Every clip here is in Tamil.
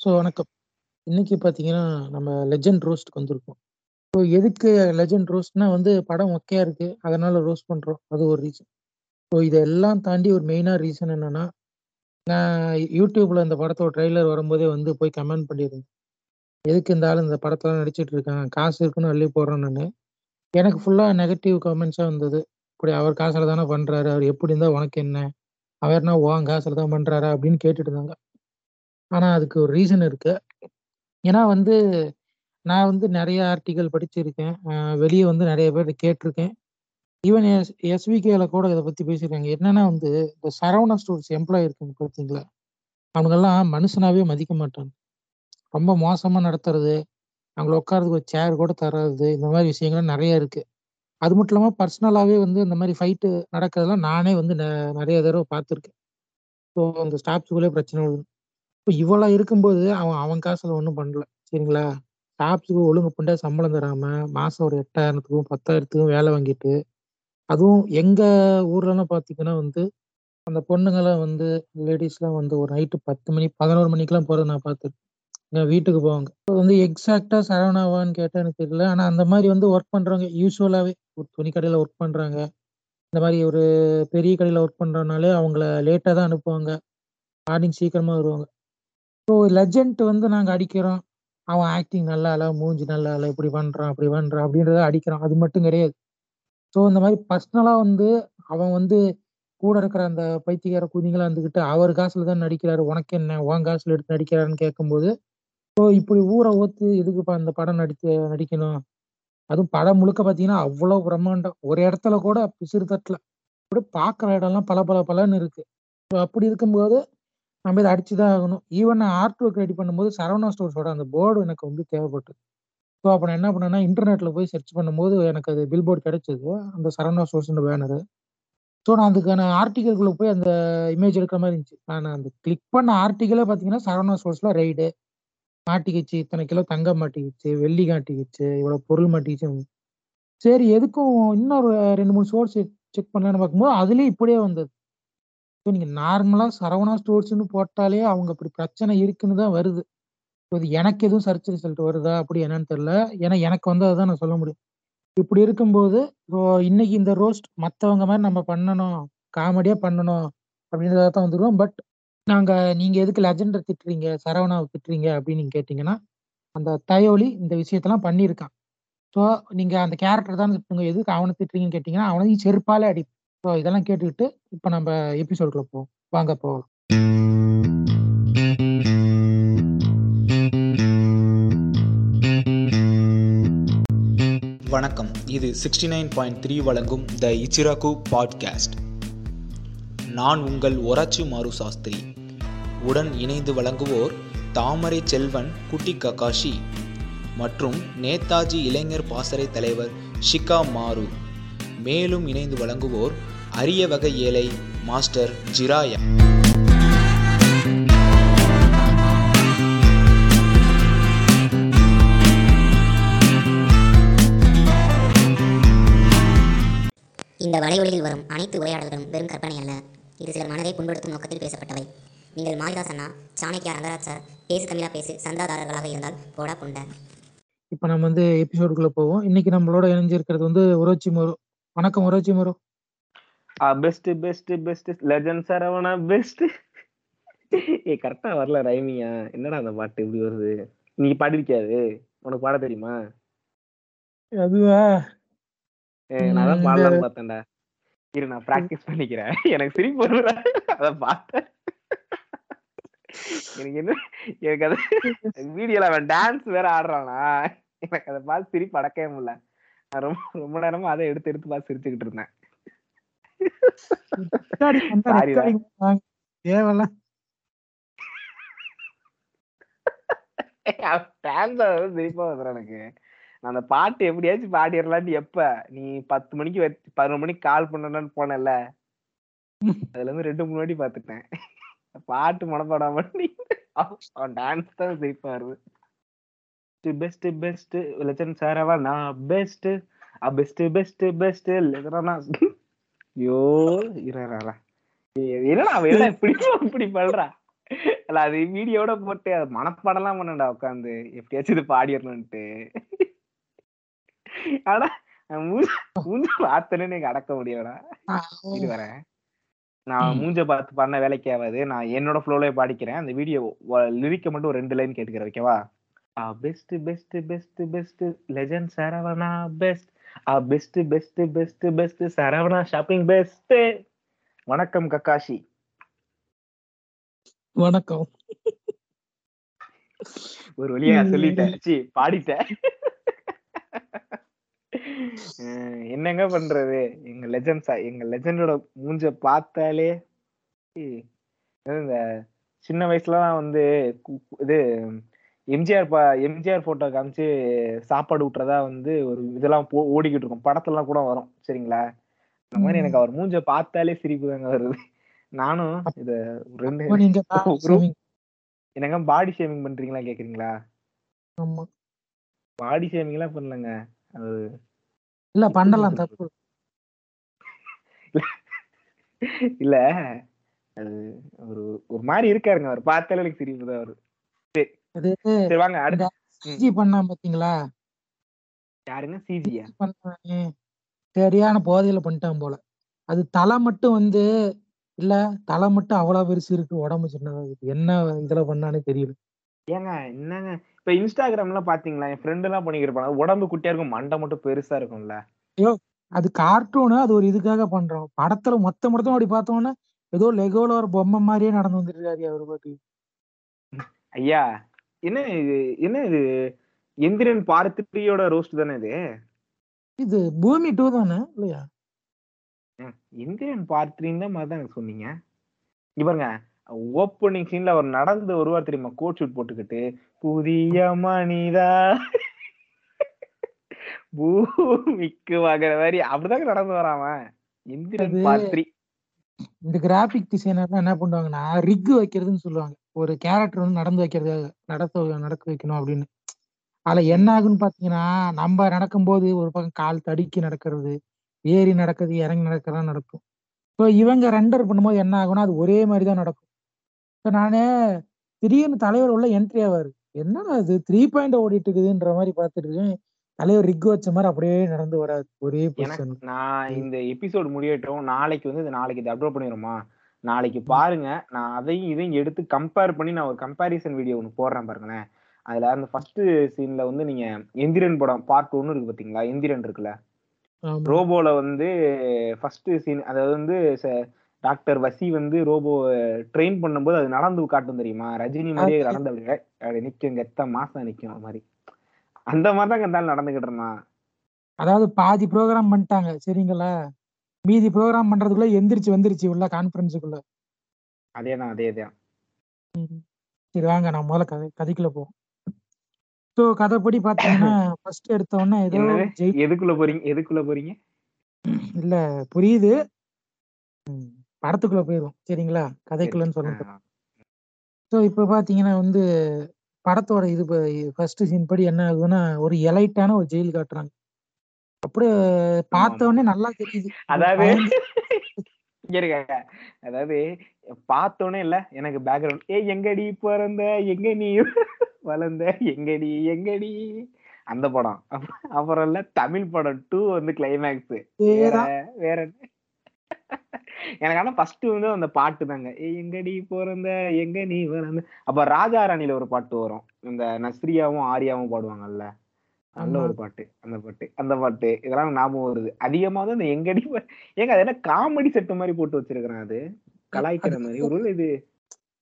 ஸோ வணக்கம். இன்னைக்கு பார்த்தீங்கன்னா, நம்ம லெஜெண்ட் ரோஸ்ட்டுக்கு வந்திருக்கோம். ஸோ எதுக்கு லெஜெண்ட் ரோஸ்ட்னா வந்து படம் ஒக்கையா இருக்கு. அதனால ரோஸ்ட் பண்ணுறோம் அது ஒரு ரீசன். ஸோ இதெல்லாம் தாண்டி ஒரு மெயினாக ரீசன் என்னன்னா, நான் யூடியூப்ல இந்த படத்தோட ட்ரெய்லர் வரும்போதே வந்து போய் கமெண்ட் பண்ணியிருந்தேன். எதுக்கு இந்த இந்த படத்தெல்லாம் நடிச்சிட்டு இருக்கான்? காசு இருக்குன்னு அள்ளி போடுறேன் நான் எனக்கு ஃபுல்லாக நெகட்டிவ் கமெண்ட்ஸாக வந்தது. இப்படி அவர் காசில் தானே பண்ணுறாரு அவர் எப்படி இருந்தால் உனக்கு என்ன? அவர் என்ன காசில் தான் பண்ணுறாரா அப்படின்னு கேட்டுட்டு இருந்தாங்க. ஆனா அதுக்கு ஒரு ரீசன் இருக்கு. ஏன்னா வந்து நான் வந்து நெறைய ஆர்டிக்கிள் படிச்சிருக்கேன். அ வெளிய வந்து நெறைய பேர்ட்ட கேட்டுருக்கேன். ஈவன் எஸ் எஸ்விகேல கூட இத பத்தி பேசியிருக்காங்க. என்னன்னா வந்து இந்த சரவணா ஸ்டோர்ஸ் எம்ப்ளாயி இருக்காங்க பார்த்தீங்களா? அவனுங்கலாம் மனுஷனாவே மதிக்க மாட்டாங்க. ரொம்ப மோசமா நடத்துறது, அவங்கள உட்கார்றதுக்கு ஒரு சேர் கூட தராதது, இந்த மாரி விஷயங்கள்லாம் நெறைய இருக்கு. அது மட்டும் இல்லாம பர்சனலாவே வந்து இந்த மாரி ஃபைட்டு நடக்கிறதெல்லாம் நானே வந்து நெ நெறைய தடவ பார்த்துருக்கேன். ஸோ அந்த ஸ்டாஃப்ஸுக்குள்ளே பிரச்சனை வருது இப்ப இவ்வளோ இருக்கும்போது அவன் அவன் காசுல ஒண்ணும் பண்ணல. சரிங்களா? ஸ்டாஃப்ஸுக்கு ஒழுங்கு பண்ட்டா சம்பளம் தராம, மாசம் ஒரு 8000த்துக்கும் 10,000த்துக்கும் வேலை வாங்கிட்டு, அதுவும் எங்க ஊர்லலாம் பார்த்தீங்கன்னா வந்து, அந்த பொண்ணுங்கலாம் வந்து லேடீஸ்லாம் வந்து ஒரு நைட்டு 10 மணி, 11 மணிக்கெல்லாம் போறத நான் பார்த்துருக்கேன். எங்க வீட்டுக்கு போவாங்க. அது வந்து எக்ஸாக்ட்டா சரவணாவான்னு கேட்டா எனக்கு தெரியல. ஆனா அந்த மாரி வந்து ஒர்க் பண்றவங்க யூசுவலாவே ஒரு துணி கடையில ஒர்க் பண்றாங்க. இந்த மாரி ஒரு பெரிய கடையில ஒர்க் பண்றனாலே அவங்கள லேட்டா தான் அனுப்புவாங்க. மார்னிங் சீக்கிரமா வருவாங்க. ஸோ லெஜெண்ட் வந்து நாங்க அடிக்கிறோம். அவன் ஆக்டிங் நல்லா இல்ல, மூஞ்சி நல்லா இல்ல, இப்படி பண்றான், அப்படி பண்றான் அப்படின்றத அடிக்கிறோம். அது மட்டும் கிடையாது. ஸோ இந்த மாரி பர்சனலா வந்து அவன் வந்து கூட இருக்கிற அந்த பைத்தியக்கார குதிங்களா இருந்துகிட்டு, அவர் காசுல தான் நடிக்கிறாரு. உனக்கு என்ன? உன் காசுல எடுத்து நடிக்கிறாருன்னு கேட்கும்போது, ஸோ இப்படி ஊர ஓத்து எதுக்குப்பா இந்த படம் நடிக்க நடிக்கணும்? அதுவும் படம் முழுக்க பார்த்தீங்கன்னா, அவ்வளோ பிரம்மாண்டம். ஒரு இடத்துல கூட பிசிறு தட்டல. அப்படியே பார்க்குற இடம்லாம் பளபள பளன்னு இருக்கு. ஸோ அப்படி இருக்கும்போது, நம்ம இதை அடிச்சு தான் ஆகணும். ஈவன் நான் ஆர்ட் ஒர்க் ரெடி பண்ணும்போது சரவணா ஸ்டோர்ஸோட அந்த போர்டு எனக்கு வந்து தேவைப்பட்டது. ஸோ அப்போ நான் என்ன பண்ணேன்னா, இன்டர்நெட்ல போய் சர்ச் பண்ணும்போது எனக்கு அது பில் போர்டு கிடைச்சது. அந்த சரவணா ஸ்டோர்ஸ்ன்ற பேனரு. ஸோ நான் அதுக்கான ஆர்டிக்கிள்குள்ள போய் அந்த இமேஜ் எடுக்கிற மாதிரி இருந்துச்சு. நான் அந்த கிளிக் பண்ண ஆர்டிக்கிளே பார்த்தீங்கன்னா, சரவணா ஸ்டோர்ஸ்ல ரைடு மாட்டிக்கிச்சு, இத்தனை கிலோ தங்கம் மாட்டிக்கிச்சு, வெள்ளி காட்டிக்கிச்சு இவ்வளோ பொருள் மாட்டிக்கிச்சு. சரி எதுக்கும் இன்னொரு 2, 3 சோர்ஸ் செக் பண்ணலான்னு பார்க்கும்போது, அதுலேயும் இப்படியே வந்தது. ஸோ நீங்கள் நார்மலாக சரவணா ஸ்டோர்ஸ்னு போட்டாலே அவங்க அப்படி பிரச்சனை இருக்குன்னு தான் வருது. இப்போ இது எனக்கு எதுவும் சர்ச் ரிசல்ட் வருதா? அப்படி என்னன்னு தெரியல. ஏன்னா எனக்கு வந்து அதுதான் நான் சொல்ல முடியும். இப்படி இருக்கும்போது, ஸோ இன்னைக்கு இந்த ரோஸ்ட் மற்றவங்க மாதிரி நம்ம பண்ணணும், காமெடியாக பண்ணணும் அப்படின்றத தான் வந்துருவோம். பட் நாங்கள் நீங்கள் எதுக்கு லெஜெண்ட திட்டுறீங்க? சரவணாவை திட்டுறீங்க அப்படின்னு நீங்கள் கேட்டிங்கன்னா அந்த தயோலி இந்த விஷயத்தெல்லாம் பண்ணியிருக்கான். ஸோ நீங்கள் அந்த கேரக்டர் தான் திட்டுங்க. எதுக்கு அவனை திட்டுறீங்கன்னு கேட்டிங்கன்னா அவனையும் செருப்பாலே அடிப்பேன். ஸோ இதெல்லாம் கேட்டுக்கிட்டு, இப்போ நம்ம எபிசோடுக்குள்ள போவோம். வாங்க போவோம் வணக்கம். இது சிக்ஸ்டி நைன் பாயிண்ட் த்ரீ வழங்கும் த இச்சிராகு பாட்காஸ்ட் நான் உங்கள் ஒராச்சி மாரு சாஸ்திரி. உடன் இணைந்து வழங்குவோர் தாமரை செல்வன் குட்டி ககாஷி மற்றும் நேதாஜி இளைஞர் பாசறை தலைவர் ஷிகா மாரு மேலும் இணைந்து வழங்குவோர் அரிய வகை ஏழை மாஸ்டர் ஜிராயா இந்த வலையொலியில் வரும் அனைத்து உரையாடல்களும் வெறும் கற்பனை அல்ல இது சிலர் மனதை புண்படுத்தும் நோக்கத்தில் பேசப்பட்டவை நீங்கள் மாரிதாஸ் அண்ணா சாணக்கியா ரங்கராஜ் சார் பேசு தமிழா பேசு சந்தாதாரர்களாக இருந்தால் போடா புண்ட இப்ப நம்ம வந்து எபிசோடுக்குள்ள போவோம். இன்னைக்கு நம்மளோட இணைஞ்சிருக்கிறது வந்து ஒரோச்சி மோரு. வணக்கம் Orochimaru. Best best best legend Saravana best ஏ கரெக்டா வரல ரைமியா. என்னடா அந்த பாட்டு இப்படி வருது? நீ பாடிருக்கியாது உனக்கு பாட தெரியுமா? அதுவா? நான் தான் பாடலாம்னு பார்த்தேன்டா. இரு நான் பிராக்டிஸ் பண்ணிக்கிறேன். எனக்கு சிரிப்பு வருதுடா. அத பார்த்தேன். எனக்கு என்ன எனக்கு அது வீடியோல அவன் டான்ஸ் வேற ஆடுறானா. எனக்கு அதை பார்த்து சிரிப்பு அடக்கவே முடியல. ரொம்ப ரொம்ப நேரமா அதை எடுத்து எடுத்து பார்த்து சிரிச்சுக்கிட்டு இருந்தேன். சிரிப்பா வந்துடும் எனக்கு. அந்த பாட்டு எப்படியாச்சும் பாடிடலான்னு எப்ப? நீ பத்து மணிக்கு பதினொரு மணிக்கு கால் பண்ணணும்னு போனல அதுல இருந்து ரெண்டு மூணு வாட்டி பாத்துட்டேன் பாட்டு மனப்பாடம் பண்ணி அவன் டான்ஸ் தான் சிரிப்பா வருது. பெஸ்ட் பெஸ்ட் லெஜண்ட் சாரவா நான் பெஸ்ட் பெஸ்ட் பெஸ்ட் பெஸ்ட் லெஜனா ஐயோ இரா என்னடா அவன் இப்படி இப்படி பண்றா? இல்ல அது வீடியோட போட்டு அது மனப்பாடம்லாம் பண்ணடா உட்காந்து எப்படியாச்சும் இது பாடிடணும்ட்டு ஆனா மூஞ்ச மூஞ்ச பார்த்தனே எனக்கு அடக்க முடியாடா இது வரேன் நான். மூஞ்ச பார்த்து பண்ண வேலைக்கு ஆகாது. நான் என்னோட ஃப்ளோலே பாடிக்கிறேன். அந்த வீடியோ லிரிக்க மட்டும் ஒரு ரெண்டு லைன் கேட்டுக்கிறேன் ஓகேவா best best best best legend Saravana best best best best best Saravana shopping best வணக்கம் கக்காஷி. வணக்கம். ஒரு வழியா. சொல்லிட்டேன். சி பாடிட்டேன். என்னங்க பண்றது? எங்க லெஜண்ட்ஸா எங்க லெஜண்டோட மூஞ்ச பார்த்தாலே இந்த சின்ன வயசுலலாம் வந்து இது எம்ஜிஆர் எம்ஜிஆர் போட்டோ காமிச்சு சாப்பாடு ஊட்டுறதா வந்து ஒரு இதெல்லாம் போ ஓடிக்கிட்டு இருக்கும். படத்துலலாம் கூட வரும். சரிங்களா? அந்த மாதிரி. எனக்கு அவர் மூஞ்ச பார்த்தாலே சிரிப்பு தாங்க வருது. நானும் இத ரெண்டு. என்னங்க பாடி ஷேமிங் பண்றீங்களா கேக்குறீங்களா? பாடி ஷேமிங் எல்லாம் பண்ணலங்க. அது இல்ல பண்ணலாம் தப்பு. இல்ல அது ஒரு ஒரு மாதிரி இருக்காருங்க. அவர் பார்த்தாலே எனக்கு சிரிப்பு தான் அவரு அது சரி வாங்க அடுத்து. சிஜி பண்ணா பாத்தீங்களா? யாருங்க? சிஜியா பண்ணானே சரியான போதையில பண்ணிட்டான் போல. அது தலை மட்டும் வந்து இல்ல தலை மட்டும் அவ்வளவு பெருசு இருக்கு உடம்பு சின்னதா இருக்கு என்ன இதுல பண்ணானே தெரியல. ஏங்க என்னங்க? இப்ப இன்ஸ்டாகிராம்ல பாத்தீங்களா? என் ஃப்ரெண்ட் எல்லாம் பண்ணிக்கிருப்பாங்க. உடம்பு குட்டியா இருக்கும் மண்டை மட்டும் பெருசா இருக்கும்ல. அது கார்ட்டூனு அது ஒரு இதுக்காக பண்றோம். படத்துல மொத்த மொத்தம் அப்படி பார்த்தோம்னா ஏதோ லெகோல ஒரு பொம்மை மாதிரியே நடந்து வந்துருக்காரு அவரு பாட்டு ஐயா என்ன இது? என்ன இது? எந்திரன் பார்த்தியோட ரோஸ்ட் தானே இது? இது பூமி டூ தானே இல்லையா? பார்த்தின்னு தான் மாதிரி தான் எனக்கு சொன்னீங்க. இங்க பாருங்க ஓப்பனிங் சீன்ல அவர் நடந்து வருவார் தெரியுமா? கோட் ஷூட் போட்டுக்கிட்டு புதிய மனிதா. பூமிக்கு வாங்குற மாதிரி அப்படிதாங்க நடந்து வராம எந்திரன் பார்த்ரி இந்த கிராபிக் டிசைனர்லாம் என்ன பண்ணுவாங்கன்னா ரிக் வைக்கிறதுன்னு சொல்லுவாங்க. ஒரு கேரக்டர் வந்து நடந்து வைக்கிறதுக்காக நடத்த நடக்க வைக்கணும் அப்படின்னு. அதுல என்ன ஆகுன்னு பாத்தீங்கன்னா நம்ம நடக்கும்போது ஒரு பக்கம் கால் தடுக்கி நடக்கிறது ஏறி நடக்கிறது இறங்கி நடக்கிறதா நடக்கும். இப்போ இவங்க ரெண்டர் பண்ணும்போது என்ன ஆகும்னா அது ஒரே மாதிரி தான் நடக்கும். இப்போ நானே திடீர்னு தலைவர் உள்ள என்ட்ரி ஆவாரு. என்னடா இது த்ரீ பாயிண்ட் ஓடிட்டு இருக்குதுன்ற மாதிரி பார்த்துட்டு இருக்கேன். தலைவர் ரிக் வச்ச மாதிரி அப்படியே நடந்து வராது ஒரே நான் இந்த எபிசோடு முடியட்டும் நாளைக்கு வந்து இது நாளைக்கு இது அப்லோட் பண்ணிடுமா நாளைக்கு பாருங்க. நான் அதையும் இதையும் எடுத்து கம்பேர் பண்ணி நான் ஒரு கம்பேரிசன் வீடியோ ஒன்று போடுறேன் பாருங்களேன். அதுல அந்த ஃபர்ஸ்ட் சீன்ல வந்து நீங்க எந்திரன் படம் பார்ட் ஒன்னு இருக்கு பாத்தீங்களா? எந்திரன் இருக்குல்ல? ரோபோல வந்து ஃபர்ஸ்ட் சீன் அதாவது வந்து டாக்டர் வசி வந்து ரோபோ ட்ரெயின் பண்ணும்போது அது நடந்து காட்டும் தெரியுமா? ரஜினி மாதிரியே நடந்து அப்படி நிக்கும் கெத்த மாசம் நிக்கும் அது மாதிரி. அந்த மாதிரி தான் இருந்தாலும் நடந்துகிட்டு இருந்தான். அதாவது பாதி ப்ரோக்ராம் பண்ணிட்டாங்க சரிங்களா? மீதி ப்ரோக்ராம் பண்றதுக்குள்ள எந்திரிச்சு வந்துருச்சு உள்ள கான்ஃபரன்ஸுக்குள்ள அதே தான் அதே தான் சரி வாங்க நான் முதல்ல கதை கதைக்குள்ள போவோம். ஸோ கதைப்படி பாத்தீங்கன்னா ஃபர்ஸ்ட் எடுத்த உடனே ஏதோ எதுக்குள்ள போறீங்க? எதுக்குள்ள போறீங்க? இல்ல புரியுது. படத்துக்குள்ள போயிடும் சரிங்களா? கதைக்குள்ளன்னு சொல்லிட்டு ஆ, ஸோ இப்போ பாத்தீங்கன்னா வந்து படத்தோட இது ஃபர்ஸ்ட் சீன் படி என்ன ஆகுதுன்னா ஒரு எலைட்டான ஒரு ஜெயில் காட்டுறாங்க. அப்படியே பார்த்த உடனே நல்லா தெரியுது. அதாவது இருக்க அதாவது பார்த்தோன்னே இல்ல எனக்கு பேக்ரவுண்ட் ஏ எங்கடி பிறந்த? எங்க நீ வளர்ந்த? எங்கடி எங்கடி? அந்த படம். அப்புறம் இல்ல தமிழ் படம் டூ வந்து கிளைமேக்ஸ் வேற? எனக்கு ஆனா ஃபர்ஸ்ட் வந்து அந்த பாட்டு தாங்க. எங்கடி பிறந்த? எங்க நீ வளர்ந்த? அப்ப ராஜா ராணில ஒரு பாட்டு வரும். இந்த நஸ்ரியாவும் ஆரியாவும் பாடுவாங்கல்ல. நல்ல. ஒரு பாட்டு அந்த பாட்டு அந்த பாட்டு. இதெல்லாம் ஞாபகம் வருது. அதிகமா வந்து இந்த எங்கடி ஏங்க அது என்ன காமெடி செட்டு மாதிரி போட்டு வச்சிருக்கிறேன் அது? கலாய்க்கிற மாதிரி. ஒரு இது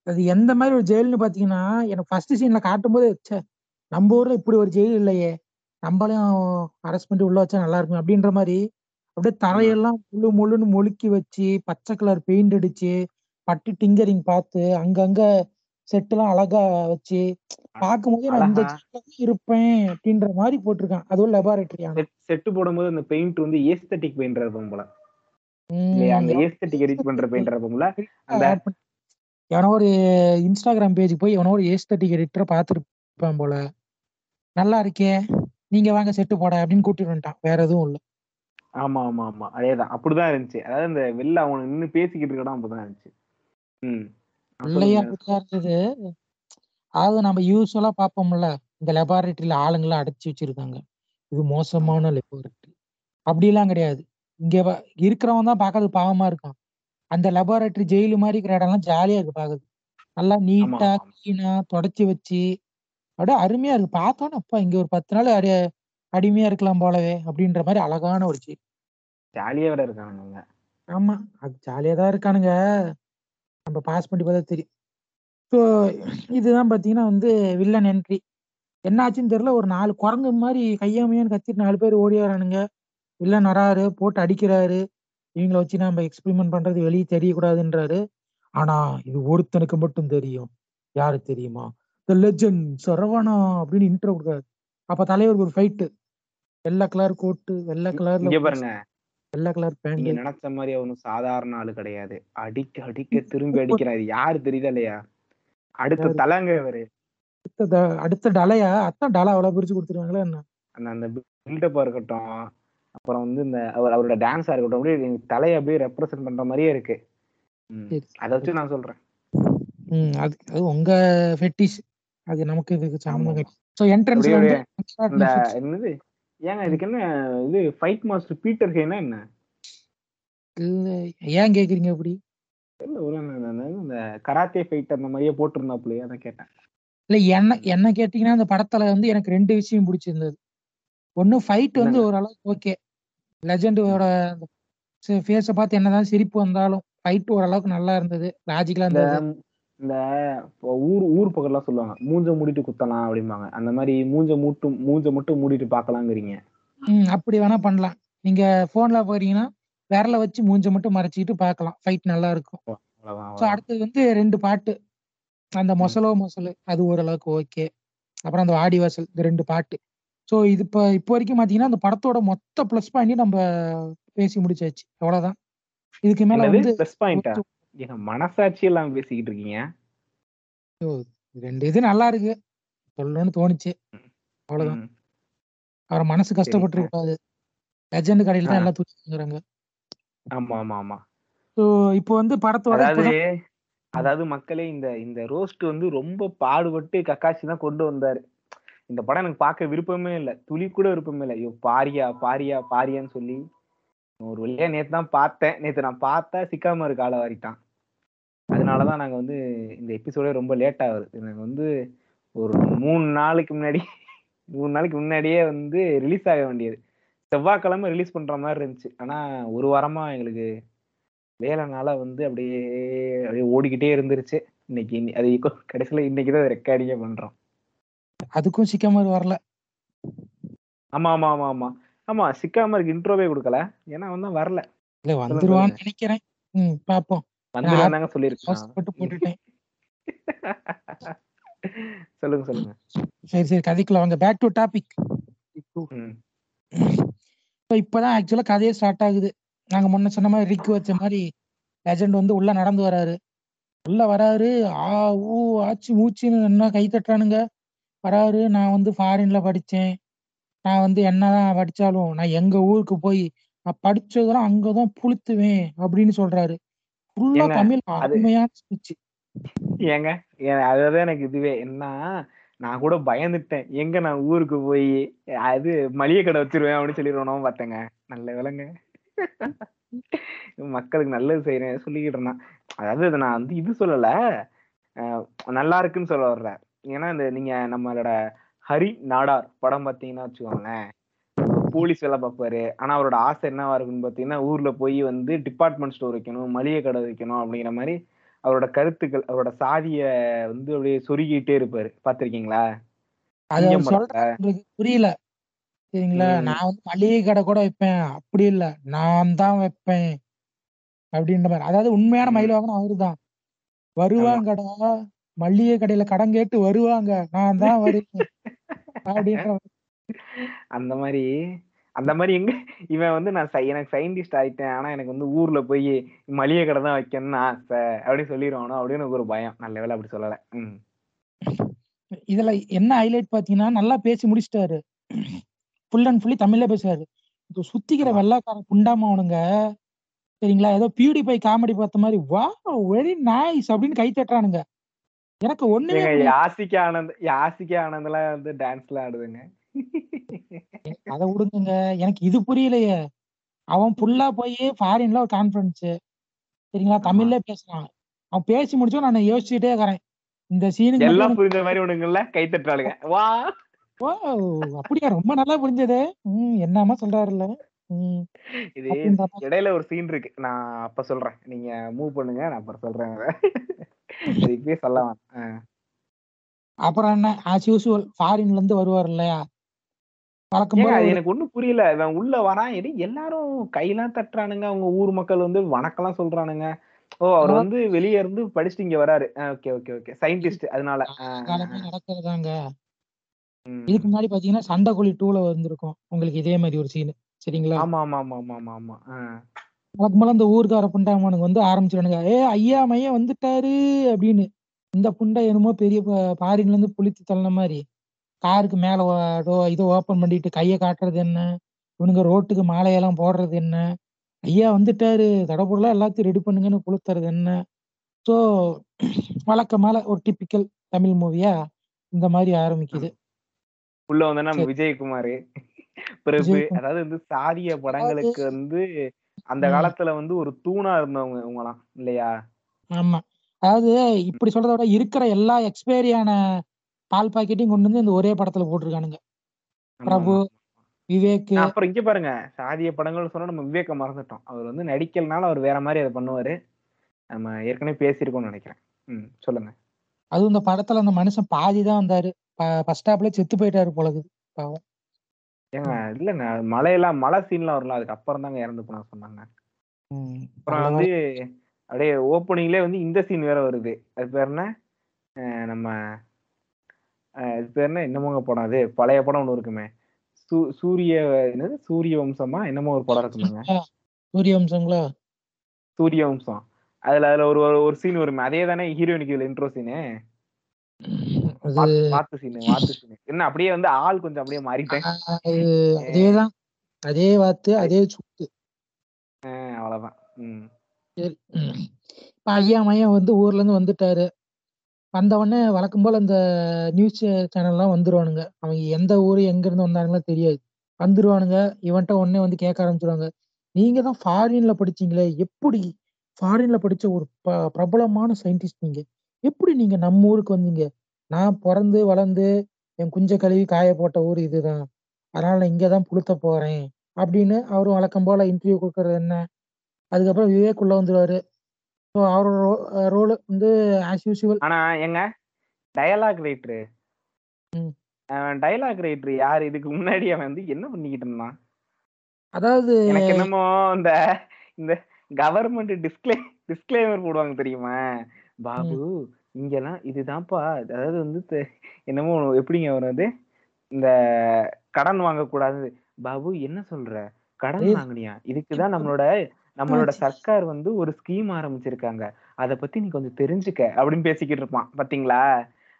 அது எந்த மாதிரி ஒரு ஜெயில்னு பாத்தீங்கன்னா எனக்கு ஃபர்ஸ்ட் சீன்ல காட்டும்போது ச்சே நம்ம ஊர்ல இப்படி ஒரு ஜெயில் இல்லையே. நம்மளையும் அரெஸ்ட் பண்ணி உள்ள வச்சா நல்லா இருக்கும் அப்படின்ற மாதிரி அப்படியே தரையெல்லாம் முழு முழுன்னு மொழுக்கி வச்சு பச்சை கலர் பெயிண்ட் அடிச்சு பட்டி டிங்கரிங் பார்த்து அங்கங்க செட் எல்லாம் அழகா வச்சு பார்க்கும்போது நான் இந்த இருப்பேன் அப்படின்ற மாதிரி போட்டிருக்கான். அதுவும் லெபார்டரி ஆனா செட் செட்டு போடும்போது அந்த பெயிண்ட் வந்து ஏஸ்தட்டிக் பெயிண்ட் இருப்போம் போல. அந்த உம் ஏஸ்தட்டிக் எடிட் பண்ற பெயிண்ட் இருப்போம்ல அந்த பண்ணி- எவனோ ஒரு இன்ஸ்டாகிராம் பேஜ் போய் எவனோ ஒரு ஏஸ்தட்டிக் எடிட்டரை பார்த்துருப்பான் போல. நல்லா இருக்கே நீங்க வாங்க செட்டு போட அப்படின்னு கூட்டிட்டு வந்துட்டான். வேற எதுவும் இல்ல. ஆமா ஆமா ஆமா. அதேதான். அப்படிதான் இருந்துச்சு. அதாவது இந்த வெளில அவன் நின்னு பேசிக்கிட்டு இருக்கடம் அப்படிதான் இருந்துச்சு. ம். சொல்லுங்க. அப்படிதான் இருந்தது. அதாவது நம்ம யூஸ்வலா பார்ப்போம்ல இந்த லெபார்டரியில ஆளுங்கெல்லாம் அடைச்சு வச்சிருக்காங்க. இது மோசமான லெபார்டரி அப்படிலாம் கிடையாது. இங்க வ- இருக்கிறவன் தான் பார்க்கறது பாவமா இருக்கான். அந்த லெபார்டரி ஜெயிலு மாதிரி இருக்கிற இடம்லாம் ஜாலியா இருக்கு பார்க்கறது. நல்லா ஆமா நீட்டா ஆமா. கிளீனா தொடச்சி வச்சு அப்படியே அருமையா இருக்கு. பார்த்தோன்னே அப்பா இங்க ஒரு பத்து நாள் அடி அடிமையா இருக்கலாம் போலவே அப்படின்ற மாதிரி அழகான ஒரு ஜெயில் ஜாலியா வேற இருக்கானுங்க. ஆமா அது ஜாலியா தான் இருக்கானுங்க. நம்ம பாஸ் பண்ணி பார்த்தா தெரியும். ஸோ இதுதான் பாத்தீங்கன்னா வந்து வில்லன் என்ட்ரி என்னாச்சுன்னு தெரியல ஒரு நாலு குரங்கு மாதிரி கையாமையான்னு கத்திட்டு நாலு பேர் ஓடி வரானுங்க வில்லன் வராரு போட்டு அடிக்கிறாரு. இவங்கள வச்சு நம்ம எக்ஸ்பிரிமெண்ட் பண்றது வெளியே தெரியக்கூடாதுன்றாரு. ஆனா இது ஒருத்தனுக்கு மட்டும் தெரியும். யாரு தெரியுமா? த லெஜண்ட் சரவணா அப்படின்னு இன்ட்ரோ கொடுக்காரு அப்ப தலைவருக்கு ஒரு ஃபைட்டு வெள்ளை கலர் கோட்டு வெள்ளை கலர் பாருங்க. வெள்ளை கலர் நீங்க பேண்ட் நினைச்ச மாதிரி அவனும் சாதாரண ஆளு கிடையாது. அடிக்க அடிக்க திரும்பி அடிக்கிறாரு யாரு தெரியுதா இல்லையா? அடுத்த? தலைங்க இவரு. அடுத்த அடுத்த டலையா? அத்தான் டலை அவ்வளவு பிரிச்சு கொடுத்துருவாங்களா என்ன? அந்த அந்த பில்டப்பா இருக்கட்டும். அப்புறம் வந்து இந்த அவர் அவரோட டான்ஸா இருக்கட்டும். அப்படியே தலையை அப்படியே ரெப்ரசென்ட் பண்ற மாதிரியே இருக்கு. அதை வச்சு நான் சொல்றேன். ம் அது அது உங்க ஃபெட்டிஷ் அது நமக்கு இதுக்கு ஆமா, சம்மந்தம் ஆமா. ஸோ என்ட்ரன்ஸ்ல வந்து இந்த என்னது? ஏங்க இதுக்கு என்ன இது ஃபைட் மாஸ்டர் பீட்டர் ஹேனா என்ன? இல்ல ஏன் கேக்குறீங்க அப்படி? தெரியல ஒரு இந்த கராத்தே ஃபைட் அந்த மாதிரியே போட்டிருந்தாப்புலயே அதான் கேட்டேன். இல்ல என்ன என்ன கேட்டீங்கன்னா அந்த படத்துல வந்து எனக்கு ரெண்டு விஷயம் பிடிச்சிருந்தது. ஒண்ணு ஃபைட் வந்து? ஓரளவுக்கு ஓகே லெஜண்டோட ஃபேஸை பார்த்து என்னதான் சிரிப்பு வந்தாலும் ஃபைட் ஓரளவுக்கு நல்லா இருந்தது. லாஜிக்கலா இருந்தது. இந்த ஊர் ஊர் பக்கம்லாம் சொல்லுவாங்க மூஞ்ச மூடிட்டு குத்தலாம் அப்படிம்பாங்க. அந்த மாதிரி மூஞ்ச மூட்டும் மூஞ்ச மட்டும் மூடிட்டு பார்க்கலாங்கிறீங்க. ம் அப்படி வேணா பண்ணலாம். நீங்க போன்ல போறீங்கன்னா விரல வச்சு மூஞ்ச மட்டும் மறைச்சிக்கிட்டு பார்க்கலாம். ஃபைட் நல்லா இருக்கும். ஸோ. அடுத்தது வந்து ரெண்டு பாட்டு. அந்த மொசலோ மொசலு அது ஓரளவுக்கு ஓகே. அப்புறம் அந்த வாடி வாசல் இந்த ரெண்டு பாட்டு. ஸோ இது இப்போ இப்போ வரைக்கும் பார்த்தீங்கன்னா அந்த படத்தோட மொத்த ப்ளஸ் பாயிண்ட் நம்ம பேசி முடிச்சாச்சு. அவ்வளோதான். இதுக்கு மேல வந்து ப்ளஸ் பாயிண்டா எங்க மனசாட்சி எல்லாம் பேசிக்கிட்டு இருக்கீங்க? ரெண்டு இது நல்லா இருக்கு. சொல்லணும்னு தோணுச்சு. அவ்வளவுதான். அவரை மனசு கஷ்டப்பட்டு கூடாது லெஜண்ட் கடையில் தான். எல்லாம் தூக்கிங்கிறாங்க ஆமா ஆமா ஆமா இப்போ வந்து படத்தோட அதாவது மக்களே இந்த இந்த ரோஸ்ட் வந்து ரொம்ப பாடுபட்டு கக்காசி தான் கொண்டு வந்தாரு. இந்த படம் எனக்கு பார்க்க விருப்பமே இல்லை. துளி கூட விருப்பமே இல்லை. ஐயோ பாரியா பாரியா பாரியான்னு சொல்லி ஒரு வழியா நேத்து தான் பார்த்தேன். நேத்து நான் பார்த்தா சிக்காம இருக்கு ஆள வாரிட்டான். அதனாலதான் நாங்க வந்து இந்த எபிசோடே ரொம்ப லேட் ஆகுது. எனக்கு வந்து ஒரு மூணு நாளைக்கு முன்னாடி மூணு நாளைக்கு முன்னாடியே வந்து ரிலீஸ் ஆக வேண்டியது. செவ்வாய்க்கிழமை ரிலீஸ் பண்ற மாதிரி இருந்துச்சு. ஆனா ஒரு வாரமா எங்களுக்கு வேலைனால வந்து அப்படியே அப்படியே ஓடிக்கிட்டே இருந்துருச்சு. இன்னைக்கு இன்னி- அது கடைசியில இன்னைக்கு தான் ரெக்கார்டிங்கே பண்றோம். அதுக்கும் சிக்கமர் வரல. ஆமா ஆமா ஆமா ஆமா. ஆமா சிக்காமருக்கு இன்ட்ரோவே கொடுக்கல. ஏன்னா வந்து வரல. இல்ல வந்துருவான்னு நினைக்கிறேன். ம் பாப்போம். வந்துருந்தாங்க போட்டுட்டேன். சொல்லுங்க சொல்லுங்க. சரி சரி கதைக்குள்ள வாங்க. பேக் டு டாபிக் ம். இப்பதான் ஆக்சுவலா கதையே ஸ்டார்ட் ஆகுது. நாங்க முன்ன சொன்ன மாதிரி ரிக் வச்ச மாதிரி லெஜண்ட் வந்து உள்ள நடந்து வராரு. உள்ள வராரு ஆ ஊ ஆச்சு மூச்சுன்னு என்ன கை தட்டுறானுங்க. வராரு நான் வந்து ஃபாரின்ல படிச்சேன். நான் வந்து என்னதான் படிச்சாலும் நான் எங்க ஊருக்கு போய் நான் படிச்சதெல்லாம் அங்கதான் புளுத்துவேன் அப்படின்னு சொல்றாரு. ஃபுல்லா தமிழ் அருமையான ஸ்பீச் ஏங்க அதுதான் எனக்கு இதுவே. என்ன நான் கூட பயந்துட்டேன். எங்க நான் ஊருக்கு போய் அது மளிகை கடை வச்சிருவேன் அப்படின்னு சொல்லிடுவோம் பார்த்தேங்க. நல்ல விலங்க. மக்களுக்கு நல்லது செய்யறேன் சொல்லிக்கிட்டு இருந்தான். அதாவது இதை நான் வந்து இது சொல்லல. நல்லா இருக்குன்னு சொல்ல வர்றேன் ஏன்னா இந்த நீங்க நம்மளோட ஹரி நாடார் படம் பார்த்தீங்கன்னா வச்சுக்கோங்களேன் போலீஸ் வேலை பார்ப்பாரு. ஆனா அவரோட ஆசை என்னவா இருக்குன்னு பார்த்தீங்கன்னா ஊர்ல போய் வந்து டிபார்ட்மெண்ட் ஸ்டோர் வைக்கணும் மளிகை கடை வைக்கணும் அப்படிங்கிற மாதிரி அவரோட கருத்துக்கள் அவரோட சாதிய வந்து அப்படியே சொருகிட்டே இருப்பாரு. பாத்திருக்கீங்களா அவர் புரியல. சரிங்களா. நான் வந்து மளிகை கடை கூட வைப்பேன். அப்படி இல்ல. நான் தான் வைப்பேன். அப்படின்ற மாதிரி. அதாவது உண்மையான ம். மயிலாகணும் அவருதான். வருவாங்கடா. மளிகை கடையில கடன் கேட்டு வருவாங்க. நான் தான் வருவேன். அப்படின்ற. அந்த மாதிரி அந்த மாதிரி எங்க இவன் வந்து நான் சை- எனக்கு சயின்டிஸ்ட் ஆயிட்டேன். ஆனா எனக்கு வந்து ஊர்ல போய் மளிகை கடை தான் வைக்கணும்னு ஆசை. அப்படின்னு சொல்லிடுவானோ அப்படின்னு எனக்கு ஒரு பயம். நல்ல வேலை அப்படி சொல்லல. ம். இதுல என்ன ஹைலைட் பாத்தீங்கன்னா நல்லா பேசி முடிச்சிட்டாரு. ஃபுல் அண்ட் ஃபுல்லி தமிழ்ல பேசுறாரு. இப்போ சுத்திக்கிற ஆமா. வெள்ளாக்கார குண்டாமவனுங்க சரிங்களா? ஏதோ பியூடிஃபை காமெடி பார்த்த மாதிரி வா வெரி நைஸ் அப்படின்னு கை தட்டுறானுங்க. எனக்கு ஒண்ணுமே ஏங்க புரியல. யாசிகா ஆனந்த் ஆனந்த்லாம் வந்து டான்ஸ்லாம் ஆடுதுங்க. அதை விடுங்க எனக்கு இது புரியலையே. அவன் ஃபுல்லா போய் ஃபாரின்ல ஒரு கான்ஃபரன்ஸ் சரிங்களா? ஆமா. தமிழ்ல பேசுறான். அவன் பேசி முடிச்சோம் நான் யோசிச்சுட்டே இருக்கிறேன். இந்த சீனுக்கு எல்லாம் புரிஞ்ச மாதிரி ஒண்ணுங்கல்ல கை தட்டுறாளுங்க. வா. ஓ அப்படியா? ரொம்ப நல்லா புரிஞ்சது. ம் என்னமா சொல்றாருல்ல? ம். இது. இடையில ஒரு சீன் இருக்கு. நான் அப்ப சொல்றேன். நீங்க மூவ் பண்ணுங்க. நான் அப்புறம் சொல்றேன் இப்பயே சொல்ல வேணாம். அப்புறம் என்ன? ஆஸ் யூசுவல் ஃபாரின்ல இருந்து வருவார் இல்லையா வழக்கம் ஏங்க போல அது ஒரு- எனக்கு ஒண்ணும் புரியல. இவன் உள்ள வரான் எல்லாரும் கையெல்லாம் தட்டுறானுங்க. அவங்க ஊர் மக்கள் வந்து வணக்கம்லாம் சொல்றானுங்க. ஓ அவர். வந்து வெளிய இருந்து படிச்சுட்டு இங்க வராரு. Okay okay okay. சயின்டிஸ்ட் அதனால. நடக்கிறதாங்க. இதுக்கு முன்னாடி பாத்தீங்கன்னா சண்டைக்கோழி டூல வந்திருக்கும். உங்களுக்கு இதே மாதிரி ஒரு சீன் சரிங்களா? ஆமா ஆமா ஆமா ஆமா ஆமா ஆமா போல இந்த ஊர்க்கார புண்டாமனுக்கு வந்து ஆரம்பிச்சிடுவானுங்க ஏ ஐயா மையம் வந்துட்டாரு அப்படின்னு. இந்த புண்டை என்னமோ பெரிய பாரின்ல இருந்து புளித்து தள்ளின மாதிரி. காருக்கு மேல இதை ஓபன் பண்ணிட்டு கையை காட்டுறது என்ன? இவனுங்க ரோட்டுக்கு மாலையெல்லாம் போடுறது என்ன? ஐயா வந்துட்டாரு. தடபுடலாம் எல்லாத்தையும் ரெடி பண்ணுங்கன்னு கொளுத்துறது என்ன? ஸோ வழக்கமால ஒரு டிப்பிக்கல் தமிழ் மூவியா இந்த மாதிரி ஆரம்பிக்குது. உள்ள வந்து நம்ம. விஜயகுமார். பிரபு விஜயகுமார். அதாவது வந்து சாதிய படங்களுக்கு வந்து அந்த. காலத்துல வந்து ஒரு தூணா இருந்தவங்க இவங்கலாம் இல்லையா? ஆமா. அதாவது இப்படி சொல்றத விட இருக்கிற எல்லா எக்ஸ்பைரியான பால் பாக்கெட்டையும் கொண்டு வந்து இந்த ஒரே படத்துல போட்டிருக்கானுங்க. பிரபு. விவேக். அப்புறம் இங்க பாருங்க சாதிய படங்கள் சொன்னா நம்ம விவேக்க மறந்துட்டோம். அவர் வந்து நடிக்கலனால அவர் வேற மாதிரி அதை பண்ணுவாரு. நம்ம ஏற்கனவே பேசியிருக்கோம்னு நினைக்கிறேன். ம் சொல்லுங்க. அதுவும் இந்த படத்துல அந்த மனுஷன் பாதி தான் வந்தாரு ஃபர்ஸ்ட் ஸ்டாப்ல செத்து போயிட்டாரு போலது பாவம். ஏங்க இல்லங்க மழையெல்லாம் மழை சீன்லாம் வரல அதுக்கு அப்புறம் தாங்க இறந்து போனா சொன்னாங்க. அப்புறம் வந்து அப்படியே ஓப்பனிங்லேயே வந்து இந்த சீன் வேற வருது. அது பேர் என்ன? நம்ம அது பேர் என்ன? என்னமோங்க படம். அது பழைய படம் ஒன்று இருக்குமே. சூ சூரிய என்னது? சூரிய வம்சமா? என்னமோ ஒரு படம் இருக்குமாங்க. வேலை. சூரிய வம்சங்களா? சூரிய வம்சம். அதுல அதுல ஒரு ஒரு- சீன் வருமே. அதே தானே ஹீரோயினுக்கு இதுல இன்ட்ரோ சீனு வாத்து சீனு வாத்து சீனு என்ன அப்படியே வந்து ஆள் கொஞ்சம் அப்படியே மாறிட்டேன். அது அதேதான் அதே வாத்து அதே சுத்து. அவ்வளவுதான். இப்ப ஐயா மையம் வந்து ஊர்ல இருந்து வந்துட்டாரு. வந்த உடனே வழக்கம் போல அந்த நியூஸ் சேனல்லாம் வந்துருவானுங்க. அவங்க எந்த ஊரு எங்கேருந்து வந்தானுங்களோ தெரியாது. வந்துருவானுங்க. இவன்ட்ட உடனே வந்து கேட்க ஆரம்பிச்சிருவாங்க. நீங்க தான் ஃபாரின்ல படிச்சீங்களே? எப்படி ஃபாரின்ல படிச்ச ஒரு ப- பிரபலமான சயின்டிஸ்ட் நீங்க? எப்படி நீங்க நம்ம ஊருக்கு வந்தீங்க? நான் பிறந்து வளர்ந்து என் குஞ்ச கழுவி காய போட்ட ஊர் இதுதான். அதனால நான் இங்கதான் புழுத்த போறேன். அப்படின்னு அவரும் வழக்கம் போல இன்டர்வியூ கொடுக்கறது என்ன? அதுக்கப்புறம் விவேக் உள்ள வந்துருவாரு. ஸோ அவரோட ரோல் வந்து ஆஸ் யூஷுவல் ஆனா எங்க டயலாக் ரைட்டரு ம். டயலாக் ரைட்டர் யார்? இதுக்கு முன்னாடி அவன் வந்து என்ன பண்ணிக்கிட்டு இருந்தான்? அதாவது எனக்கு என்னமோ இந்த இந்த கவர்மெண்ட் டிஸ்க்ளே டிஸ்க்ளைமர் போடுவாங்க தெரியுமா? பாபு இங்கெல்லாம் இதுதான்ப்பா. அதாவது வந்து என்னமோ எப்படிங்க வரும் இந்த கடன் வாங்கக்கூடாது. பாபு என்ன சொல்ற? கடன் வாங்குனியா? இதுக்குதான் நம்மளோட நம்மளோட சர்க்கார் வந்து ஒரு ஸ்கீம் ஆரம்பிச்சிருக்காங்க. அத பத்தி நீ கொஞ்சம் தெரிஞ்சுக்க அப்படின்னு பேசிக்கிட்டு இருப்பான். பாத்தீங்களா?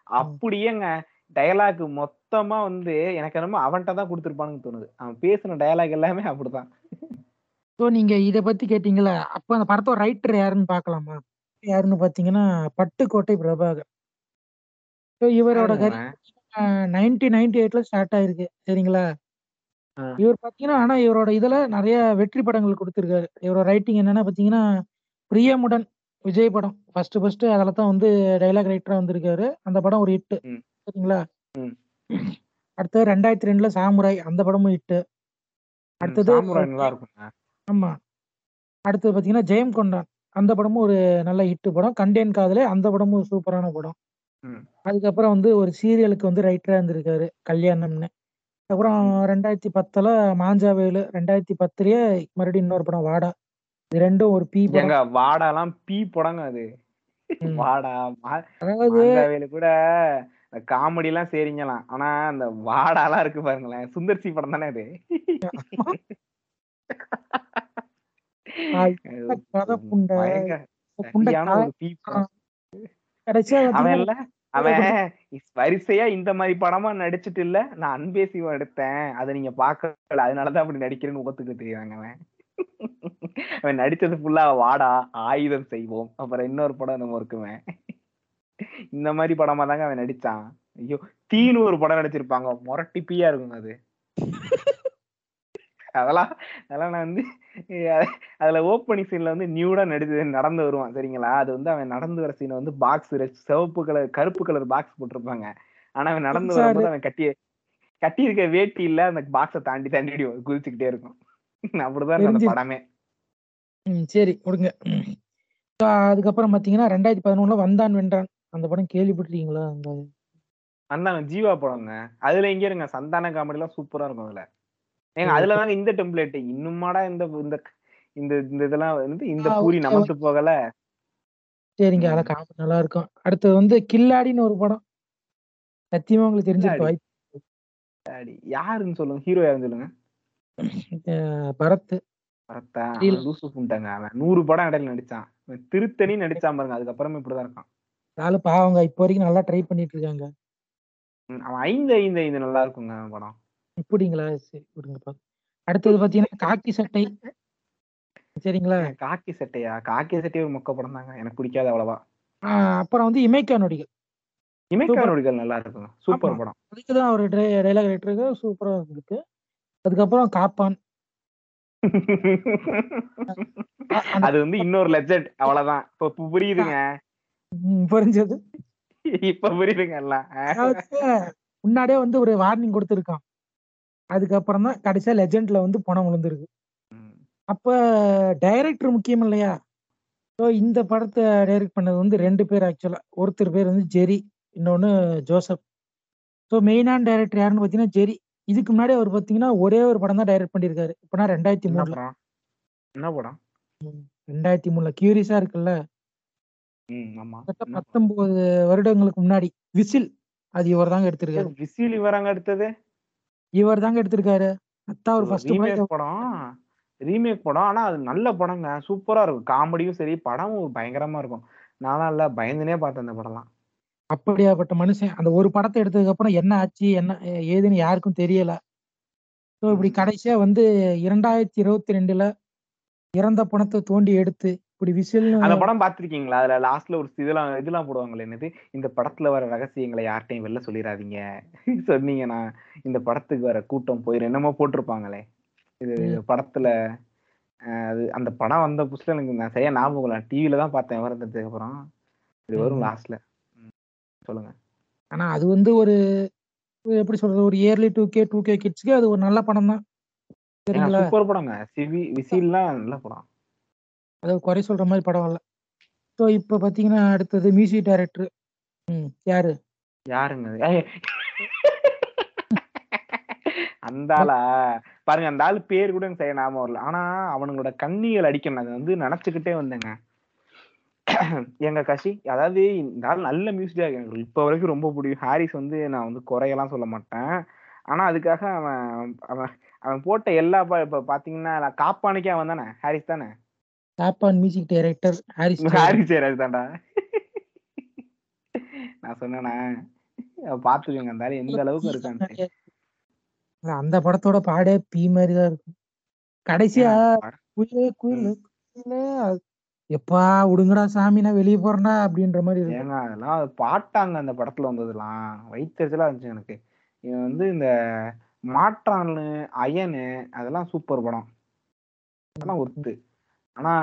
அப்படியேங்க டயலாக் மொத்தமா வந்து எனக்கு என்னமோ அவன்கிட்ட தான் கொடுத்துருப்பானுன்னு தோணுது. அவன் பேசின டயலாக் எல்லாமே அப்படிதான். ஸோ நீங்க இத பத்தி கேட்டீங்களா அப்ப அந்த படத்தோட ரைட்டர் யாருன்னு பார்க்கலாமா யாருன்னு பாத்தீங்கன்னா பட்டுக்கோட்டை பிரபாகர். ஸோ இவரோட நைன்டீன் நைன்டி எயிட்ல ஸ்டார்ட் ஆயிருக்கு. சரிங்களா. இவர் பாத்தீங்கன்னா ஆனா இவரோட இதுல நிறைய வெற்றி படங்கள் கொடுத்திருக்காரு. இவரோட ரைட்டிங் என்னன்னா பாத்தீங்கன்னா பிரியமுடன் விஜய் படம். ஃபர்ஸ்ட் ஃபர்ஸ்ட் அதில் தான் வந்து டைலாக் ரைட்டரா வந்திருக்காரு. அந்த படம் ஒரு ஹிட் ம். சரிங்களா. அடுத்தது ரெண்டாயிரத்தி ரெண்டுல சாமுராய். அந்த படமும் ஹிட் அடுத்தது ஆமா. அடுத்தது பாத்தீங்கன்னா ஜெயம் கொண்டான். அந்த படமும் ஒரு நல்ல ஹிட் படம். கண்டேன் காதலே அந்த படமும் சூப்பரான படம். அதுக்கப்புறம் வந்து ஒரு சீரியலுக்கு வந்து ரைட்டரா இருந்திருக்காரு கல்யாணம்னு. அப்புறம் ரெண்டாயிரத்தி பத்துல மாஞ்சாவேலு ரெண்டாயிரத்தி பத்துலயே மறுபடியும் இன்னொரு படம் வாடா. இது ரெண்டும் ஒரு பி எங்க வாடாலாம் பீ படங்க அது. வாடா அதாவது கூட காமெடி எல்லாம் சரிங்கலாம் ஆனா அந்த வாடாலாம் இருக்கு பாருங்களேன். சுந்தர்சி படம் தானே அது. கதை புண்டை. புண்டை அவன் வரிசையா இந்த மாதிரி படமா நடிச்சிட்டு இல்ல. நான் அன்பேசிவம் எடுத்தேன். அதை நீங்க பாக்கல அதனாலதான் அப்படி நடிக்கிறேன்னு ஒத்துக்க தெரியாங்க அவன். அவன் நடிச்சது ஃபுல்லா வாடா ஆயுதம் செய்வோம். அப்புறம் இன்னொரு படம் என்னமோ இருக்குமே. இந்த மாதிரி படமா தாங்க அவன் நடிச்சான். ஐயோ தீனு ஒரு படம் நடிச்சிருப்பாங்க. முரட்டி பீயா இருக்குங்க அது. அதெல்லாம் அதெல்லாம் நான் வந்து அதுல ஓப்பனிங் சீன்ல வந்து நியூடா நடிச்சு நடந்து வருவான் சரிங்களா? அது வந்து அவன் நடந்து வர சீன் வந்து பாக்ஸ் சிவப்பு கலர் கருப்பு கலர் பாக்ஸ் போட்டிருப்பாங்க. ஆனா அவன் நடந்து. வரும்போது அவன் கட்டி கட்டி இருக்க வேட்டி இல்ல அந்த பாக்ஸை தாண்டி தாண்டி குதிச்சுக்கிட்டே இருக்கும். அப்படிதான் அந்த. படமே. சரி விடுங்க So, அதுக்கப்புறம் பாத்தீங்கன்னா ரெண்டாயிரத்தி பதினொன்னுல வந்தான் வென்றான். அந்த படம் கேள்விப்பட்டிருக்கீங்களா? அந்த அந்த ஜீவா படங்க அதுல எங்க இருங்க சந்தான காமெடி எல்லாம் சூப்பரா இருக்கும் அதுல. ஏங்க அதுல தாங்க இந்த டெம்ப்ளேட் இன்னுமாடா இந்த இந்த இந்த இந்த இதெல்லாம் வந்து இந்த பூரி நமத்து போகல. சரிங்க. அத காமெடி நல்லா இருக்கும் அடுத்தது வந்து கில்லாடின்னு ஒரு படம். சத்தியமா உங்களுக்கு தெரிஞ்சிருக்க கில்லாடி. வாய்ப்பு அடி, யாருன்னு சொல்லுங்க ஹீரோ யாருன்னு சொல்லுங்க? பரத். பரத்தா? லூசு புண்டாங்க அவன் நூறு படம் இடையில நடிச்சான். திருத்தணி நடிச்சான் பாருங்க அதுக்கப்புறமே இப்படிதான் இருக்கான். ஆளு பாவங்க இப்போ வரைக்கும் நல்லா ட்ரை பண்ணிட்டு இருக்காங்க. அவன் ஐந்து ஐந்து ஐந்து நல்லா இருக்குங்க படம். இப்படிங்களா சரி விடுங்கப்பா அடுத்தது பாத்தீங்கன்னா காக்கி சட்டை. சரிங்களா? காக்கி சட்டையா? காக்கி சட்டை ஒரு மொக்க படம் தாங்க. எனக்கு பிடிக்காது அவ்வளவா. அப்புறம் வந்து இமைக்கா நொடிகள். இமைக்கா நொடிகள் நல்லா இருக்குங்க சூப்பர். படம். அதுக்கு தான் ஒரு டைலாக் ரைட்டருக்கு சூப்பரா இருக்கு அதுக்கப்புறம் காப்பான். அது வந்து இன்னொரு லெஜெண்ட் அவ்வளவுதான். இப்ப புரியுதுங்க. புரிஞ்சது. இப்ப புரியுதுங்க எல்லாம். முன்னாடியே வந்து ஒரு வார்னிங் கொடுத்துருக்கான். அதுக்கப்புறம் தான் கடைசியா லெஜெண்ட்ல வந்து பணம் விழுந்திருக்கு. அப்ப டைரக்டர் முக்கியம் இல்லையா? ஸோ இந்த படத்தை டைரக்ட் பண்ணது வந்து ரெண்டு பேர் ஆக்சுவலா ஒருத்தர் பேர் வந்து ஜெரி இன்னொன்னு ஜோசப். ஸோ மெயினான டைரக்டர் யாருன்னு பார்த்தீங்கன்னா ஜெரி. இதுக்கு முன்னாடி அவர் பார்த்தீங்கன்னா ஒரே ஒரு படம் தான் டைரக்ட் பண்ணியிருக்காரு. இப்போனா ரெண்டாயிரத்தி மூணுல. படம்? என்ன படம்? ரெண்டாயிரத்தி மூணுல. கியூரிஸா இருக்குல்ல? பத்தொன்பது வருடங்களுக்கு முன்னாடி. விசில். அது இவர் தாங்க எடுத்திருக்காரு. விசில் வராங்க அடுத்தது இவர் தாங்க எடுத்திருக்காரு. அத்தா ஒரு ஃபர்ஸ்ட் ரீமேக் படம் ரீமேக் படம் ஆனா அது நல்ல படங்க. சூப்பரா இருக்கும். காமெடியும் சரி படமும் பயங்கரமா இருக்கும். நானா இல்ல பயந்துனே பார்த்தேன் அந்த படம்லாம். அப்படியாப்பட்ட மனுஷன். அந்த ஒரு படத்தை எடுத்ததுக்கு அப்புறம் என்ன ஆச்சு என்ன ஏதுன்னு யாருக்கும் தெரியல. ஸோ இப்படி கடைசியா வந்து இரண்டாயிரத்தி இருபத்தி ரெண்டுல இறந்த பணத்தை தோண்டி எடுத்து இப்படி விசில்னு அந்த படம் பாத்திருக்கீங்களா அதுல லாஸ்ட்ல ஒரு இதெல்லாம் இதெல்லாம் போடுவாங்களே என்னது? இந்த படத்துல வர ரகசியங்களை யார்ட்டையும் வெளில சொல்லிடாதீங்க சொன்னீங்கன்னா இந்த படத்துக்கு வர கூட்டம் போயிரும். என்னமோ போட்டிருப்பாங்களே. இது படத்துல அது அந்த படம் வந்த புதுசுல எனக்கு நான் சரியா ஞாபகம் இல்லை. டிவில தான் பார்த்தேன் வரதுக்கு அப்புறம் இது வரும். லாஸ்ட்ல சொல்லுங்க. ஆனா அது வந்து ஒரு ஒரு எப்படி சொல்றது? ஒரு early two K two K கிட்ஸ்க்கு அது ஒரு நல்ல படம் தான் சரிங்களா? சூப்பர் படங்க. சிவி விசில்லாம் நல்ல படம். அது குறை சொல்ற மாதிரி படம் இல்ல ஸோ இப்போ பார்த்தீங்கன்னா அடுத்தது மியூசிக் டைரக்டர் ம் யாரு? யாருங்க அந்த ஆளா? பாருங்க அந்த ஆள் பேர் கூட எனக்கு சரியா ஞாபகம் வரல. ஆனா அவனுங்களோட கண்ணிகள் அடிக்கணும். அது வந்து நினைச்சுக்கிட்டே வந்தேங்க. எங்க கஷி அதாவது இந்த ஆள் நல்ல மியூசிக் எனக்கு இப்ப வரைக்கும் ரொம்ப பிடிக்கும். ஹாரிஸ் வந்து நான் வந்து குறையெல்லாம் சொல்ல மாட்டேன். ஆனா அதுக்காக அவன் அவன் அவன் போட்ட எல்லா இப்போ இப்ப பாத்தீங்கன்னா நான் காப்பானிக்கே அவன் தானே? ஹாரிஸ் தானே? தாப்பான் மியூசிக் டைரக்டர் ஹாரிஸ். ஹாரிஸ் ஜெயராஜ் தான்டா. நான் சொன்னேனா? பாத்துக்கோங்க அந்த எந்த அளவுக்கு இருக்கான்னு அந்த படத்தோட பாடே பீ மாதிரி தான் இருக்கும். கடைசியா. குயிலே குயிலே எப்பா விடுங்கடா சாமி நான் வெளியே போறேன்டா அப்படின்ற மாதிரி ஏங்க அதெல்லாம் அது பாட்டாங்க அந்த படத்துல வந்ததெல்லாம். வயிற்றுச்சலா இருந்துச்சு எனக்கு. இவன் வந்து இந்த மாற்றான்னு அயனு அதெல்லாம் சூப்பர் படம். அதெல்லாம் ஒர்த்து ஆனா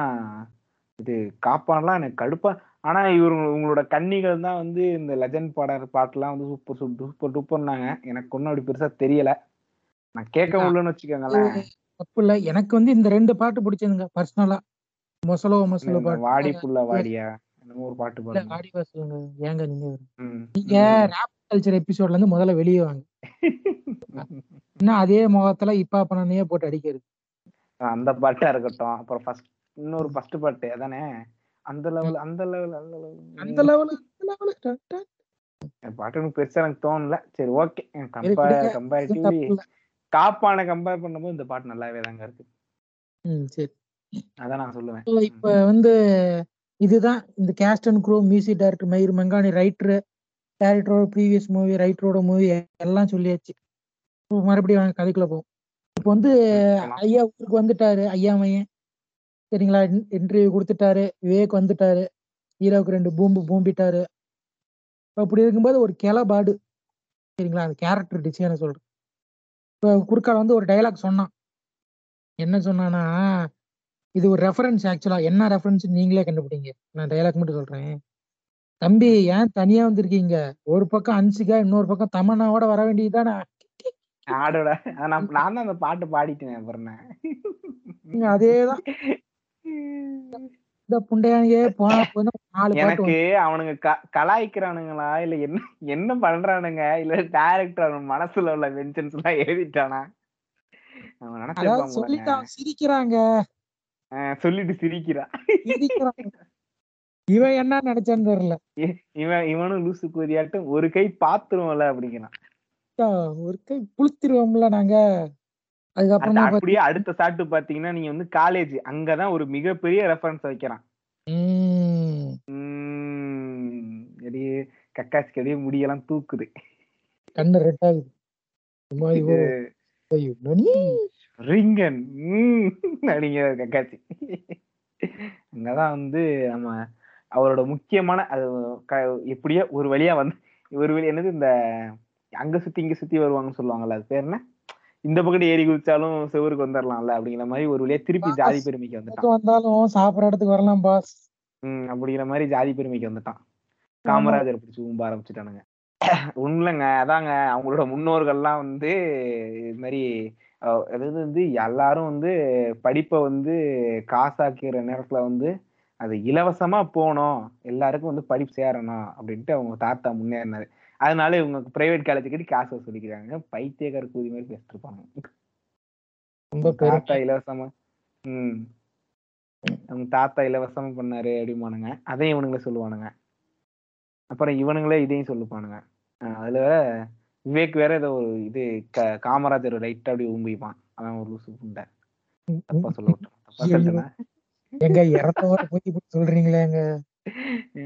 இது காப்பான்லாம் எனக்கு கடுப்பா ஆனா இவர் உங்களோட கன்னிகள் தான் வந்து இந்த லெஜண்ட் பாடல் பாட்டுலாம் வந்து சூப்பர் சூப்பர் டூப்பர்னாங்க எனக்கு ஒன்றும் அப்படி பெருசா தெரியல. நான் கேட்க முடியலன்னு வச்சுக்கோங்களேன். தப்பு இல்ல. எனக்கு வந்து இந்த ரெண்டு பாட்டு பிடிச்சதுங்க பர்சனலா மொசலோ மொசலோ பாட்டு. வாடி புள்ள வாடியா? என்னமோ ஒரு பாட்டு பாருங்க வாடி வாசலுங்க ஏங்க நீங்க? நீங்க ரேப் கல்ச்சர் எபிசோட்ல இருந்து முதல்ல வெளியே வாங்க. இன்னும் அதே முகத்துல இப்பா பண்ணனையே போட்டு அடிக்கிறது. அந்த பாட்டா இருக்கட்டும். அப்புறம் ஃபர்ஸ்ட் இன்னொரு ஃபர்ஸ்ட் பாட்டு அதானே? அந்த லெவல் அந்த லெவல் அந்த அந்த லெவல் லெவலு அந்த லெவலு பாட்டு எனக்கு பெருசா எனக்கு தோணல. சரி ஓகே. விடுங்க. கம்பேரிட்டிவ்லி காப்பான கம்பேர் பண்ணும்போது இந்த பாட்டு நல்லாவே தாங்க இருக்கு. ம் சரி. அதான் நான் சொல்லுவேன். இப்ப வந்து இதுதான் இந்த cast and crew music director Mayur Mangani writer டேரக்டரோட previous movie ரைட்டரோட மூவி எல்லாம் சொல்லியாச்சு. மறுபடியும் வாங்க கதைக்குள்ள போவோம். இப்போ வந்து ஐயா ஊருக்கு வந்துட்டாரு ஐயா மையன் சரிங்களா? இன்டர்வியூ கொடுத்துட்டாரு. விவேக் வந்துட்டாரு. ஹீரோவுக்கு ரெண்டு பூம்பு பூம்பிட்டாரு. அப்படி இருக்கும்போது ஒரு கிளபாடு. சரிங்களா? அந்த கேரக்டர் டிசைனை சொல்றேன். இப்போ குறுக்கால வந்து ஒரு டைலாக் சொன்னான். என்ன சொன்னானா இது ஒரு ரெஃபரன்ஸ் ஆக்சுவலா என்ன ரெஃபரன்ஸ் நீங்களே கண்டுபிடிங்க. நான் டைலாக் மட்டும் சொல்றேன். தம்பி ஏன் தனியா வந்திருக்கீங்க? ஒரு பக்கம் அன்சிகா இன்னொரு பக்கம் தமன்னாவோட வர வேண்டியதுதானே? ஆடோட. நான் நான் தான் அந்த பாட்டு பாடிட்டேன் அதேதான். இந்த போனா நாலு எனக்கு அவனுங்க கலாய்க்கிறானுங்களா? இல்ல என்ன என்ன பண்றானுங்க? இல்ல டைரக்டர் அவன் மனசுல உள்ள வெஞ்சன்ஸ் எல்லாம் எழுதிட்டானா? அவன் அதாவது நினைச்சிருப்பான் சொல்லிட்டு போலங்க. அவன் சிரிக்கிறாங்க. சொல்லிட்டு சிரிக்கிறான் இவன் என்ன நினைச்சான்னு தெரியல. இவன் இவனும் லூசு கூதியாட்டும் ஒரு கை பாத்துருவோம்ல அப்படிங்கிறான். ஒரு கை புளுத்திருவோம்ல நாங்க. அதுக்கப்புறமா அது அப்படியே அடுத்த சாட்டு பாத்தீங்கன்னா நீங்க வந்து காலேஜ் அங்கதான் ஒரு மிகப்பெரிய ரெஃபரன்ஸ் வைக்கிறான். அப்படியே கக்காசி அப்படியே முடியெல்லாம் தூக்குது. கண்ணு ரெட் ஆகுது. சும்மா இவோ, ஐயோ, நனி? ரிங்கன். உம் அப்படிங்கிற கக்காசி. அங்கதான் வந்து நம்ம அவரோட முக்கியமான அது எப்படியோ ஒரு வழியா வந்து ஒரு வழி என்னது இந்த அங்க சுத்தி இங்க சுத்தி வருவாங்கன்னு சொல்லுவாங்கல்ல அது பேர் என்ன? இந்த பக்கத்து ஏறி குதிச்சாலும் செவருக்கு வந்துடலாம்ல அப்படிங்கிற மாதிரி ஒரு வழியா திருப்பி ஜாதி பெருமைக்கு வந்துட்டான். வந்தாலும் சாப்பிடுற இடத்துக்கு வரலாம் பாஸ். உம் அப்படிங்கிற மாதிரி ஜாதி பெருமைக்கு வந்துட்டான். காமராஜர் பிடிச்சி ஊம்ப ஆரம்பிச்சுட்டானுங்க. உண்மைங்க அதாங்க அவங்களோட முன்னோர்கள்லாம் வந்து இது மாதிரி அதாவது வந்து எல்லாரும் வந்து படிப்பை வந்து காசாக்கிற நேரத்துல வந்து அது இலவசமா போகணும் எல்லாருக்கும் வந்து படிப்பு சேரணும் அப்படின்ட்டு அவங்க தாத்தா முன்னேறினாரு. அதனால இவங்க பிரைவேட் காலேஜ் கட்டி காசு வசூலிக்கிறாங்க. பைத்தியக்கார கூதி மாதிரி பேசிட்டு இருப்பாங்க ரொம்ப தாத்தா இலவசமா உம் அவங்க தாத்தா இலவசமா பண்ணாரு அப்படிம்பானுங்க. அதையும் இவனுங்களே சொல்லுவானுங்க. அப்புறம் இவனுங்களே இதையும் சொல்லுப்பானுங்க. அதுல விவேக் வேற ஏதோ ஒரு இது க- காமராஜர் லைட்டா அப்படி ஊம்பிப்பான் அதான் ஒரு லூசு புண்டை. தப்பா சொல்ல விட்டேன். தப்பா? எங்க இறத்தவர போய் இப்படி சொல்றீங்களேங்க. உம்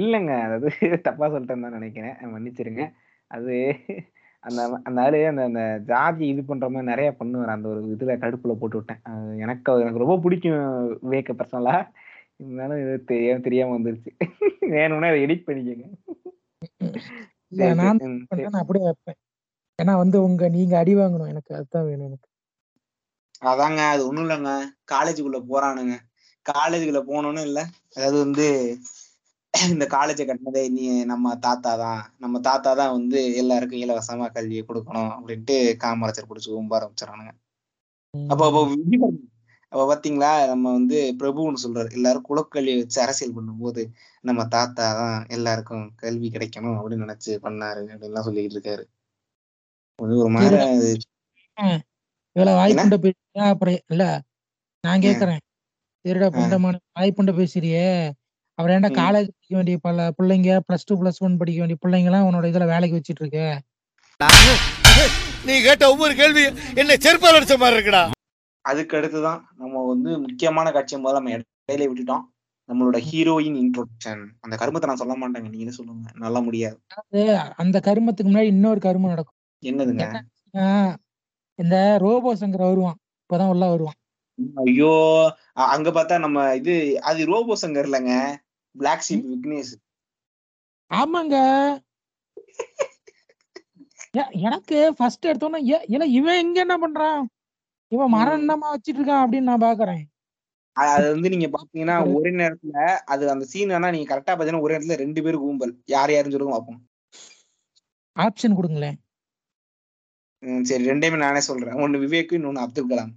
இல்லைங்க. அதாவது தப்பா சொல்லிட்டேன்னு தான் நினைக்கிறேன். மன்னிச்சிருங்க. அது அந்த அந்த ஆளு அந்த அந்த ஜாதி இது பண்ற மாதிரி நிறைய பண்ணுவார். அந்த ஒரு இதுல கடுப்புல போட்டு விட்டேன். அது எனக்கு அது எனக்கு ரொம்ப பிடிக்கும் விவேக்க பர்சனலா இருந்தாலும் இது தெரியாம தெரியாம வந்துருச்சு. வேணும்னா அதை எடிட் பண்ணிக்கோங்க. நான் அப்படியே வைப்பேன். ஏன்னா வந்து உங்க நீங்க அடி வாங்கணும். எனக்கு அதுதான் வேணும் எனக்கு. அதாங்க அது ஒண்ணும் இல்லைங்க. காலேஜுக்குள்ள போறானுங்க. காலேஜுக்குள்ள போனோன்னு இல்ல. அதாவது வந்து இந்த காலேஜை கட்டினதே நீ நம்ம தாத்தா தான் நம்ம தாத்தா தான் வந்து எல்லாருக்கும் இலவசமா கல்வியை கொடுக்கணும் அப்படின்ட்டு காமராஜர் பிடிச்சி ஊம்ப ஆரம்பிச்சிடறானுங்க. அப்போ அப்போ அப்ப பாத்தீங்களா? நம்ம வந்து பிரபுன்னு சொல்றாரு. எல்லாரும் குலக்கல்வி வச்சு அரசியல் பண்ணும்போது நம்ம தாத்தா தான் எல்லாருக்கும் கல்வி கிடைக்கணும் அப்படின்னு நினைச்சு பண்ணாரு அப்படின்லாம் சொல்லிட்டு இருக்காரு. ஒரு மாதிரி இவ்வளவு வாய்ப்புண்ட பேசுறியா? அப்புறம் இல்ல நான் கேக்குறேன். சரிடா ஆ. புண்டமான வாய்ப்புண்ட பேசுறியே. அப்புறம் ஏன்டா ம். காலேஜ் படிக்க வேண்டிய பல பிள்ளைங்க பிளஸ் டூ பிளஸ் ஒன் படிக்க வேண்டிய பிள்ளைங்க எல்லாம் உன்னோட இதுல வேலைக்கு வச்சிட்டு இருக்க? நீ கேட்ட ஒவ்வொரு கேள்வி என்ன செருப்பால் அடிச்ச மாதிரி இருக்குடா. அதுக்கு அடுத்துதான் நம்ம வந்து முக்கியமான காட்சியை முதல்ல நம்ம இடையில விட்டுட்டோம். நம்மளோட ஹீரோயின் இன்ட்ரோடக்ஷன் அந்த கருமத்தை நான் சொல்ல மாட்டேங்க. நீங்களே சொல்லுங்க? நல்லா முடியாது. அதாவது அந்த கருமத்துக்கு முன்னாடி இன்னொரு கருமம் நடக்கும். என்னதுங்க? ஆ, இந்த ரோபோ சங்கர் வருவான். இப்பதான் உள்ள வருவான். ஐயோ அ- அங்க பார்த்தா நம்ம இது அது ரோபோ சங்கர் இல்லைங்க. பிளாக் ஷீப் விக்னேஷ் ஆமாங்க. எனக்கு ஃபர்ஸ்ட் எடுத்தோன்னே ஏல இவன் இங்க என்ன பண்றான்? இவன் மரம். என்னமா வச்சிட்டு இருக்கான் அப்படின்னு நான் பாக்குறேன். அது வந்து நீங்க பாத்தீங்கன்னா ஒரே நேரத்துல அது அந்த சீன் ஆனா நீங்க கரெக்டா பாத்தீங்கன்னா ஒரே நேரத்துல ரெண்டு பேரும் கும்பல். யார் யாருன்னு சொல்லுங்க பார்ப்போம் ஆப்ஷன் கொடுங்களேன். சரி ரெண்டையுமே நானே சொல்றேன். ஒன்னு விவேக் இன்னொன்னு அப்துல் கலாம்.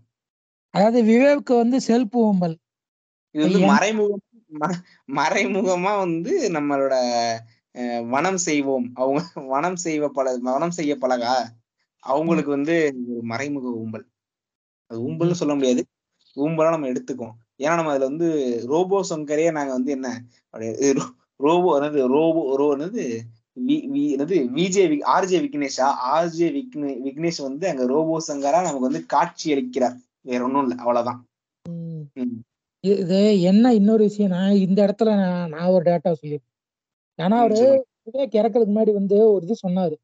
அதாவது விவேக் வந்து செல்ஃப் ஓம்பல் இது வந்து. மறைமுகம் மறைமுகமா வந்து நம்மளோட வனம் செய்வோம். அவங்க வனம் செய்வ பல வனம் செய்ய பழகா அவங்களுக்கு வந்து ஒரு மறைமுக ஊம்பல். அது ஊம்பல்னு சொல்ல முடியாது. ஊம்பலா நம்ம எடுத்துக்குவோம். ஏன்னா நம்ம அதுல வந்து ரோபோ சங்கரே நாங்க வந்து என்ன ரோபோ என்னது ரோபோ ரோ என்னது என்னது விஜே வி ஆர்ஜே விக்னேஷா? ஆர்ஜே விக்னே விக்னேஷ் வந்து அங்க ரோபோ சங்கரா நமக்கு வந்து காட்சி அளிக்கிறார். வேற ஒண்ணும் இல்ல. அவ்வளவுதான். இது என்ன இன்னொரு விஷயம் நான் இந்த இடத்துல நான் நான் ஒரு டேட்டா சொல்லியிருக்கேன் ஏன்னா அவரு. விவேக் இறக்கிறதுக்கு முன்னாடி வந்து ஒரு இது சொன்னாரு.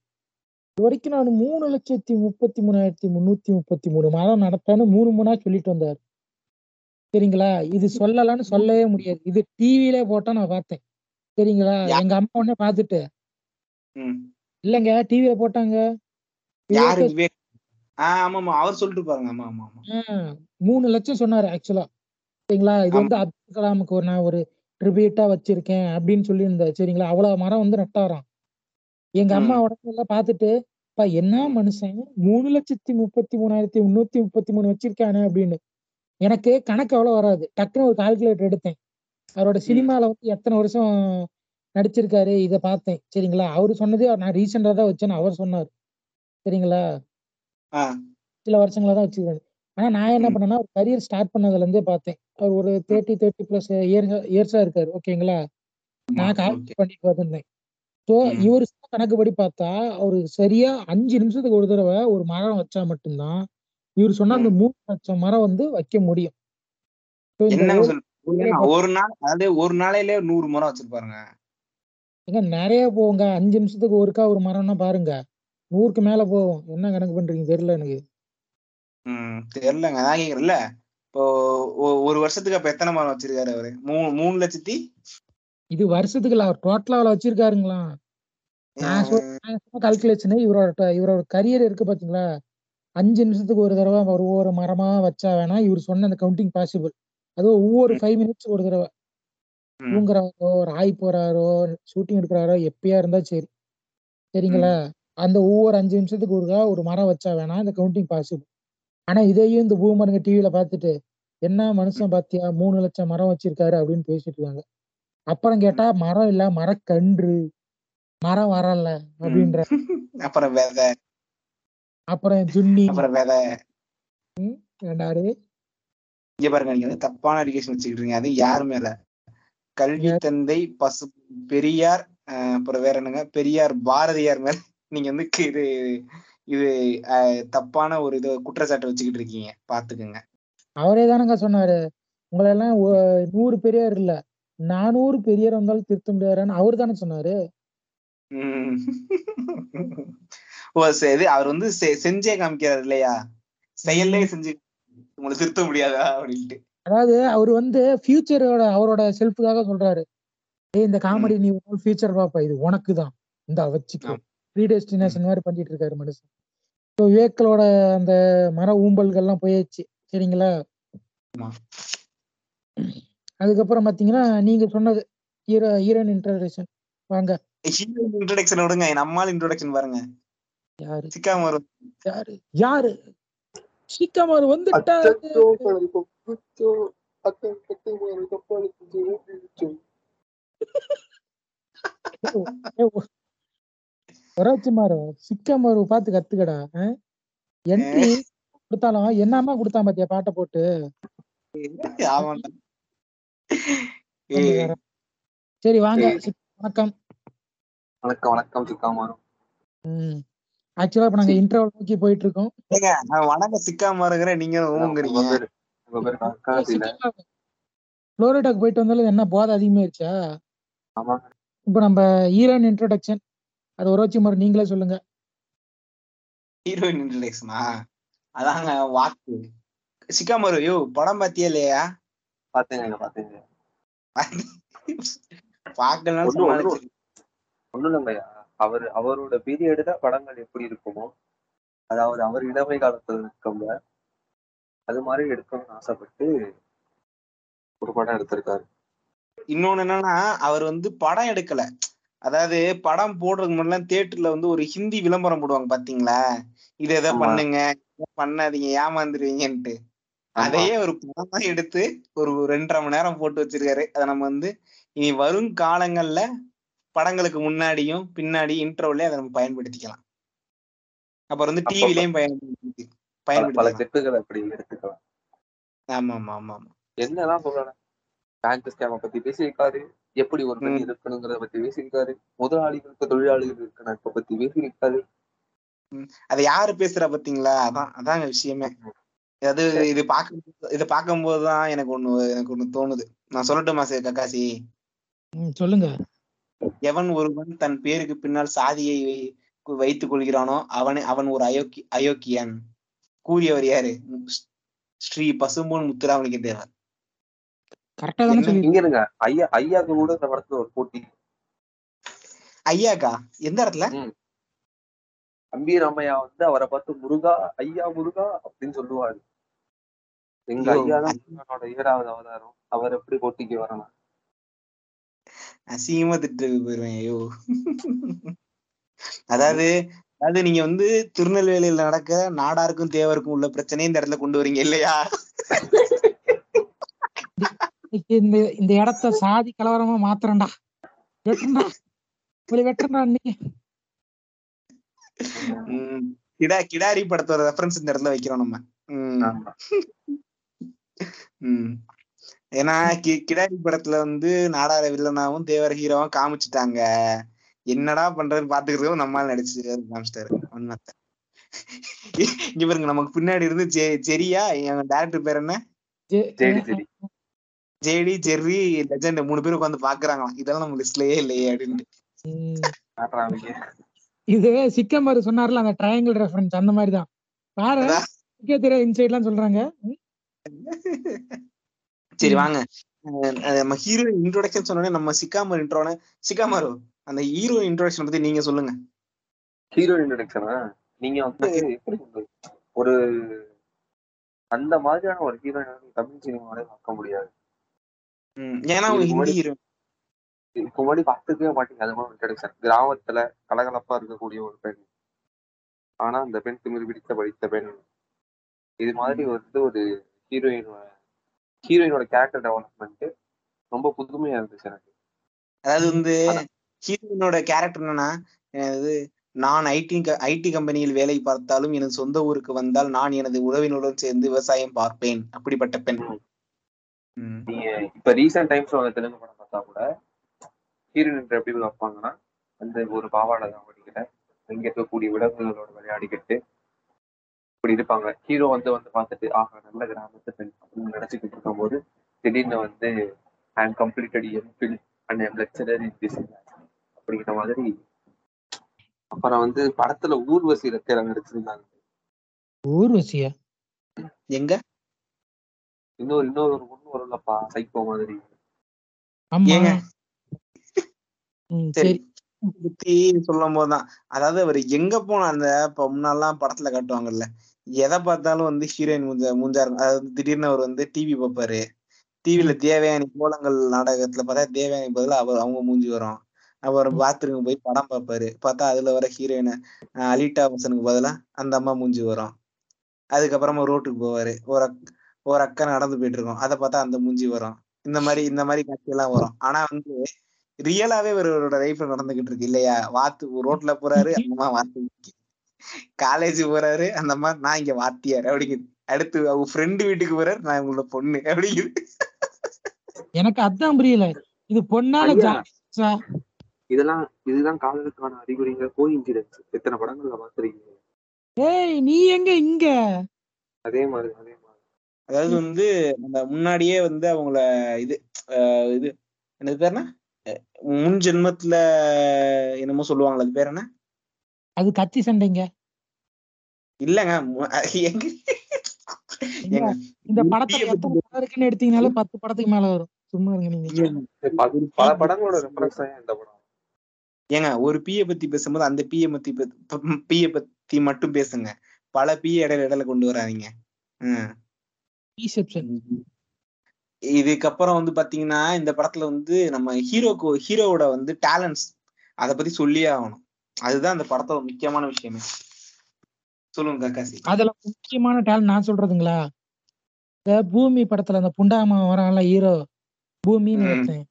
இது வரைக்கும் நான் மூணு லட்சத்தி முப்பத்தி மூணாயிரத்தி முன்னூத்தி முப்பத்தி மூணு மாதம் நடத்தேன்னு மூணு மூணா சொல்லிட்டு வந்தாரு. சரிங்களா? இது சொல்லலாம்னு சொல்லவே முடியாது. இது டிவிலே போட்டா நான் பார்த்தேன். சரிங்களா? எங்க அம்மா உடனே பார்த்துட்டு. ம். இல்லைங்க டிவில போட்டாங்க. ஆமா ஆமா அவர் சொல்லிட்டு பாருங்க ஆமா ஆமா மூணு லட்சம் சொன்னாரு ஆக்சுவலா சரிங்களா? இது வந்து அப்துல் கலாமுக்கு ஒரு நான் ஒரு ட்ரிபியூட்டா வச்சிருக்கேன் அப்படின்னு சொல்லியிருந்தேன் சரிங்களா? அவ்வளவு மரம் வந்து நட்டாராம். எங்க அம்மா எல்லாம் பார்த்துட்டு "அப்பா, என்ன மனுஷன்? மூணு லட்சத்தி முப்பத்தி மூணாயிரத்தி முன்னூத்தி முப்பத்தி மூணு வச்சிருக்கானே அப்படின்னு எனக்கு கணக்கு அவ்வளவு வராது. டக்குன்னு ஒரு கால்குலேட்டர் எடுத்தேன். அவரோட சினிமால வந்து எத்தனை வருஷம் நடிச்சிருக்காரு இதை பார்த்தேன். சரிங்களா? அவரு சொன்னதே நான் ரீசெண்டா தான் வச்சேன்னு அவர் சொன்னார். சரிங்களா? சில வருஷங்களா தான் வச்சிருக்காரு. ஆனா நான் என்ன பண்ணேன்னா ஒரு கரியர் ஸ்டார்ட் பண்ணதுல இருந்தே பார்த்தேன். அவர் ஒரு தேர்ட்டி தேர்ட்டி பிளஸ் இயர் இயர்ஸா இருக்காரு ஓகேங்களா நான் கால்குலேட் பண்ணிட்டு வந்திருந்தேன். ஸோ இவர் சொன்ன கணக்குப்படி பார்த்தா அவரு சரியா அஞ்சு நிமிஷத்துக்கு ஒரு தடவை ஒரு மரம் வச்சா மட்டும்தான் இவர் சொன்ன அந்த மூணு லட்சம் மரம் வந்து வைக்க முடியும். ஒரு நாள் அதாவது ஒரு நாளையிலே நூறு மரம் வச்சிருப்பாருங்க. ஏங்க நிறைய போகுங்க. அஞ்சு நிமிஷத்துக்கு ஒருக்கா ஒரு மரம்னா பாருங்க. நூறுக்கு மேல போகும். என்ன கணக்கு பண்றீங்க? தெரியல எனக்கு. ம் தெரியலங்க. நான் கேக்குறேன்ல. இப்போ ஒரு வருஷத்துக்கு அப்ப எத்தனை மரம் வச்சிருக்காரு அவரு? மூணு மூணு லட்சத்தி? இது வருஷத்துக்கு இல்ல அவர் டோட்டலா அவ்வளவு வச்சிருக்காருங்களா? கால்குலேஷன் இவரோட இவரோட கரியர் இருக்கு பாத்தீங்களா? அஞ்சு நிமிஷத்துக்கு ஒரு தடவை ஒரு ஒவ்வொரு மரமா வச்சா வேணா இவர் சொன்ன அந்த கவுண்டிங் பாசிபிள் அதுவும் ஒவ்வொரு ஃபைவ் மினிட்ஸ் ஒரு தடவை. தூங்குறாரோ ஒரு ஆய் போறாரோ ஷூட்டிங் எடுக்கிறாரோ எப்பயா இருந்தா சரி. சரிங்களா. அந்த ஒவ்வொரு அஞ்சு நிமிஷத்துக்கு ஒருக்கா ஒரு மரம் வச்சா வேணா இந்த கவுண்டிங் பாசிபிள் ஆனா இதையும் இந்த பூமருங்க டிவில பார்த்துட்டு என்ன மனுஷன் பாத்தியா? மூணு லட்சம் மரம் வச்சிருக்காரு அப்படின்னு பேசிட்டு இருக்காங்க. அப்புறம் கேட்டா மரம் இல்ல மரக்கன்று. மரம் வரல. அப்படின்ற அப்புறம் விதை. அப்புறம் ஜுன்னி. அப்புறம் விதை. ரெண்டாரு இங்க பாருங்க நீங்க வந்து தப்பான எஜுகேஷன் வச்சுக்கிட்டு இருக்கீங்க. அது யார் மேல கல்வி தந்தை பசு பெரியார் அப்புறம் வேற என்னங்க? பெரியார் பாரதியார் மேல நீங்க வந்து இது இது தப்பான ஒரு இது குற்றச்சாட்டு வச்சுக்கிட்டு இருக்கீங்க. பாத்துக்கோங்க. அவரே தானங்க சொன்னாரு. உங்களை எல்லாம் ஒ- நூறு பெரியார் இல்ல. நானூறு பெரியார் வந்தாலும் திருத்த முடியாதுன்னு அவர் தானே சொன்னாரு. ஓ சரி. அவர் வந்து செஞ்சே காமிக்கிறார் இல்லையா? செயல்லே செஞ்சு உங்களை திருத்த முடியாதா? அப்படின்ட்டு. அதாவது அவர் வந்து ஃபியூச்சரோட அவரோட செல்ஃபுக்காக சொல்றாரு. ஏய் இந்த காமெடி நீ ஃபியூச்சர் பாப்பா. இது உனக்கு தான் இந்த வச்சுக்கோ. ஆம். ப்ரீ டெஸ்டினேஷன் மாதிரி பண்ணிட்டு இருக்காரு மனுஷன். ஸோ விவேக்களோட அந்த மர ஊம்பல்கள்லாம் போயாச்சு சரிங்களா. அதுக்கப்புறம் பாத்தீங்கன்னா நீங்க சொன்னது ஹீரோ ஹீரோயின் இன்ட்ரடக்ஷன் வாங்க இன்ட்ரோடக்ஷன் விடுங்க நம்மால் இன்ட்ரோடக்ஷன் பாருங்க யாரு சிக்காம வரும் யாரு யாரு சீக்கிரமார் வந்துட்டாரு கப்பலுக்கு ஜோடிச்சோ. ஒராச்சிமாரு சிக்கமாரு பார்த்து கத்துக்கடா என்ட்ரி கொடுத்தாலும் என்னமா கொடுத்தான் பாத்தியா பாட்டை போட்டு. சரி வாங்க. வணக்கம். வணக்கம் வணக்கம் சிக்காமாரும் ம். ஆக்சுவலா இப்ப நாங்க இன்டர்வல் நோக்கி போயிட்டு இருக்கோம் ஏங்க நான் வணக்கம் சிக்காம இருக்கிற நீங்க ஊங்குறீங்க? புளோரிடாக்கு போயிட்டு வந்தாலும் என்ன போதை அதிகமாயிருச்சா? இப்போ நம்ம ஹீரோயின் இன்ட்ரோடக்ஷன் அது ஒராச்சி மாதிரி நீங்களே சொல்லுங்க. ஹீரோயின் இன்ட்ரடக்ஷனா அதாங்க வாக்கு. சிக்காமரு யோ படம் பாத்தியா இல்லையா பாத்தேங்க. பாத்தேங்க இல்லையா அவர் அவரோட பீரியடு தான் படங்கள் எப்படி இருக்குமோ அதாவது அவர் இளமை காலத்துல இருக்கவங்க அது மாதிரி எடுக்கணும்னு ஆசைப்பட்டு ஒரு படம் எடுத்திருக்காரு. இன்னொன்னு என்னன்னா அவர் வந்து படம் எடுக்கல. அதாவது படம் போடுறதுக்கு முன்னாடி தியேட்டர்ல வந்து ஒரு ஹிந்தி விளம்பரம் போடுவாங்க பாத்தீங்களா இதை எதை. பண்ணுங்க பண்ணாதீங்க ஏமாந்துருவீங்கன்ட்டு. அதையே ஒரு படமா எடுத்து ஒரு ரெண்டரை மணி நேரம் போட்டு வச்சிருக்காரு. அதை நம்ம வந்து இனி வரும் காலங்கள்ல படங்களுக்கு முன்னாடியும் பின்னாடி இன்ட்ரோல அதை நம்ம பயன்படுத்திக்கலாம். அப்புறம் வந்து. டிவிலையும் பயன்படுத்தி பல பல கிளிப்புகள் அப்படி எடுத்துக்கலாம். ஆமா ஆமா ஆமா ஆமா என்னதான் சொல்றேன் பேங்க் ஸ்கேம பத்தி பேசியிருக்காரு. எப்படி ஒரு பெண். இருக்கணுங்கிறத பத்தி பேசியிருக்காரு. முதலாளிகளுக்கு தொழிலாளிகள் இருக்க நட்பை பத்தி பேசியிருக்காரு. அதை யாரு பேசுறா பாத்தீங்களா? அதான் அதாங்க விஷயமே. அது இது பார்க்க இதை பார்க்கும்போதுதான் எனக்கு ஒண்ணு எனக்கு ஒண்ணு தோணுது. நான் சொல்லட்டுமா சே கக்காசி? சொல்லுங்க. எவன் ஒருவன் தன் பேருக்கு பின்னால் சாதியை வைத்துக் கொள்கிறானோ அவனை அவன் ஒரு அயோக்கி அயோக்கியன். கூறியவர் யாரு? ஸ்ரீ பசும்பொன் முத்துராமலிங்க தேவர் கரெக்டா தானே சொல்லி இங்க இருங்க. ஐயா ஐயாக்கு கூட இந்த படத்துல ஒரு போட்டி. ஐயாக்கா? எந்த இடத்துல அம்பி ராமையா வந்து அவரை பார்த்து முருகா ஐயா முருகா அப்படின்னு சொல்லுவாரு. எங்க ஐயோ, தான் முருகனோட ஏழாவது அவதாரம். அவர் எப்படி போட்டிக்கு வரலாம் அசிங்கமா திட்டு போயிருவேன் ஐயோ. அதாவது அதாவது நீங்க வந்து திருநெல்வேலியில நடக்க நாடாருக்கும் தேவருக்கும் உள்ள பிரச்சனையை இந்த இடத்துல கொண்டு வரீங்க இல்லையா? இந்த இந்த இடத்த சாதி கலவரமா மாத்துறேன்டா. வெட்டுறா இன்னைக்கு உம் கிடா கிடாரி படத்தோட ரெஃபரன்ஸ் இந்த இடத்துல வைக்கிறோம் நம்ம. ஏன்னா கி- கிடாரி படத்துல வந்து நாடார வில்லனாவும் தேவர ஹீரோவும் காமிச்சிட்டாங்க. என்னடா பண்றதுன்னு பாத்துக்கிறதும் நம்மால நடிச்சு காமிச்சிட்டாரு. உண்மைத்த இங்க பாருங்க நமக்கு பின்னாடி இருந்து ஜெரியா என் டேரக்டர் பேர் என்ன? ஜெ- சரி சரி ஜேடி ஜெர்ரி லெஜண்ட் மூணு பேர் உட்காந்து பாக்குறாங்களாம். இதெல்லாம் நம்ம லிஸ்ட்லயே இல்லையே. காட்டுறாங்க. இது சிக்கம்பர் சொன்னார்ல அந்த ட்ரையாங்கிள் ரெஃபரன்ஸ் அந்த மாதிரி தான் பாரு தெரியாது இன்சைட்லாம் சொல்றாங்க. சரி. வாங்க. நம்ம ஹீரோ இன்ட்ரோடக்ஷன் சொன்னோடனே நம்ம சிக்காமர் இன்ட்ரோன சிக்காமரு அந்த ஹீரோ இன்ட்ரோடக்ஷன் பத்தி நீங்க சொல்லுங்க. ஹீரோயின் இன்ட்ரடக்ஷனா நீங்க வந்து எப்படி சொல்றது ஒரு அந்த மாதிரியான ஒரு ஹீரோயின் தமிழ் சினிமாவிலே பார்க்க முடியாது. ஏன்னா அவங்க ஹிந்தி இதுக்கு முன்னாடி பார்த்துக்கவே மாட்டீங்க அது மாதிரி இன்ட்ரடக்ஷன் கிராமத்துல கலகலப்பா இருக்கக்கூடிய ஒரு பெண். ஆனா அந்த பெண் திமிரு பிடித்த படித்த பெண். இது மாதிரி வந்து ஒரு ஹீரோயின் ஹீரோயினோட கேரக்டர் டெவலப்மெண்ட் ரொம்ப புதுமையா இருந்துச்சு எனக்கு. அதாவது வந்து ஹீரோயினோட கேரக்டர் என்னன்னா அது நான் ஐடி ஐடி கம்பெனியில் வேலை பார்த்தாலும் எனது சொந்த ஊருக்கு வந்தால் நான் எனது உறவினருடன் சேர்ந்து விவசாயம் பார்ப்பேன். அப்படிப்பட்ட பெண். நீங்க இப்ப ரீசெண்ட் டைம்ஸ்ல வந்த தெலுங்கு படம் பார்த்தா கூட ஹீரோயின் எப்படி வைப்பாங்கன்னா அந்த ஒரு பாவாடை தான் ஓடிக்கிட்ட இங்க இருக்கக்கூடிய விலங்குகளோட விளையாடிக்கிட்டு இப்படி இருப்பாங்க. ஹீரோ வந்து வந்து பார்த்துட்டு ஆஹா நல்ல கிராமத்து பெண் அப்படின்னு நினைச்சுக்கிட்டு இருக்கும்போது திடீர்னு வந்து I am completed MPhil and am lecturer in this அப்படிங்கிற மாதிரி அப்புறம் வந்து படத்துல ஊர்வசி ரெக்கையில நடிச்சிருந்தாங்க. ஊர்வசியா? எங்க? இன்னொரு இன்னொரு ஒரு பொண்ணு வரும்லப்பா சைக்கோ மாதிரி. ஏங்க? ம், சரி. பத்தி சொல்லும் போதுதான் அதாவது அவர் எங்க போன அந்த இப்ப முன்னாலாம் படத்துல காட்டுவாங்கல்ல. எதை பார்த்தாலும் வந்து ஹீரோயின் மூஞ்சா மூஞ்சா இருக்கும் அதாவது திடீர்னு அவர் வந்து டிவி பார்ப்பாரு. டிவில தேவயானி கோலங்கள் நாடகத்துல பார்த்தா தேவயானி பதிலா அவர் அவங்க மூஞ்சி வரும். அவர் பாத்ரூம் போய் படம் பார்ப்பாரு. பார்த்தா அதுல வர ஹீரோயின் அலிட்டா ஹசனுக்கு பதிலா அந்த அம்மா மூஞ்சி வரும். அதுக்கப்புறமா ரோட்டுக்கு போவாரு. ஒரு ஒரு அக்கா நடந்து போயிட்டு இருக்கோம் அதை பார்த்தா அந்த மூஞ்சி வரும். இந்த மாதிரி இந்த மாதிரி காட்சி எல்லாம் வரும். ஆனா வந்து ரியலாவே இவரோட லைஃப்ல நடந்துகிட்டு இருக்கு. இல்லையா? வாத்து ரோட்ல போறாரு அந்த அம்மா வாத்து காலேஜ் போறாரு அந்த அம்மா நான் இங்க வாத்தியார் அப்படிங்குது. அடுத்து அவங்க ஃப்ரெண்டு வீட்டுக்கு போறாரு நான் உங்களோட பொண்ணு அப்படிங்குது. எனக்கு அதான் புரியல. இது பொண்ணால இதெல்லாம் இதுதான் காதலுக்கான அறிகுறிங்க. கோ இன்சிடென்ட்ஸ் எத்தனை படங்கள்ல பார்த்துருக்கீங்க? ஏய் நீ எங்க இங்க? அதே மாதிரி அதே மாதிரி. அதாவது வந்து அந்த முன்னாடியே வந்து அவங்கள இது இது என்ன? அஹ் முன் ஜென்மத்துல என்னமோ சொல்லுவாங்களே அது பேர் என்ன? அது கத்தி சண்டைங்க. இல்லங்க எங்க? இந்த படம் இருக்குன்னு எடுத்தீங்கனாலே பத்து படத்துக்கு மேல வரும். சும்மா இருங்க நீங்க. பல படங்களோட இந்த படம்? ஏங்க ஒரு பிய பத்தி பேசும்போது அந்த பிய பத்தி பிய பத்தி மட்டும் பேசுங்க. பல பிய இடையில இடையில கொண்டு வராதீங்க. இதுக்கப்புறம் வந்து பாத்தீங்கன்னா இந்த படத்துல வந்து நம்ம ஹீரோக்கு ஹீரோவோட வந்து டேலண்ட்ஸ் அத பத்தி சொல்லியே ஆகணும். அதுதான் அந்த படத்தோட முக்கியமான விஷயமே. சொல்லுங்க காக்காசி அதுல முக்கியமான டேலண்ட் நான் சொல்றதுங்களா? இந்த பூமி படத்துல அந்த புண்டாமா வரான்ல ஹீரோ பூமின்னு. ஒருத்தன்.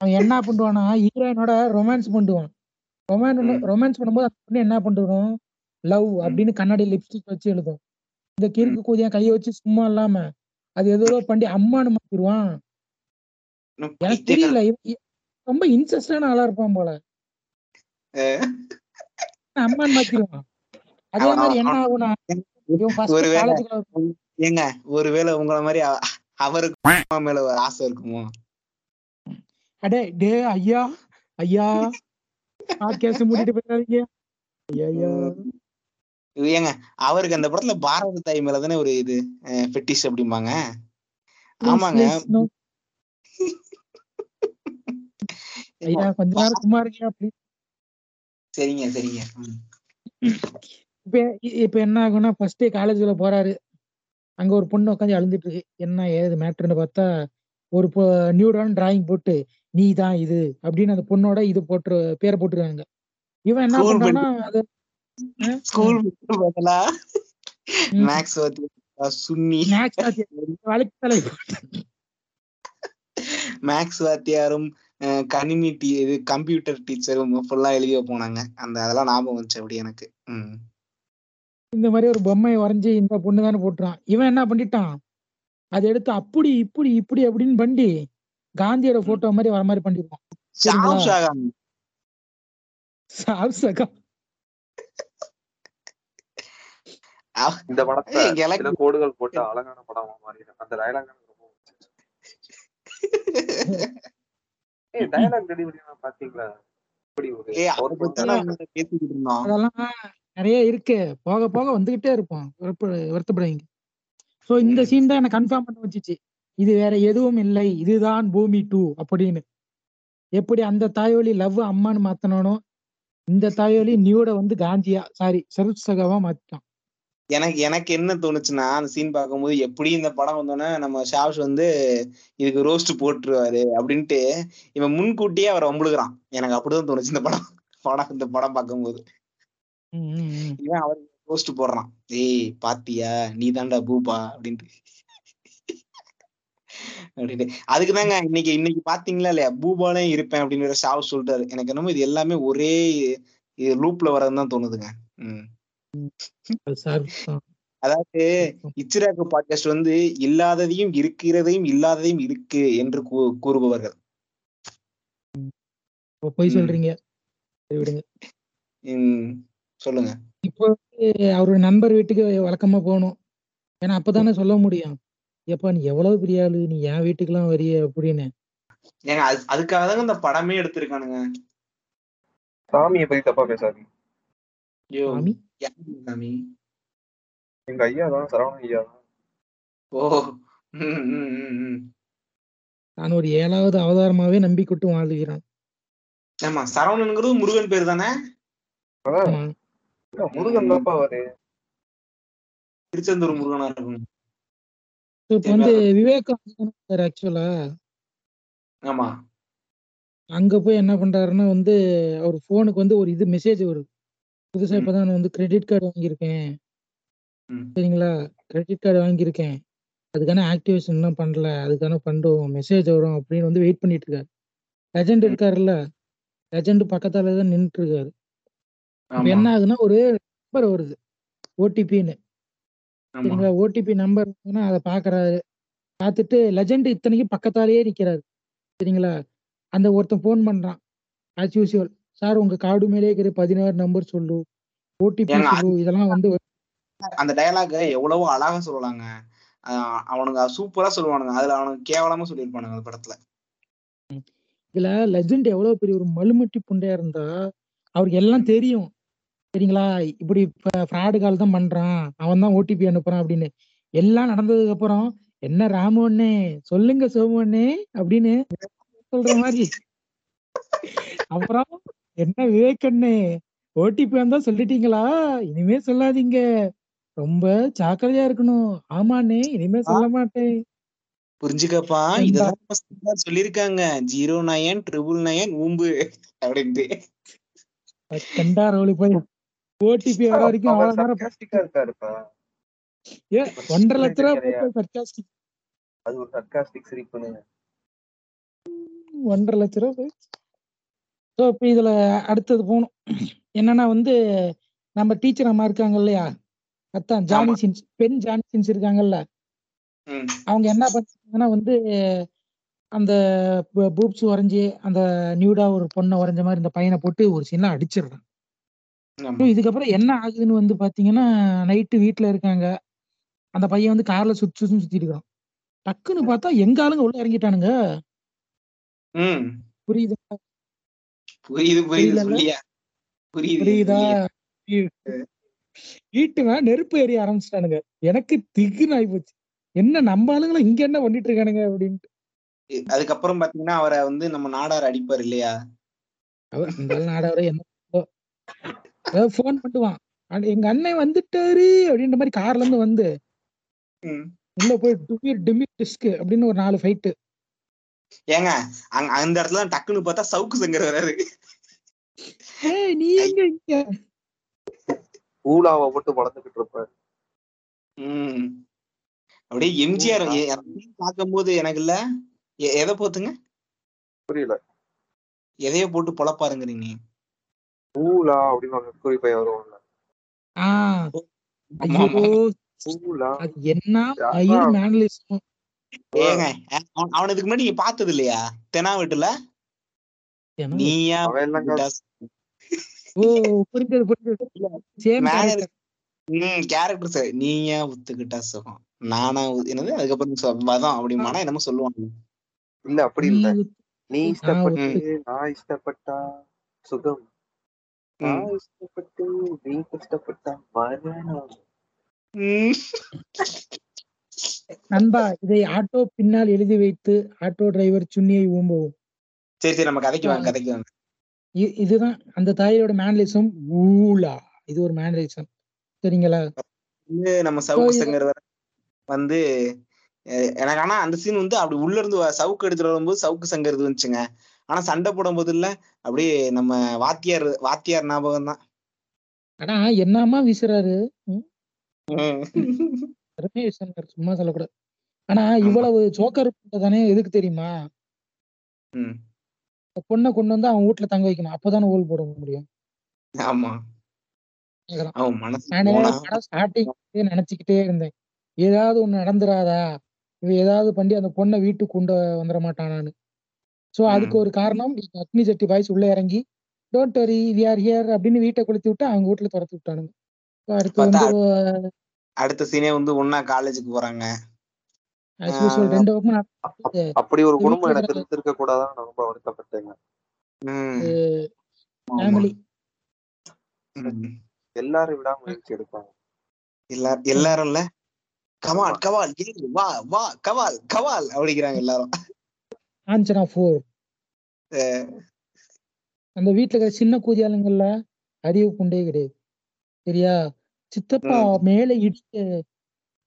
அவன் என்ன பண்ணுவானா ஹீரோயினோட ரொமான்ஸ் பண்ணுவான். ரொமான். ரொமான்ஸ் பண்ணும்போது அந்த பொண்ணு என்ன பண்ணிருக்கும் லவ் அப்படின்னு கண்ணாடி லிப்ஸ்டிக் வச்சு எழுதும். இந்த கிறுக்கு கூதியா கையை வச்சு சும்மா இல்லாம அது ஏதோ பண்ணி அம்மானு மாத்திடுவான். இன்னும் எனக்கு தெரியல ரொம்ப இன்ட்ரெஸ்டான ஆளா இருப்பான் போல. அம்மான்னு மாத்திடுவான். அதே மாதிரி என்ன ஆகும்னா ஏங்க ஒருவேளை உங்கள மாதிரி அவ- அவருக்கு அம்மா மேல ஒரு ஆசை இருக்குமோ? அடே டே ஐயா ஐயா பாட்காஸ்ட் மூடிட்டு போயிடாதீங்க. ஐயா ஏங்க அவருக்கு அந்த படத்துல பாரத தாய் மேல தானே ஒரு இது ஃபெட்டிஷ் அப்படிம்பாங்க. ஆமாங்க. சரிங்க சரிங்க. இப்ப இப்ப என்ன ஆகும்னா ஃபர்ஸ்ட் காலேஜ்ல போறாரு. அங்க ஒரு பொண்ணு உட்காந்து அழுந்துட்டு இருக்கு. என்ன ஏது மேட்ருன்னு பார்த்தா ஒரு நியூடான டிராயிங் போட்டு நீ தான் இது அப்படின்னு அந்த பொண்ணோட இது போட்டு பேரை போட்டுருக்காங்க இவன் என்ன அஹ், ஸ்கூல் பதிலா. மேக்ஸ் சுன்னி மேக்ஸ் வாத்தியாரும் கணினி டீ இது கம்ப்யூட்டர் டீச்சரும் ஃபுல்லா எழுதி போனாங்க அந்த அதெல்லாம் ஞாபகம் வந்துச்சு அப்படி எனக்கு. இந்த மாதிரி ஒரு பொம்மையை வரைஞ்சி இந்த பொண்ணு தானே போட்டுறான். இவன் என்ன பண்ணிட்டான்? அதை எடுத்து அப்படி இப்படி இப்படி அப்படின்னு பண்ணி காந்தியோட போட்டோ மாதிரி வர மாதிரி பண்ணிருக்கான் சரிங்களா? ஷாம் இந்த படத்தை கோடுகள் போட்டு அழகான படமா மாறிடும் அந்த டயலாக் ரொம்ப. ஏய் டயலாக் டெலிவரி பாத்தீங்களா? அதெல்லாம் நிறைய இருக்கு. போக போக வந்துகிட்டே இருப்போம். வருத்த- வருத்தப்படுவீங்க. சோ இந்த. சீன் தான் எனக்கு கன்ஃபார்ம் பண்ண வச்சுச்சு. இது வேற எதுவும் இல்லை. இதுதான் பூமி டூ அப்படின்னு. எப்படி அந்த தாயோலி லவ் அம்மான்னு மாத்தனானோ இந்த தாயோலி நியூட வந்து காந்தியா சாரி சரத் சகாவா மாத்திட்டான். எனக்கு எனக்கு என்ன தோணுச்சுன்னா அந்த சீன் பார்க்கும்போது எப்படி இந்த படம் வந்தோன்னே நம்ம ஷாவ்ஸ் வந்து இதுக்கு ரோஸ்ட் போட்டுருவாரு அப்படின்ட்டு இவன் முன்கூட்டியே அவரை வம்புழுகிறான். எனக்கு அப்படிதான் தோணுச்சு இந்த படம். படம் இந்த படம் பார்க்கும்போது. இவன் அவர் ரோஸ்ட் போடுறான். ஏய் பாத்தியா? நீ தான்டா பூபா அப்படின்ட்டு. அப்படின்ட்டு. அதுக்குதாங்க இன்னைக்கு இன்னைக்கு பாத்தீங்களா இல்லையா? பூபாலே இருப்பேன் அப்படின்னு ஷாவ் சொல்லிட்டாரு எனக்கு என்னமோ இது எல்லாமே ஒரே லூப்ல வரதுன்னு தான் தோணுதுங்க. ம். அது சார் தான். அதாவது இச்சிராக்கு பாட்காஸ்ட் வந்து இல்லாததையும் இருக்கிறதையும் இல்லாததையும் இருக்கு என்று கூ- கூறுபவர்கள். பொய். சொல்றீங்க. விடுங்க. சொல்லுங்க. இப்போ அவரோட நண்பர் வீட்டுக்கு வழக்கமா போகணும். ஏன்னா அப்பதானே சொல்ல முடியும். எப்பா நீ எவ்வளவு பெரிய ஆளு? நீ என் வீட்டுக்கெல்லாம் வரிய அப்படின்னு. ஏங்க அது அதுக்காக தாங்க இந்த படமே எடுத்திருக்கானுங்க. சாமியை பத்தி தப்பா பேசாதீங்க. சாமி? சாமி எங்க ஐயா தான் சரவணன் ஐயா தான். ஓ. நான் ஒரு ஏழாவது அவதாரமாவே நம்பி கொட்டு வாழ்கிறான். ஆமா சரவணனுங்கிறது முருகன் பேர் தானே? முருகன் தான்ப்பா அவரு. திருச்செந்தூர் முருகனா இருக்கும் So இப்ப வந்து விவேகானந்தர் ஆக்சுவலா ஆமா. அங்க போய் என்ன பண்றாருன்னா வந்து அவர் போனுக்கு வந்து ஒரு இது மெசேஜ் வருது. புதுசா ம். இப்பதான் நான் வந்து கிரெடிட் கார்டு வாங்கியிருக்கேன். ம். சரிங்களா? கிரெடிட் கார்டு வாங்கியிருக்கேன். அதுக்கான ஆக்டிவேஷன் இன்னும் பண்ணல. அதுக்கான பண்ணுவோம் மெசேஜ் வரும் அப்படின்னு வந்து வெயிட் பண்ணிட்டு இருக்காரு. லெஜெண்ட் ம். இருக்காருல்ல? லெஜெண்ட் பக்கத்தால தான் நின்றுட்டு இருக்காரு. இப்ப ஆமா. என்ன ஆகுதுன்னா ஒரு நம்பர் வருது. ஓடிபின்னு ஆமா. சரிங்களா? ஓடிபி நம்பர் அதை பாக்குறாரு. பார்த்துட்டு லெஜெண்ட் இத்தனைக்கும் பக்கத்தாலேயே நிக்கிறாரு. சரிங்களா? அந்த ஒருத்தன் ஃபோன் பண்றான். ஆஸ் யூஸ்வல் சார் உங்க கார்டு மேலே இருக்கிற பதினாறு நம்பர் சொல்லு. ஓடிபி சொல்லு. இதெல்லாம் வந்து அந்த டயலாக எவ்வளவோ அழகா சொல்லலாங்க அவனுங்க சூப்பரா சொல்லுவானுங்க. அதுல அவனுங்க கேவலமா சொல்லியிருப்பானுங்க அந்த படத்துல. இதுல லெஜெண்ட் எவ்வளவு பெரிய ஒரு மலுமட்டி புண்டையா இருந்தா அவருக்கு எல்லாம் தெரியும். சரிங்களா? இப்படி ஃப்ராடு கால் தான் பண்றான். அவன் தான் ஓடிபி அனுப்புறான் அப்படின்னு. எல்லாம் நடந்ததுக்கு அப்புறம் என்ன ராமு அண்ணே? சொல்லுங்க சோமு அண்ணே அப்படின்னு சொல்ற மாதிரி. அப்புறம் என்ன விவேக் அண்ணே ஓடிபி வந்தா சொல்லிட்டீங்களா? இனிமே சொல்லாதீங்க. ரொம்ப ஜாக்கிரதையா இருக்கணும். ஆமாண்ணே இனிமே சொல்ல மாட்டேன். புரிஞ்சுக்கப்பா. சிம்பிளா சொல்லியிருக்காங்க. ஜீரோ நயன் ட்ரிபிள் நயன் ஊம்பு அப்படின்ட்டு. கண்டா ரோலி போய். ஓடிபி வர வரைக்கும் அவ்வளவு நேரம் இருக்காருப்பா ஏ, ஒன்றரை லட்ச ரூபா. அது ஒரு சர்க்காஸ்டிக் சிரிப்புன்னு. ஒன்றரை லட்ச ரூபா போய். ஸோ இப்போ இதுல அடுத்தது போகணும் என்னன்னா வந்து நம்ம டீச்சர் அம்மா இருக்காங்க இல்லையா? அத்தான் ஜானி. சின்ஸ் பெண் ஜானி சின்ஸ் இருக்காங்கல்ல? அவங்க என்ன பண்ணாங்கன்னா வந்து அந்த பூப்ஸ் வரைஞ்சி அந்த நியூடா ஒரு பொண்ணை வரைஞ்ச மாதிரி இந்த பையனை போட்டு ஒரு சீனா. So இதுக்கப்புறம் என்ன ஆகுதுன்னு வந்து பாத்தீங்கன்னா நைட்டு வீட்ல இருக்காங்க. அந்த பையன் வந்து கார்ல சுத்தி சுத்தி சுத்திட்டு இருக்கான். டக்குன்னு பார்த்தா எங்க ஆளுங்க உள்ள இறங்கிட்டானுங்க. புரியுது? புரியுது புரியுது. புரியுது புரியுதா சொல்லியா. வீட்டு மேல நெருப்பு எரிய ஆரம்பிச்சிட்டானுங்க. எனக்கு திகுன்னு ஆகி போச்சு என்ன நம்ம ஆளுங்களும் இங்க என்ன பண்ணிட்டு இருக்கானுங்க அப்படின்ட்டு. அதுக்கப்புறம் பாத்தீங்கன்னா அவரை வந்து நம்ம நாடார் அடிப்பார் இல்லையா? நாடாவரை என்ன ஃபோன் பண்ணுவான். எங்க அண்ணன் வந்துட்டாரு அப்படின்ற மாதிரி கார்ல இருந்து வந்து. உள்ள போய் டுமீர் டிமிர் டிஸ்க் அப்படின்னு ஒரு நாலு ஃபைட்டு ஏங்க அங்க அந்த இடத்துல தான் டக்குன்னு பார்த்தா சவுக்கு சங்கர் வராரு. ஏய் நீ எங்க இங்க? ஊலாவை போட்டு வளர்ந்துகிட்டு இருப்பாரு ம். அப்படியே எம்ஜிஆர் பார்க்கும்போது எனக்கு இல்ல. எதை போத்துங்க? புரியல. எதையோ போட்டு பொழப்பாருங்கிறீங்க. ஊலா அப்படின்னு ஒரு குறிப்பை வருவாங்க என்ன? ஏங்க அவன் அவன் இதுக்கு முன்னாடி நீங்க பார்த்தது இல்லையா நீயா? சேம் மேல ம் கேரக்டர் சார். நீயா ஒத்துக்கிட்டா சுகம். நானா என்னது? அதுக்கப்புறம் வதம் அப்படிமானா என்னமோ சொல்லுவாங்க இல்ல அப்படி இல்ல. நீ இஷ்டப்பட்டு நான் இஷ்டப்பட்டா சுகம். நான் இஷ்டப்பட்டு நீ கஷ்டப்பட்டா மரணம். நண்பா இதை ஆட்டோ பின்னால் எழுதி வைத்து ஆட்டோ டிரைவர் சுன்னியை ஊம்பவும். சரி சரி நம்ம கதைக்கு வாங்க கதைக்கு வாங்க. இதுதான் அந்த தாயோட மேனலிசம் ஊலா. இது ஒரு மேனலிசம். சரிங்களா? வந்து நம்ம சவுக்கு இது- சங்கர் வந்து எனக்கு ஆனா அந்த சீன் வந்து அப்படி உள்ள இருந்து சவுக்கு எடுத்துட்டு வரும்போது சவுக்கு சங்கர் இது வந்துச்சுங்க. ஆனா சண்டை போடும் போது இல்ல அப்படியே நம்ம வாத்தியார் வாத்தியார் ஞாபகம் தான் ஆனா என்னமா வீசுறாரு? வீசுறாரு சும்மா சொல்லக்கூடாது. ஆனா இவ்வளவு ஜோக்கர் தானே எதுக்கு தெரியுமா? பொண்ணை கொண்டு வந்து அவன் வீட்டுல தங்க வைக்கணும். அப்பதானே ஓல் போட முடியும். ஆமா. நானே நினைச்சுக்கிட்டே இருந்தேன். ஏதாவது ஒண்ணு நடந்துராதா? இவன் ஏதாவது பண்ணி அந்த பொண்ணை வீட்டுக்கு கொண்டு வந்துட மாட்டானான்னு. சோ அதுக்கு ஒரு காரணம் அக்னி சட்டி பாய்ஸ் உள்ள இறங்கி don't worry we are here அப்படின்னு வீட்டை கொளுத்தி விட்டு அவங்க வீட்டுல துரத்து விட்டானுங்க. அடுத்து வந்து அடுத்த சீனே வந்து ஒன்னா காலேஜுக்கு போறாங்க. அப்படி ஒரு குடும்பம் எனக்கு இருந்திருக்க கூடாதான் ரொம்ப வருத்தப்பட்டேங்க. எல்லாரும் விடாமுயற்சி எடுப்பாங்க. எல்லாரும் எல்லாரும் இல்ல? கமால் கவால் வா வா கவால் கவால் அப்படிங்கிறாங்க எல்லாரும். காஞ்சனா ஃபோர் அந்த வீட்டுல இருக்கிற சின்ன கூதியாளுங்கள்ல அறிவு புண்டே கிடையாது. சரியா? சித்தப்பா மேல இடிச்சு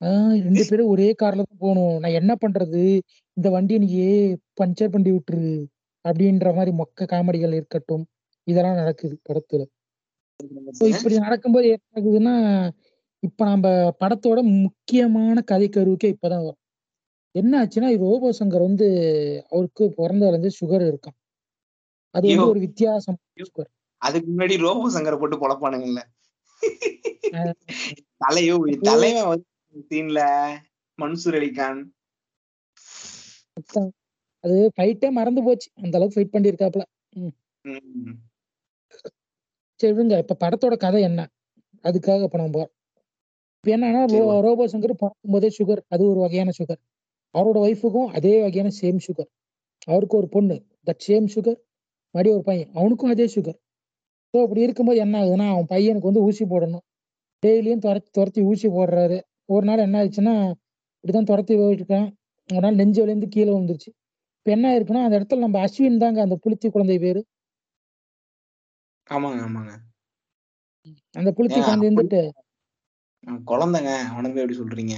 ஆஹ் ரெண்டு பேரும் ஒரே கார்ல தான் போகணும். நான் என்ன பண்றது? இந்த வண்டியை நீ பஞ்சர் பண்ணி விட்டுரு அப்படின்ற மாதிரி மொக்க காமெடிகள் இருக்கட்டும். இதெல்லாம் நடக்குது படத்துல. இப்படி நடக்கும்போது என்ன ஆகுதுன்னா இப்ப நம்ம படத்தோட முக்கியமான கதை கருவுக்கே இப்பதான் வரும். என்ன ஆச்சுன்னா ரோபோ சங்கர் வந்து அவருக்கு பிறந்ததுல இருந்து சுகர் இருக்கான். அது வந்து. ஒரு வித்தியாசம் அதுக்கு முன்னாடி ரோபோ சங்கரை போட்டு பொழப்பானுங்கல்ல. தலையோ தலைவன் வந்து சீன்ல மன்சூர் அலிகான் அது ஃபைட்டே மறந்து போச்சு. அந்த அளவுக்கு ஃபைட் பண்ணியிருக்காப்ல ம். சரி விடுங்க. இப்ப படத்தோட கதை என்ன? அதுக்காக இப்ப நம்ம என்னன்னா ரோபோ சங்கர் பிறக்கும் போதே சுகர் அது ஒரு வகையான சுகர் அவரோட ஒய்ஃபுக்கும் அதே வகையான சேம் சுகர் அவருக்கு ஒரு பொண்ணு. தட் சேம் சுகர் மறுபடியும் ஒரு பையன். அவனுக்கும் அதே சுகர் ஸோ அப்படி இருக்கும்போது என்ன ஆகுதுன்னா அவன் பையனுக்கு வந்து ஊசி போடணும். டெய்லியும் துரத்தி துரத்தி ஊசி போடுறாரு. ஒரு நாள் என்ன ஆயிடுச்சுன்னா இப்படிதான் துரத்தி போயிட்டு இருக்கான். ஒரு நாள் நெஞ்சு வலிந்து கீழே வந்துருச்சு இப்ப என்ன ஆயிருக்குன்னா அந்த இடத்துல நம்ம அஸ்வின் தாங்க அந்த புளுத்தி குழந்தை பேரு. ஆமாங்க ஆமாங்க. அந்த புளுத்தி குழந்தை இருந்துட்டு. குழந்தைங்க அவனுக்கு எப்படி சொல்றீங்க?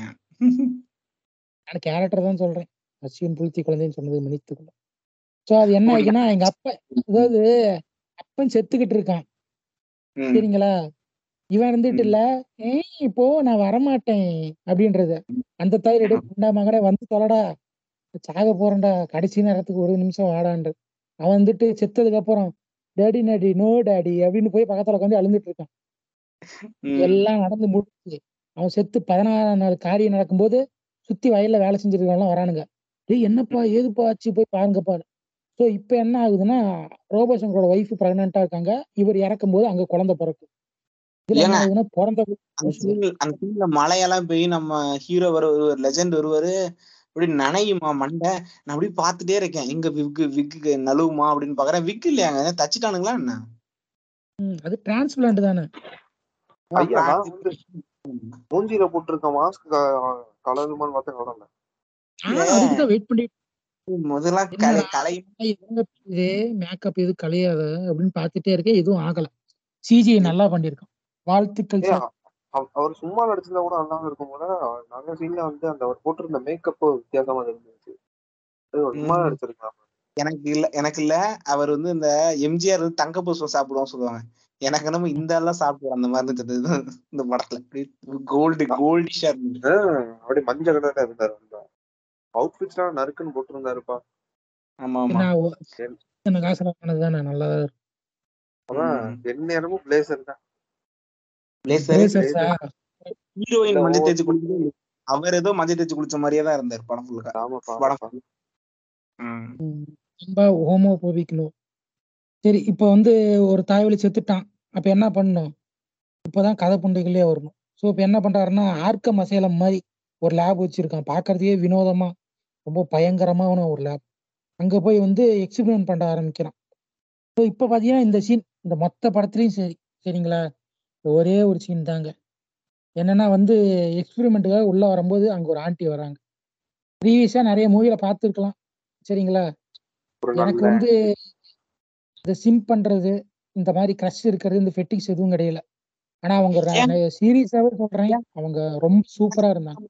நான் கேரக்டர் தான் சொல்றேன். அஸ்வின் புளுத்தி குழந்தைன்னு சொன்னது மன்னித்துக்கணும் சோ அது என்ன ஆயிடுச்சுன்னா எங்க அப்பா அதாவது அப்பன் செத்துக்கிட்டு இருக்கான். சரிங்களா? இவன் இருந்துட்டு இல்ல ஏய் இப்போ நான் வரமாட்டேன் அப்படின்றது. அந்த தாய் ரெடி குண்டா மகனே வந்து தொலைடா. சாக போறேன்டா. கடைசி நேரத்துக்கு ஒரு நிமிஷம் வாடான்றது அவன் வந்துட்டு செத்ததுக்கு அப்புறம் டேடி நாடி நோ டேடி அப்படின்னு போய் பக்கத்துல உட்காந்து அழுந்துட்டு இருக்கான். எல்லாம் நடந்து முடிச்சு அவன் செத்து பதினாறாம் நாள் காரியம் நடக்கும்போது சுத்தி வயல்ல வேலை செஞ்சிருக்கவங்க வரானுங்க. டேய் என்னப்பா ஏதுப்பா ஆச்சு? போய் பாருங்கப்பா. சோ இப்ப என்ன ஆகுதுன்னா ரோபோசங்கரோட ஒய்ஃப் பிரெக்னெண்டா இருக்காங்க. இவர் இறக்கும் போது அங்க குழந்தை பிறக்கு. இதுல என்ன ஏங்க? ஆகுதுன்னா பிறந்த அந்த மழையெல்லாம் பெய்யும் நம்ம ஹீரோ வர லெஜெண்ட் வருவாரு அப்படி நனையுமா மண்டை? நான் அப்படியே பார்த்துட்டே இருக்கேன். எங்க விக்கு விக்கு நழுவுமா அப்படின்னு பாக்குறேன் விக்கு இல்லையாங்க தச்சுட்டானுங்களா என்ன? அது டிரான்ஸ்பிளான்ட் தானே. மூஞ்சில போட்டிருக்க மாஸ்க் கலருமான்னு பார்த்தா கலரல வெயிட் பண்ணி முதல்ல? கலை இது மேக்கப் எதுவும் கலையாத அப்படின்னு பார்த்துட்டே இருக்கேன் எதுவும் ஆகல. சிஜி நல்லா பண்ணியிருக்கான். வாழ்த்துக்கள் அவர் சும்மா நடிச்சதா கூட நல்லா இருக்கும் போல நிறைய சீன்ல வந்து அந்த அவர் போட்டிருந்த மேக்கப் வித்தியாசமா இருந்துச்சு. சும்மா ம். நடிச்சிருக்கான் எனக்கு இல்ல எனக்கு இல்ல. அவர் வந்து இந்த எம்ஜிஆர் வந்து தங்க புஷ்பம் சாப்பிடுவோம் சொல்லுவாங்க. எனக்கு நம்ம இந்த எல்லாம் சாப்பிடுவோம் அந்த மாதிரி இருந்தது இது இந்த படத்துல. கோல்டு கோல்டிஷா இருந்தது அப்படியே மஞ்சள் கலர்ல இருந்தாரு. அவுட்ஃபிட்ஸ்லாம் நறுக்குன்னு போட்டிருந்தாருப்பா. ஆமா ஆமா. இத்தனை காசுல வாங்கினதுதானே நல்லா அதான். எந்நேரமும் பிளேசர் தான். ஹீரோயின் மஞ்சள் தேய்ச்சி குளிக்குது அவர் ஏதோ மஞ்சள் தேய்ச்சி குளிச்ச மாதிரியே தான் இருந்தார் படம் ஃபுல்லா ஆமாப்பா படம். ரொம்ப ஹோமோபோபிக்கணும் சரி இப்போ வந்து ஒரு தாய்வழி செத்துட்டான். அப்ப என்ன பண்ணணும்? இப்பதான் கதை புண்டைகளே வரணும். ஸோ இப்போ என்ன பண்றாருன்னா ஆர்க்கம் அசைலம் மாதிரி ஒரு லேப் வச்சிருக்கான். பார்க்கறதுக்கே வினோதமா. ரொம்ப பயங்கரமான ஒரு லேப் அங்க போய் வந்து எக்ஸ்பிரிமெண்ட் பண்ண ஆரம்பிக்கிறான். ஸோ இப்போ பார்த்தீங்கன்னா இந்த சீன் இந்த மொத்த படத்துலையும் சரி. சரிங்களா? ஒரே ஒரு சீன் தாங்க. என்னன்னா வந்து எக்ஸ்பிரிமெண்ட்டுக்காக உள்ள வரும்போது அங்க ஒரு ஆண்டி வராங்க. ப்ரீவியஸா நிறைய மூவில பார்த்துருக்கலாம். சரிங்களா? எனக்கு வந்து இந்த சிம் பண்றது இந்த மாதிரி க்ரஷ் இருக்கிறது இந்த ஃபெட்டிக்ஸ் எதுவும் கிடையல. ஆனா அவங்க சீரியஸாவே சொல்றேன். அவங்க ரொம்ப சூப்பரா இருந்தாங்க.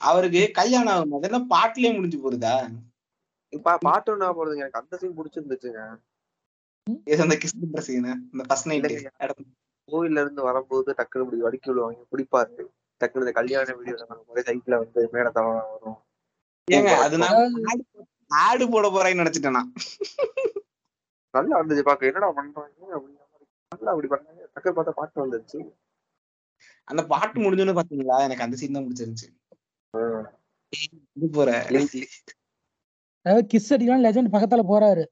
அவருக்கு கல்யாணம் ஆகும் அதெல்லாம் பாட்டுலயே முடிஞ்சு போகுதா பாட்டு என்ன போடுதுங்க எனக்கு அந்த சீன் பிடிச்சிருந்துச்சுங்க. அந்த கிஸ் பண்ற சீனு இந்த ஃபர்ஸ்ட் நைட். கோவில்ல இருந்து வரும்போது டக்குனு இப்படி வடிக்கி விடுவாங்க. பிடிப்பாரு டக்குனு இந்த கல்யாண வீடியோல ஒரே சைக்கிள்ல வந்து மேல தவறா வரும். ஏங்க அது நான் அதாவது ஆடு போட போறேன்னு நினைச்சிட்டேன் நான். நல்லா இருந்துச்சு பாக்க. என்னடா பண்றாங்க? மாதிரி நல்லா அப்படி பண்ணாங்க. டக்குனு பார்த்தா பாட்டு வந்துருச்சு. அந்த பாட்டு முடிஞ்சோன்னு பாத்தீங்களா? எனக்கு அந்த சீன் தான் பிடிச்சிருந்துச்சு. அதாவது கிஸ் அடிக்கலாம் லெஜண்ட் பக்கத்துல போறாரு.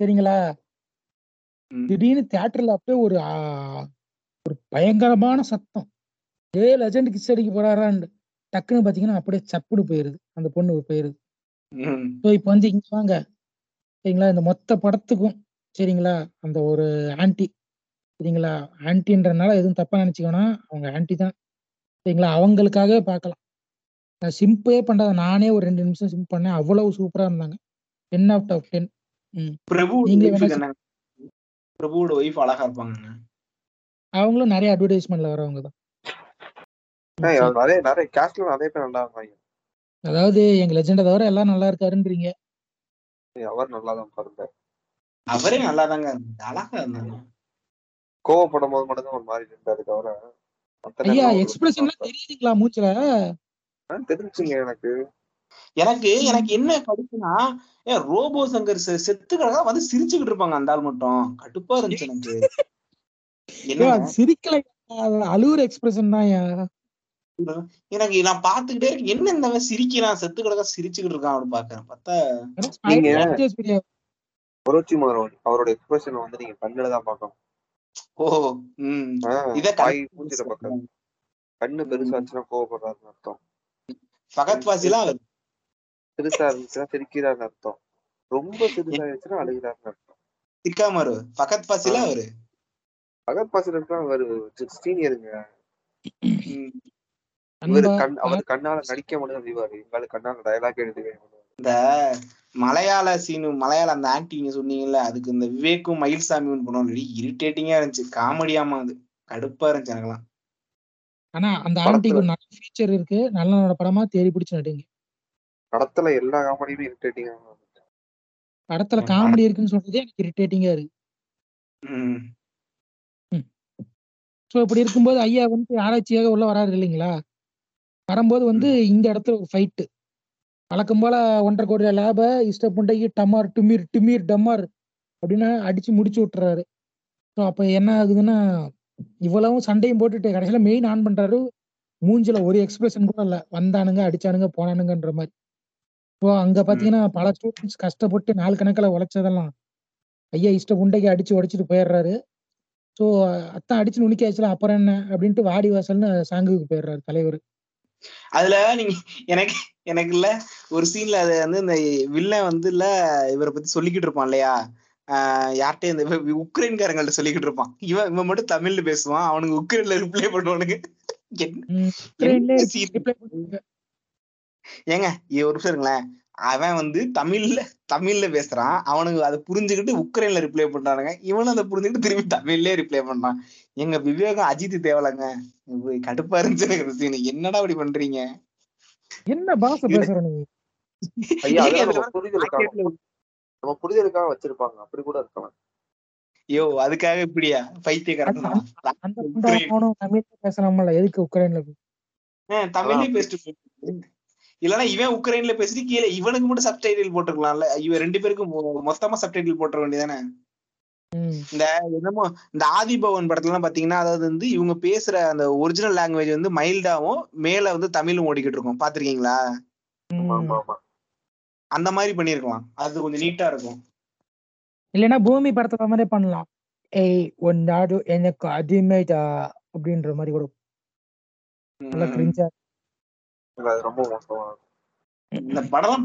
சரிங்களா. திடீர்னு தியேட்டர்ல அப்படியே ஒரு ஒரு பயங்கரமான சத்தம். ஏ லெஜண்ட் கிஸ் அடிக்க போறாரான்னு டக்குன்னு பாத்தீங்கன்னா அப்படியே சப்புன்னு போயிருது. அந்த பொண்ணு போயிருது. ஸோ இப்போ வந்து இங்க வாங்க. சரிங்களா? இந்த மொத்த படத்துக்கும் சரிங்களா? அந்த ஒரு ஆன்டி சரிங்களா? ஆன்டின்றனால எதுவும் தப்பா நினைச்சுக்கோனா அவங்க ஆன்டி தான். சரிங்களா? அவங்களுக்காகவே பார்க்கலாம். நான் சிம்பே பண்றத நானே ஒரு ரெண்டு நிமிஷம் சிம் பண்ணேன். அவ்வளவு சூப்பரா இருந்தாங்க. டென் ஆஃப் டென் பிரபு பிரபுவோட ஒய்ஃப் அழகா இருப்பாங்க அவங்களும் நிறைய அட்வர்டைஸ்மெண்ட்ல வரவங்க தான். நிறைய நிறைய கேஸ்ட்ல நிறைய பேர் நல்லா அதாவது எங்க லெஜெண்டை தவிர எல்லாம் நல்லா இருக்காருன்றீங்க. அவர் நல்லா தான் பாருங்க அவரே நல்லா தாங்க இருந்தாரு. அழகா இருந்தாங்க கோவப்படும் போது மட்டும் தான் ஒரு மாதிரி இருந்தாரு தவிர ஐயா எக்ஸ்பிரஷன்லாம் தெரியுதுங்களா மூச்சுல? தெரிஞ்சுங்க எனக்கு. எனக்கு எனக்கு என்ன கடுப்புனா ஏன் ரோபோ சங்கர் செத்து கிடக்கா வந்து சிரிச்சுக்கிட்டு இருப்பாங்க அந்த ஆள் மட்டும். கடுப்பா இருந்துச்சு எனக்கு. என்ன சிரிக்கல. அழுவுற எக்ஸ்பிரஷன் தான். எனக்கு நான் பாத்துக்கிட்டே இருக்கேன். என்ன இந்த சிரிக்கிறான் செத்து கிடக்கா சிரிச்சுக்கிட்டு இருக்கான் அப்படின்னு பாக்குறேன். பார்த்தா மாறவன் அவரோட எக்ஸ்பிரஷன் வந்து நீங்க கண்ணுல தான் பார்க்கணும். ஓ இத மூஞ்சில பார்க்கணும். கண்ணு பெருசாச்சுன்னா கோவப்படுறாருன்னு அர்த்தம். பகத் பாசிலாம் அவர் பெருசா இருந்துச்சுன்னா சிரிக்கிறாருன்னு அர்த்தம். ரொம்ப சிறுசா இருந்துச்சுன்னா அழுகிறாருன்னு அர்த்தம். சிக்காமரு பகத் பாசிலாம் அவரு? பகத் பாசிலாம் அவர் சீனியருங்க இவரு கண் அவர் கண்ணால நடிக்க மட்டும் தான் செய்வாரு எங்களுக்கு கண்ணால டயலாக் எழுதுவே இந்த மலையாள சீனு மலையாள அந்த ஆக்டிங் நீங்க சொன்னீங்கல்ல அதுக்கு இந்த விவேக்கும் மயில்சாமி பண்ணுவோம் இரிட்டேட்டிங்கா இருந்துச்சு. காமெடியாமா அது. கடுப்பா இருந்துச்சு எனக்கெல்லாம். ஆனா அந்த ஆண்டிக்கு ஒரு நல்ல ஃபீச்சர் இருக்கு. நல்ல படமா தேடி பிடிச்சு நடிங்க. படத்துல எல்லா காமெடியுமே இரிட்டேட்டிங்கா படத்துல காமெடி இருக்குன்னு சொல்றதே எனக்கு இரிட்டேட்டிங்கா இருக்கு. ஸோ இப்படி இருக்கும்போது ஐயா வந்து ஆராய்ச்சியாக உள்ள வராரு இல்லைங்களா? வரும்போது வந்து இந்த இடத்துல ஒரு ஃபைட்டு வழக்கம் போல ஒன்றரை கோடி லேப இஷ்ட புண்டைக்கு டமார் டுமீர் டிமீர் டமார் அப்படின்னு அடிச்சு முடிச்சு விட்டுறாரு. ஸோ அப்போ என்ன ஆகுதுன்னா இவ்வளவும் சண்டையும் போட்டுட்டு கடைசியில் மெயின் ஆன் பண்றாரு. மூஞ்சில ஒரு எக்ஸ்பிரஷன் கூட இல்லை. வந்தானுங்க அடிச்சானுங்க போனானுங்கன்ற மாதிரி. ஸோ அங்க பாத்தீங்கன்னா பல ஸ்டூடெண்ட்ஸ் கஷ்டப்பட்டு நாலு கணக்கில் உழைச்சதெல்லாம் ஐயா இஷ்ட புண்டைக்கு அடிச்சு உடைச்சிட்டு போயிடுறாரு. ஸோ அத்தான் அடிச்சு நுணிக்காச்சுல அப்புறம் என்ன? அப்படின்ட்டு வாடி வாசல்னு சாங்குக்கு போயிடுறாரு தலைவர். அதுல நீங்க எனக்கு எனக்கு இல்ல. ஒரு சீன்ல அது வந்து இந்த வில்லன் வந்து இல்ல இவரை பத்தி சொல்லிக்கிட்டு இருப்பான் இல்லையா? ஆஹ் யார்கிட்ட இந்த உக்ரைன்காரங்கள்ட்ட சொல்லிக்கிட்டு இருப்பான். இவன் இவன் மட்டும் தமிழ்ல பேசுவான். அவனுக்கு உக்ரைன்ல ரிப்ளை பண்ணுவானுங்க. ஏங்க இது ஒரு நிமிஷம் இருங்களேன். அவன் வந்து தமிழ்ல தமிழ்ல பேசுறான். அவனுக்கு அதை புரிஞ்சுக்கிட்டு உக்ரைன்ல ரிப்ளை பண்றானுங்க. இவனும் அதை புரிஞ்சுக்கிட்டு திரும்பி தமிழ்லயே ரிப்ளை பண்றான். எங்க விவேகம் அஜித் தேவலங்க. கடுப்பா இருந்துச்சு எனக்கு. என்னடா இப்படி பண்றீங்க? என்ன பாச பேசுற நீ நம்ம புரிதலுக்காக வச்சிருப்பாங்க. அப்படி கூட இருக்கலாம். ஐயோ அதுக்காக இப்படியா? பைத்தியக்காரன்? பேசலாமல்ல எதுக்கு உக்ரைன்ல? தமிழ்லயே பேசிட்டு. இல்லன்னா இவன் உக்ரைன்ல பேசிட்டு கீழே இவனுக்கு மட்டும் சப்டைட்டில் போட்டுருக்கலாம்ல. இவன் ரெண்டு பேருக்கும் மொத்தமா சப்டைட்டில் போட்டுற வேண்டியதானே ம். இந்த என்னமோ இந்த ஆதிபவன் படத்துல எல்லாம் பாத்தீங்கன்னா அதாவது வந்து இவங்க பேசுற அந்த ஒரிஜினல் லாங்குவேஜ் வந்து மைல்டாவும் மேல வந்து தமிழும் ஓடிக்கிட்டு இருக்கும். பாத்திருக்கீங்களா? அந்த மாதிரி பண்ணிருக்கலாம். அது கொஞ்சம் நீட்டா இருக்கும். இல்லைன்னா பூமி படத்துல மாதிரியே பண்ணலாம். ஏய் உன் நாடு எனக்கு அடிமைடா அப்படின்ற மாதிரி கூட. நல்லா கிரிஞ்சா இல்ல, அது ரொம்ப மோசமா இந்த படம்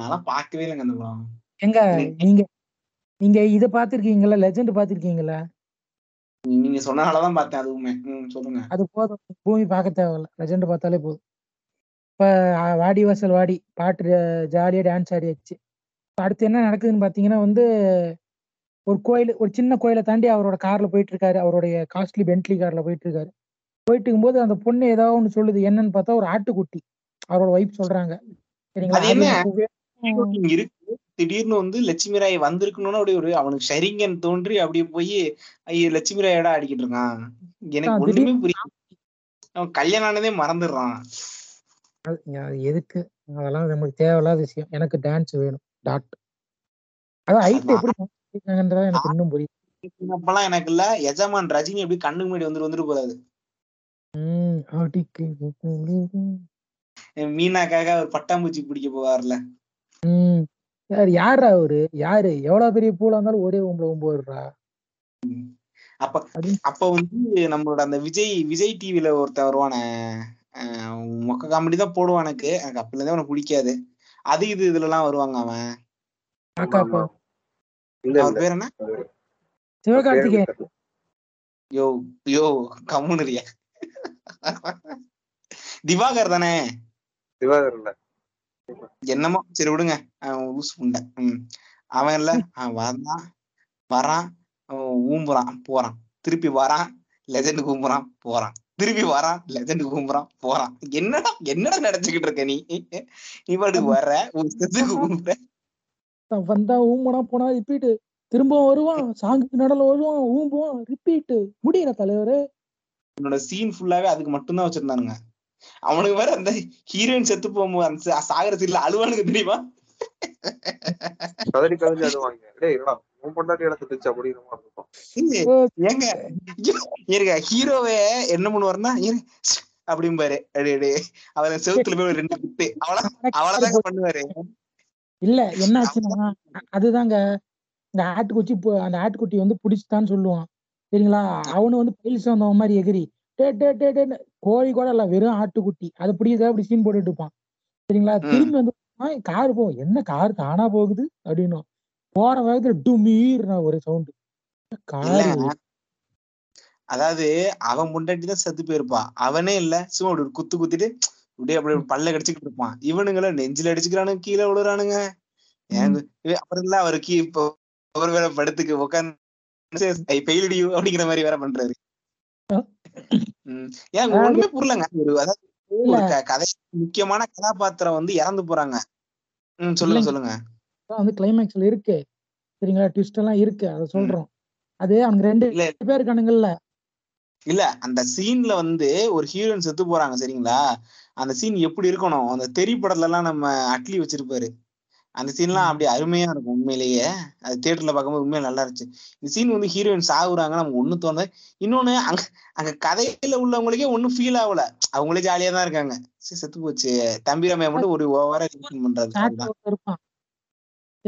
நான் பார்க்கவே இல்லைங்க அந்த படம். எங்க? நீங்க நீங்க இத பாத்திருக்கீங்களா லெஜெண்ட் பாத்திருக்கீங்களா நீங்க சொன்னனாலதான் பார்த்தேன் அதுவுமே. சொல்லுங்க. அது போதும். பூமி பார்க்க தேவையில்ல. லெஜெண்ட் பார்த்தாலே போதும். இப்ப வாடி வாசல் வாடி பாட்டு ஜாலியா டான்ஸ் ஆடியாச்சு அடுத்து என்ன நடக்குதுன்னு பாத்தீங்கன்னா வந்து ஒரு கோயில் ஒரு சின்ன கோயிலை தாண்டி அவரோட கார்ல போயிட்டு இருக்காரு அவருடைய காஸ்ட்லி பென்ட்லி கார்ல போயிட்டு இருக்காரு போயிட்டு இருக்கும்போது அந்த பொண்ணு ஏதாவது ஒண்ணு சொல்லுது. என்னன்னு பார்த்தா ஒரு ஆட்டுக்குட்டி. அவரோட ஒய்ஃப் சொல்றாங்க. சரிங்களா? திடீர்னு வந்து லட்சுமி ராய் வந்திருக்கணும்னு அப்படியே ஒரு அவனுக்கு ஷரிங்கன் தோன்றி அப்படியே போய் ஐயோ லட்சுமி ராயோட ஆடிக்கிட்டு இருக்கான். எனக்கு ஒண்ணுமே புரியல அவன் கல்யாணம் ஆனதே மறந்துடுறான். அது எதுக்கு? அதெல்லாம் நமக்கு தேவையில்லாத விஷயம். எனக்கு டான்ஸ் வேணும். டாட் அதான் ஹைட் எப்படி எனக்கு இன்னும் புரியல அப்பெல்லாம் எனக்கு இல்ல. எஜமான் ரஜினி எப்படி கண்ணுக்கு முன்னாடி வந்துட்டு வந்துட்டு போறாரு? மீனாக்காக அவர் பட்டாம்பூச்சி பிடிக்க போவார்ல. யார் யாரா அவரு? யாரு? எவ்வளவு பெரிய பூலா இருந்தாலும் ஒரே உம்பு வருடா அப்ப அப்ப வந்து நம்மளோட அந்த விஜய் விஜய் டிவில ஒருத்தன் வருவானே. மொக்க காமெடி தான் போடுவான் எனக்கு. எனக்கு அப்பல இருந்தே அவனுக்கு பிடிக்காது. அது இது இதுல எல்லாம் வருவாங்க அவன். அவர் இல்ல பேர் என்ன? சிவகார்த்திகேயன். யோ யோ கம்முனுரியா திவாகர் தானே? திவாகர் இல்ல. என்னமோ? சரி விடுங்க. அவன் லூசு புண்டை. ம். அவன் இல்ல. அவன் வந்தான் வரான். அவன் ஊம்புறான். போறான். திருப்பி வரான். லெஜண்ட் கூம்புறான் போறான். திருப்பி வரான் லெஜண்ட் கூம்புறான் போறான். என்னடா என்னடா நினைச்சுக்கிட்டு இருக்க நீ? நீ பாட்டுக்கு வர்ற கூம்புற. வந்தா ஊம்பனா போனா ரிப்பீட் திரும்ப வருவான் சாங்குக்கு நடுல வருவான் ஊம்புவான் ரிப்பீட் முடியல தலைவரே. என்னோட சீன் ஃபுல்லாவே அதுக்கு மட்டும்தான் வச்சிருந்தானுங்க. அவனுக்கு வேற அந்த ஹீரோயின் செத்து போகும்போது அந்த சாகர சீன்ல அழுவானுங்க தெரியுமா? கதறி கதறி அழுவாங்க. உன் பொண்டாட்டி இழந்துச்சு அப்படிங்கிற மாதிரி இருக்கும் ஏய், ஏங்க இருங்க ஹீரோவே என்ன பண்ணுவாருன்னா அப்படிம்பாரு. அடே அடே. அவர் செவுத்துல போய் ஒரு ரெண்டு குத்து. அவள அவ்வளவுதாங்க பண்ணுவாரு. இல்ல என்ன ஆச்சுன்னா அதுதாங்க இந்த ஆட்டுக்குச்சி அந்த ஆட்டுக்குட்டி வந்து புடிச்சுட்டான்னு சொல்லுவான். சரிங்களா? அவனு வந்து பயில்ஸ் வந்தவன் மாதிரி எகிரி. டே டே டே டேன்னு கோழி கூட இல்ல வெறும் ஆட்டுக்குட்டி. அதை பிடிக்கிறதா அப்படி சீன் போட்டுட்டு இருப்பான். சரிங்களா. திரும்பி வந்து கார் போ. என்ன கார் தானா போகுது? அப்படின்னும் போற வேகத்துல டுமீர் ஒரு சவுண்டு அதாவது அவன் முண்டாட்டி தான் செத்து போயிருப்பா. அவனே இல்ல. சும்மா அப்படி ஒரு குத்து குத்திட்டு அப்படியே அப்படியே பல்ல கடிச்சுக்கிட்டு இருப்பான். இவனுங்கள நெஞ்சில அடிச்சுக்கிறானுங்க கீழே விழுறானுங்க. அப்புறம் இல்ல அவரு கீ இப்போ அவர் வேற படுத்துக்கு உட்காந்து பெயிலடியூ அப்படிங்கிற மாதிரி வேற பண்றாரு. ஏன் ஒண்ணுமே புரியலங்க. ஒரு அதாவது கதை முக்கியமான கதாபாத்திரம் வந்து இறந்து போறாங்க. ம் சொல்லுங்க. சொல்லுங்க. வந்து கிளைமேக்ஸ்ல இருக்கு. சரிங்களா? ட்விஸ்ட் எல்லாம் இருக்கு. அதை சொல்றோம். அது அவங்க ரெண்டு இல்ல. பேர் இருக்கானுங்கல்ல. இல்ல அந்த சீன்ல வந்து ஒரு ஹீரோயின் செத்து போறாங்க சரிங்களா? அந்த சீன் எப்படி இருக்கணும்? அந்த தெரி படத்துல எல்லாம் நம்ம அட்லி வச்சிருப்பாரு. அந்த சீன்லாம் அப்படியே அருமையா இருக்கும் உண்மையிலேயே. அது தியேட்டர்ல பார்க்கும்போது உண்மையில நல்லா இருந்துச்சு. இந்த சீன் வந்து ஹீரோயின் சாகுறாங்க நமக்கு ஒண்ணு தோணுது இன்னொன்னு அங்க அங்க கதையில உள்ளவங்களுக்கே ஒண்ணும் ஃபீல் ஆகல. அவங்களே ஜாலியா தான் இருக்காங்க. செத்து போச்சு. தம்பி ரமையா மட்டும் ஒரு ஓவரா பண்றாரு சாட்ல அதுதான் ஒருத்தர் இருப்பான்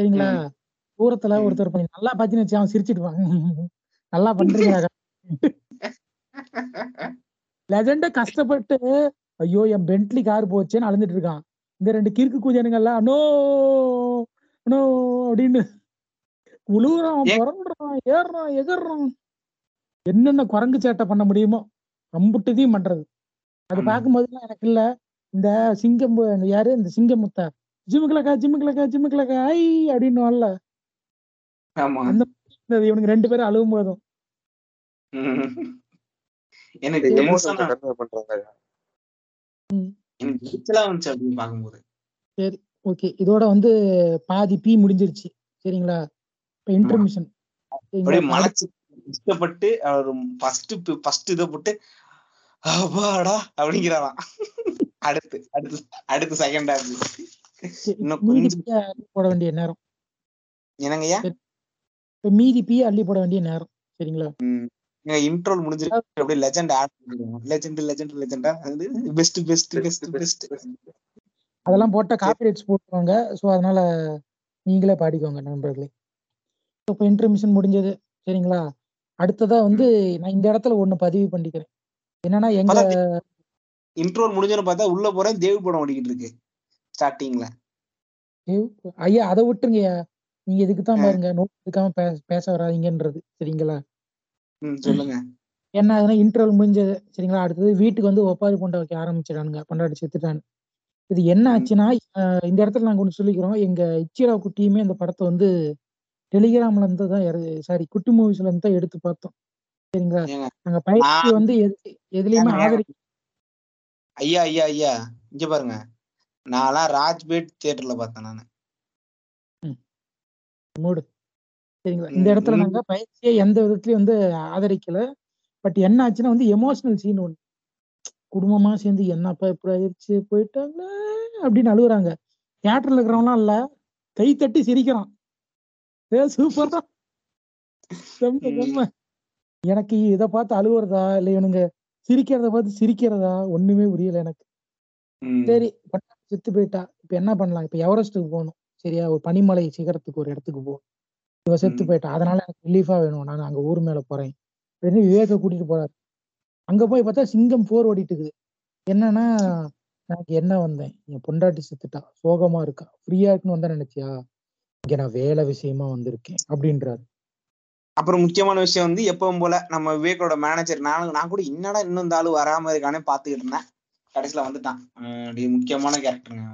சரிங்களா? தூரத்துல. ஒருத்தர் நீ நல்லா பாத்தீங்கன்னு வச்சு அவன் சிரிச்சிடுவான் நல்லா பண்றீங்க லெஜண்ட கஷ்டப்பட்டு ஐயோ என் பென்ட்லி கார் போச்சேன்னு அழுந்துட்டு இருக்கான். இந்த ரெண்டு கிறுக்கு கூஜனுங்கெல்லாம் நோ நோ அப்படின்னு. உழுவுறான் ஏன்? புறம்புறான் ஏறுறான் எகறான் என்னென்ன குரங்கு சேட்டை பண்ண முடியுமோ அம்புட்டுதையும் பண்றது. அது. பார்க்கும்போதுலாம் எனக்கு இல்ல. இந்த சிங்கம் யாரு? இந்த சிங்கமுத்தா ஜிம்முக்குலக்கா ஜிம்முக்குலக்கா ஜிம்முக்குலக்கா ஐ அப்படின்னு வரல இவனுக்கு ரெண்டு பேரும் அழுவும் போதும். எனக்கு பார்க்கும்போது. ஓகே. இதோட வந்து பாதி பி முடிஞ்சிருச்சு. சரிங்களா? இப்ப இன்டர்மிஷன் இஷ்டப்பட்டு அவர் ஃபர்ஸ்ட் ஃபர்ஸ்ட் இதை போட்டு அப்பாடா அப்படிங்கிறாராம். அடுத்து அடுத்து அடுத்து செகண்ட் கொஞ்சம் போட வேண்டிய நேரம். என்னங்கய்யா மீதி பி அள்ளி போட வேண்டிய நேரம். சரிங்களா? இன்ட்ரோல் முடிஞ்சிருக்கு. அப்படியே லெஜெண்ட் ஆட் லெஜெண்ட் லெஜெண்ட் லெஜெண்டா பெஸ்ட் பெஸ்ட் பெஸ்ட் பெஸ்ட் அதெல்லாம் போட்டா காப்பிரைட்ஸ் போட்டுருவாங்க. ஸோ அதனால நீங்களே பாடிக்கோங்க நண்பர்களே. இப்போ இன்டர்மிஷன் முடிஞ்சது. சரிங்களா? அடுத்ததா வந்து நான் இந்த இடத்துல ஒண்ணு பதிவு பண்ணிக்கிறேன். என்னன்னா எங்க இன்ட்ரோல் முடிஞ்சோன்னு பார்த்தா உள்ள போறேன் தேவி படம் ஓடிக்கிட்டு இருக்கு. ஸ்டார்டிங்ல ஐயோ, அதை விட்டுருங்கய்யா நீங்க இதுக்கு தான். பாருங்க நோட் எடுக்காம பேச பேச வராதீங்கன்றது சரிங்களா? சொல்லுங்க. என்ன ஆகுதுன்னா இன்டர்வல் முடிஞ்சது சரிங்களா? அடுத்தது வீட்டுக்கு வந்து ஒப்பாரி கொண்ட வைக்க ஆரம்பிச்சிடானுங்க கொண்டாடி செத்துட்டான்னு இது என்ன ஆச்சுன்னா இந்த இடத்துல நாங்க ஒண்ணு சொல்லிக்கிறோம் எங்க இச்சிரா குட்டியுமே இந்த படத்தை வந்து டெலிகிராம்ல இருந்து தான் சாரி குட்டி மூவிஸ்ல இருந்து தான் எடுத்து பார்த்தோம் சரிங்களா? நாங்க பயிற்சி வந்து எது- எதுலயுமே ஏங்க, ஆதரி ஐயா ஐயா ஐயா இங்க பாருங்க. நான்லாம் ராஜ்பேட் தியேட்டர்ல பார்த்தேன் நானு. மூடு. சரிங்களா இந்த இடத்துல. நாங்க பயிற்சியை எந்த விதத்துலயும் வந்து ஆதரிக்கல. பட் என்ன ஆச்சுன்னா வந்து எமோஷனல் சீன் ஒண்ணு. குடும்பமா சேர்ந்து என்னப்பா இப்படி ஆயிடுச்சு போயிட்டாங்க அப்படின்னு அழுகுறாங்க. தியேட்டர்ல இருக்கிறவங்களாம் இல்ல. கை தட்டி சிரிக்கிறான். ஏ சூப்பர் தான். எனக்கு இத பார்த்து அழுவுறதா இல்ல இவனுங்க சிரிக்கிறத பார்த்து சிரிக்கிறதா? ஒண்ணுமே புரியல எனக்கு. சரி செத்து போயிட்டா. இப்ப என்ன பண்ணலாம்? இப்ப எவரெஸ்ட்டுக்கு போகணும்? சரியா? ஒரு பனிமலை சிகரத்துக்கு ஒரு இடத்துக்கு போ. இவ செத்து. போயிட்டா. அதனால எனக்கு ரிலீஃபா வேணும். நான் அங்க ஊர் மேல போறேன். அப்படின்னு விவேக கூட்டிட்டு போறாரு. அங்க போய் பார்த்தா சிங்கம் போர் ஓடிட்டு இருக்குது. என்னன்னா எனக்கு என்ன வந்தேன்? என் பொண்டாட்டி செத்துட்டா. சோகமா இருக்கா? ஃப்ரீயா இருக்குன்னு வந்தா நினைச்சியா? இங்க நான் வேலை விஷயமா வந்திருக்கேன். அப்படின்றாரு. அப்புறம் முக்கியமான விஷயம் வந்து எப்பவும் போல நம்ம விவேக்கோட மேனேஜர் நான் நான் கூட என்னடா இன்னும் இந்த ஆளு வராம இருக்கானே பாத்துக்கிட்டு இருந்தேன். கடைசியில வந்துட்டான். முக்கியமான கேரக்டருங்க.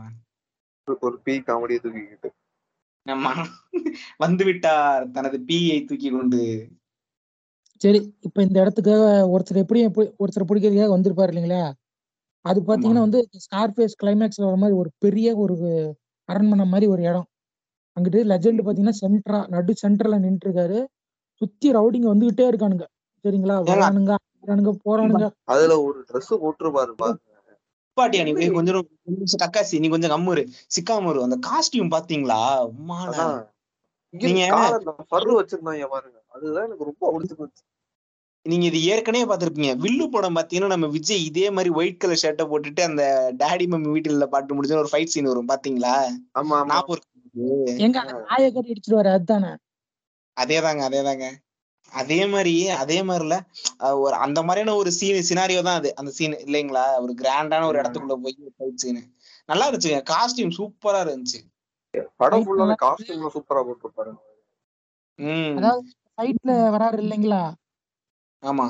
ஒரு பி காமெடியை தூக்கிக்கிட்டு. நம்ம வந்து விட்டார் தனது பீயை தூக்கி கொண்டு. சரி இப்ப இந்த இடத்துக்காக ஒருத்தர் எப்படி எப்படி- ஒருத்தர் பிடிக்கிறதுக்காக வந்திருப்பாரு இல்லைங்களா? அது பாத்தீங்கன்னா வந்து ஸ்கார்பேஸ் கிளைமேக்ஸ்ல வர மாதிரி ஒரு பெரிய ஒரு அரண்மனை மாதிரி ஒரு இடம். அங்கிட்டு லெஜெண்ட் பாத்தீங்கன்னா சென்ட்ரா நடு சென்டர்ல நின்று இருக்காரு சுத்தி ரவுடிங்க வந்துகிட்டே இருக்கானுங்க. சரிங்களா. வரானுங்க போறானுங்க. அதுல ஒரு Dress போட்டிருப்பாரு பாருங்க. பாட்டியா நீ? கொஞ்சம் நிமிஷம் கக்காசி நீ கொஞ்சம் கம்முரு சிக்காமரு அந்த காஸ்டியூம் பாத்தீங்களா? நீங்க- வச்சிருந்தாங்க பாருங்க. அதுதான் எனக்கு ரொம்ப பிடிச்சு போச்சு நீங்க இது ஏற்கனவே பாத்திருப்பீங்க. வில்லு படம் பாத்தீங்கன்னா நம்ம விஜய் இதே மாதிரி ஒயிட் கலர் ஷர்ட்டை போட்டுட்டு அந்த டாடி மம்மி வீட்டுல பாட்டு முடிஞ்ச ஒரு ஃபைட் சீன் வரும் பாத்தீங்களா? ஆமா இருக்கு. எங்க அந்த நாயை கட்டி அடிச்சிட்டு வர அதுதானே? அதேதாங்க அதேதாங்க. அதே மாதிரி அதே மாதிரில ஒரு அந்த மாதிரியான ஒரு சீன் சினாரியோ தான் அது. அந்த சீன் இல்லைங்களா? ஒரு கிராண்டான ஒரு. இடத்துக்குள்ள போய் ஃபைட் சீன் நல்லா இருந்துச்சுங்க. காஸ்டியூம் சூப்பரா இருந்துச்சு. படம் Fight ஃபுல்லாவே காஸ்டியூம்ல சூப்பரா போட்டிருப்பாரு. ம். அதாவது ஃபைட்ல வராரு இல்லைங்களா? ஆமா.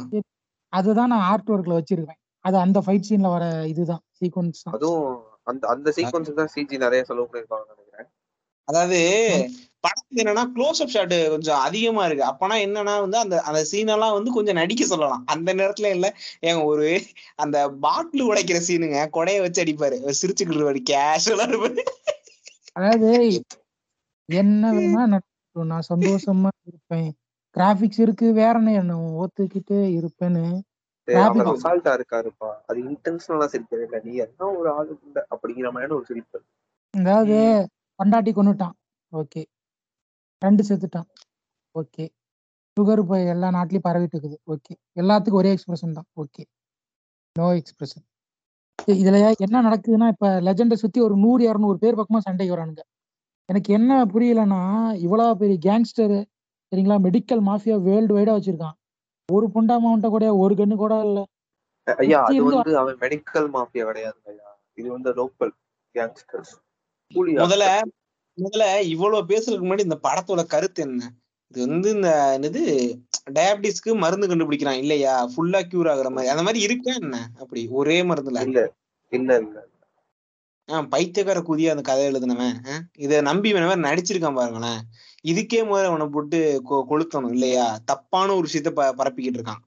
அதுதான் நான் ஆர்ட் ஒர்க்ல வச்சிருக்கேன். அது அந்த ஃபைட் சீன்ல வர இதுதான் சீக்வன்ஸ் அதுவும் அந்த அந்த சீக்வன்ஸ் தான் சிஜி நிறைய செலவு பண்ணிருப்பாங்க நினைக்கிறேன். அதாவது படத்துக்கு என்னன்னா க்ளோஸ் அப் ஷாட் கொஞ்சம் அதிகமா இருக்கு. அப்பனா என்னன்னா வந்து அந்த அந்த சீன் எல்லாம் வந்து கொஞ்சம் நடிக்க சொல்லலாம். அந்த நேரத்துல இல்ல. ஏங்க ஒரு அந்த பாட்டில் உடைக்கிற சீனுங்க கொடைய வச்சு அடிப்பாரு. சிரிச்சுக்கிட்டு இருப்பாரு. கேஷுவலா இருப்பாரு. அதாவது என்ன வேணா நான் சந்தோஷமா இருப்பேன். கிராபிக்ஸ் இருக்கு வேற என்ன ஒத்துக்கிட்டு இருப்பேன்னு. அசால்ட்டா இருக்காருப்பா. அது இன்டென்ஷனலா சிரிக்கவே இல்லை. நீ என்ன ஒரு ஆளு இல்ல அப்படிங்கிற மாதிரியான ஒரு சிரிப்பு. அதாவது பண்டாட்டி கொண்டுட்டான் ஓகே ரெண்டு செத்துட்டான். ஓகே சுகர் இப்போ எல்லா நாட்டிலயும் பரவிட்டு இருக்குது ஓகே எல்லாத்துக்கும் ஒரே எக்ஸ்பிரஷன் தான். ஓகே நோ எக்ஸ்பிரஷன் இதுல என்ன நடக்குதுன்னா இப்ப லெஜெண்டை சுத்தி ஒரு நூறு இரநூறு பேர் பக்கமா சண்டைக்கு வரானுங்க. எனக்கு என்ன புரியலன்னா இவ்வளவு பெரிய கேங்ஸ்டர் சரிங்களா மெடிக்கல் மாஃபியா வேர்ல்டு வைடா வச்சிருக்கான். ஒரு புண்டா மவுண்ட கூட ஒரு கண்ணு கூட இல்ல. ஐயா அது வந்து அவன் மெடிக்கல் மாஃபியா கிடையாது ஐயா. இது வந்து லோக்கல் கேங்ஸ்டர்ஸ் முதல்ல முதல்ல இவ்வளவு பேசுறதுக்கு முன்னாடி இந்த படத்தோட கருத்து என்ன? இது வந்து இந்த என்னது டயபிட்டிஸ்க்கு மருந்து கண்டுபிடிக்கிறான் இல்லையா? ஃபுல்லா கியூர் ஆகுற மாதிரி. அந்த மாதிரி இருக்கா என்ன? அப்படி ஒரே மருந்துல. இல்ல இல்ல இல்ல. ஆஹ் பைத்தியக்கார குதியா அந்த கதை எழுதுனவன். இத நம்பி வேற நடிச்சிருக்கான் பாருங்களேன். இதுக்கே முதல்ல அவனை போட்டு கொளுத்தணும் இல்லையா? தப்பான ஒரு விஷயத்த பரப்பிக்கிட்டு இருக்கான்.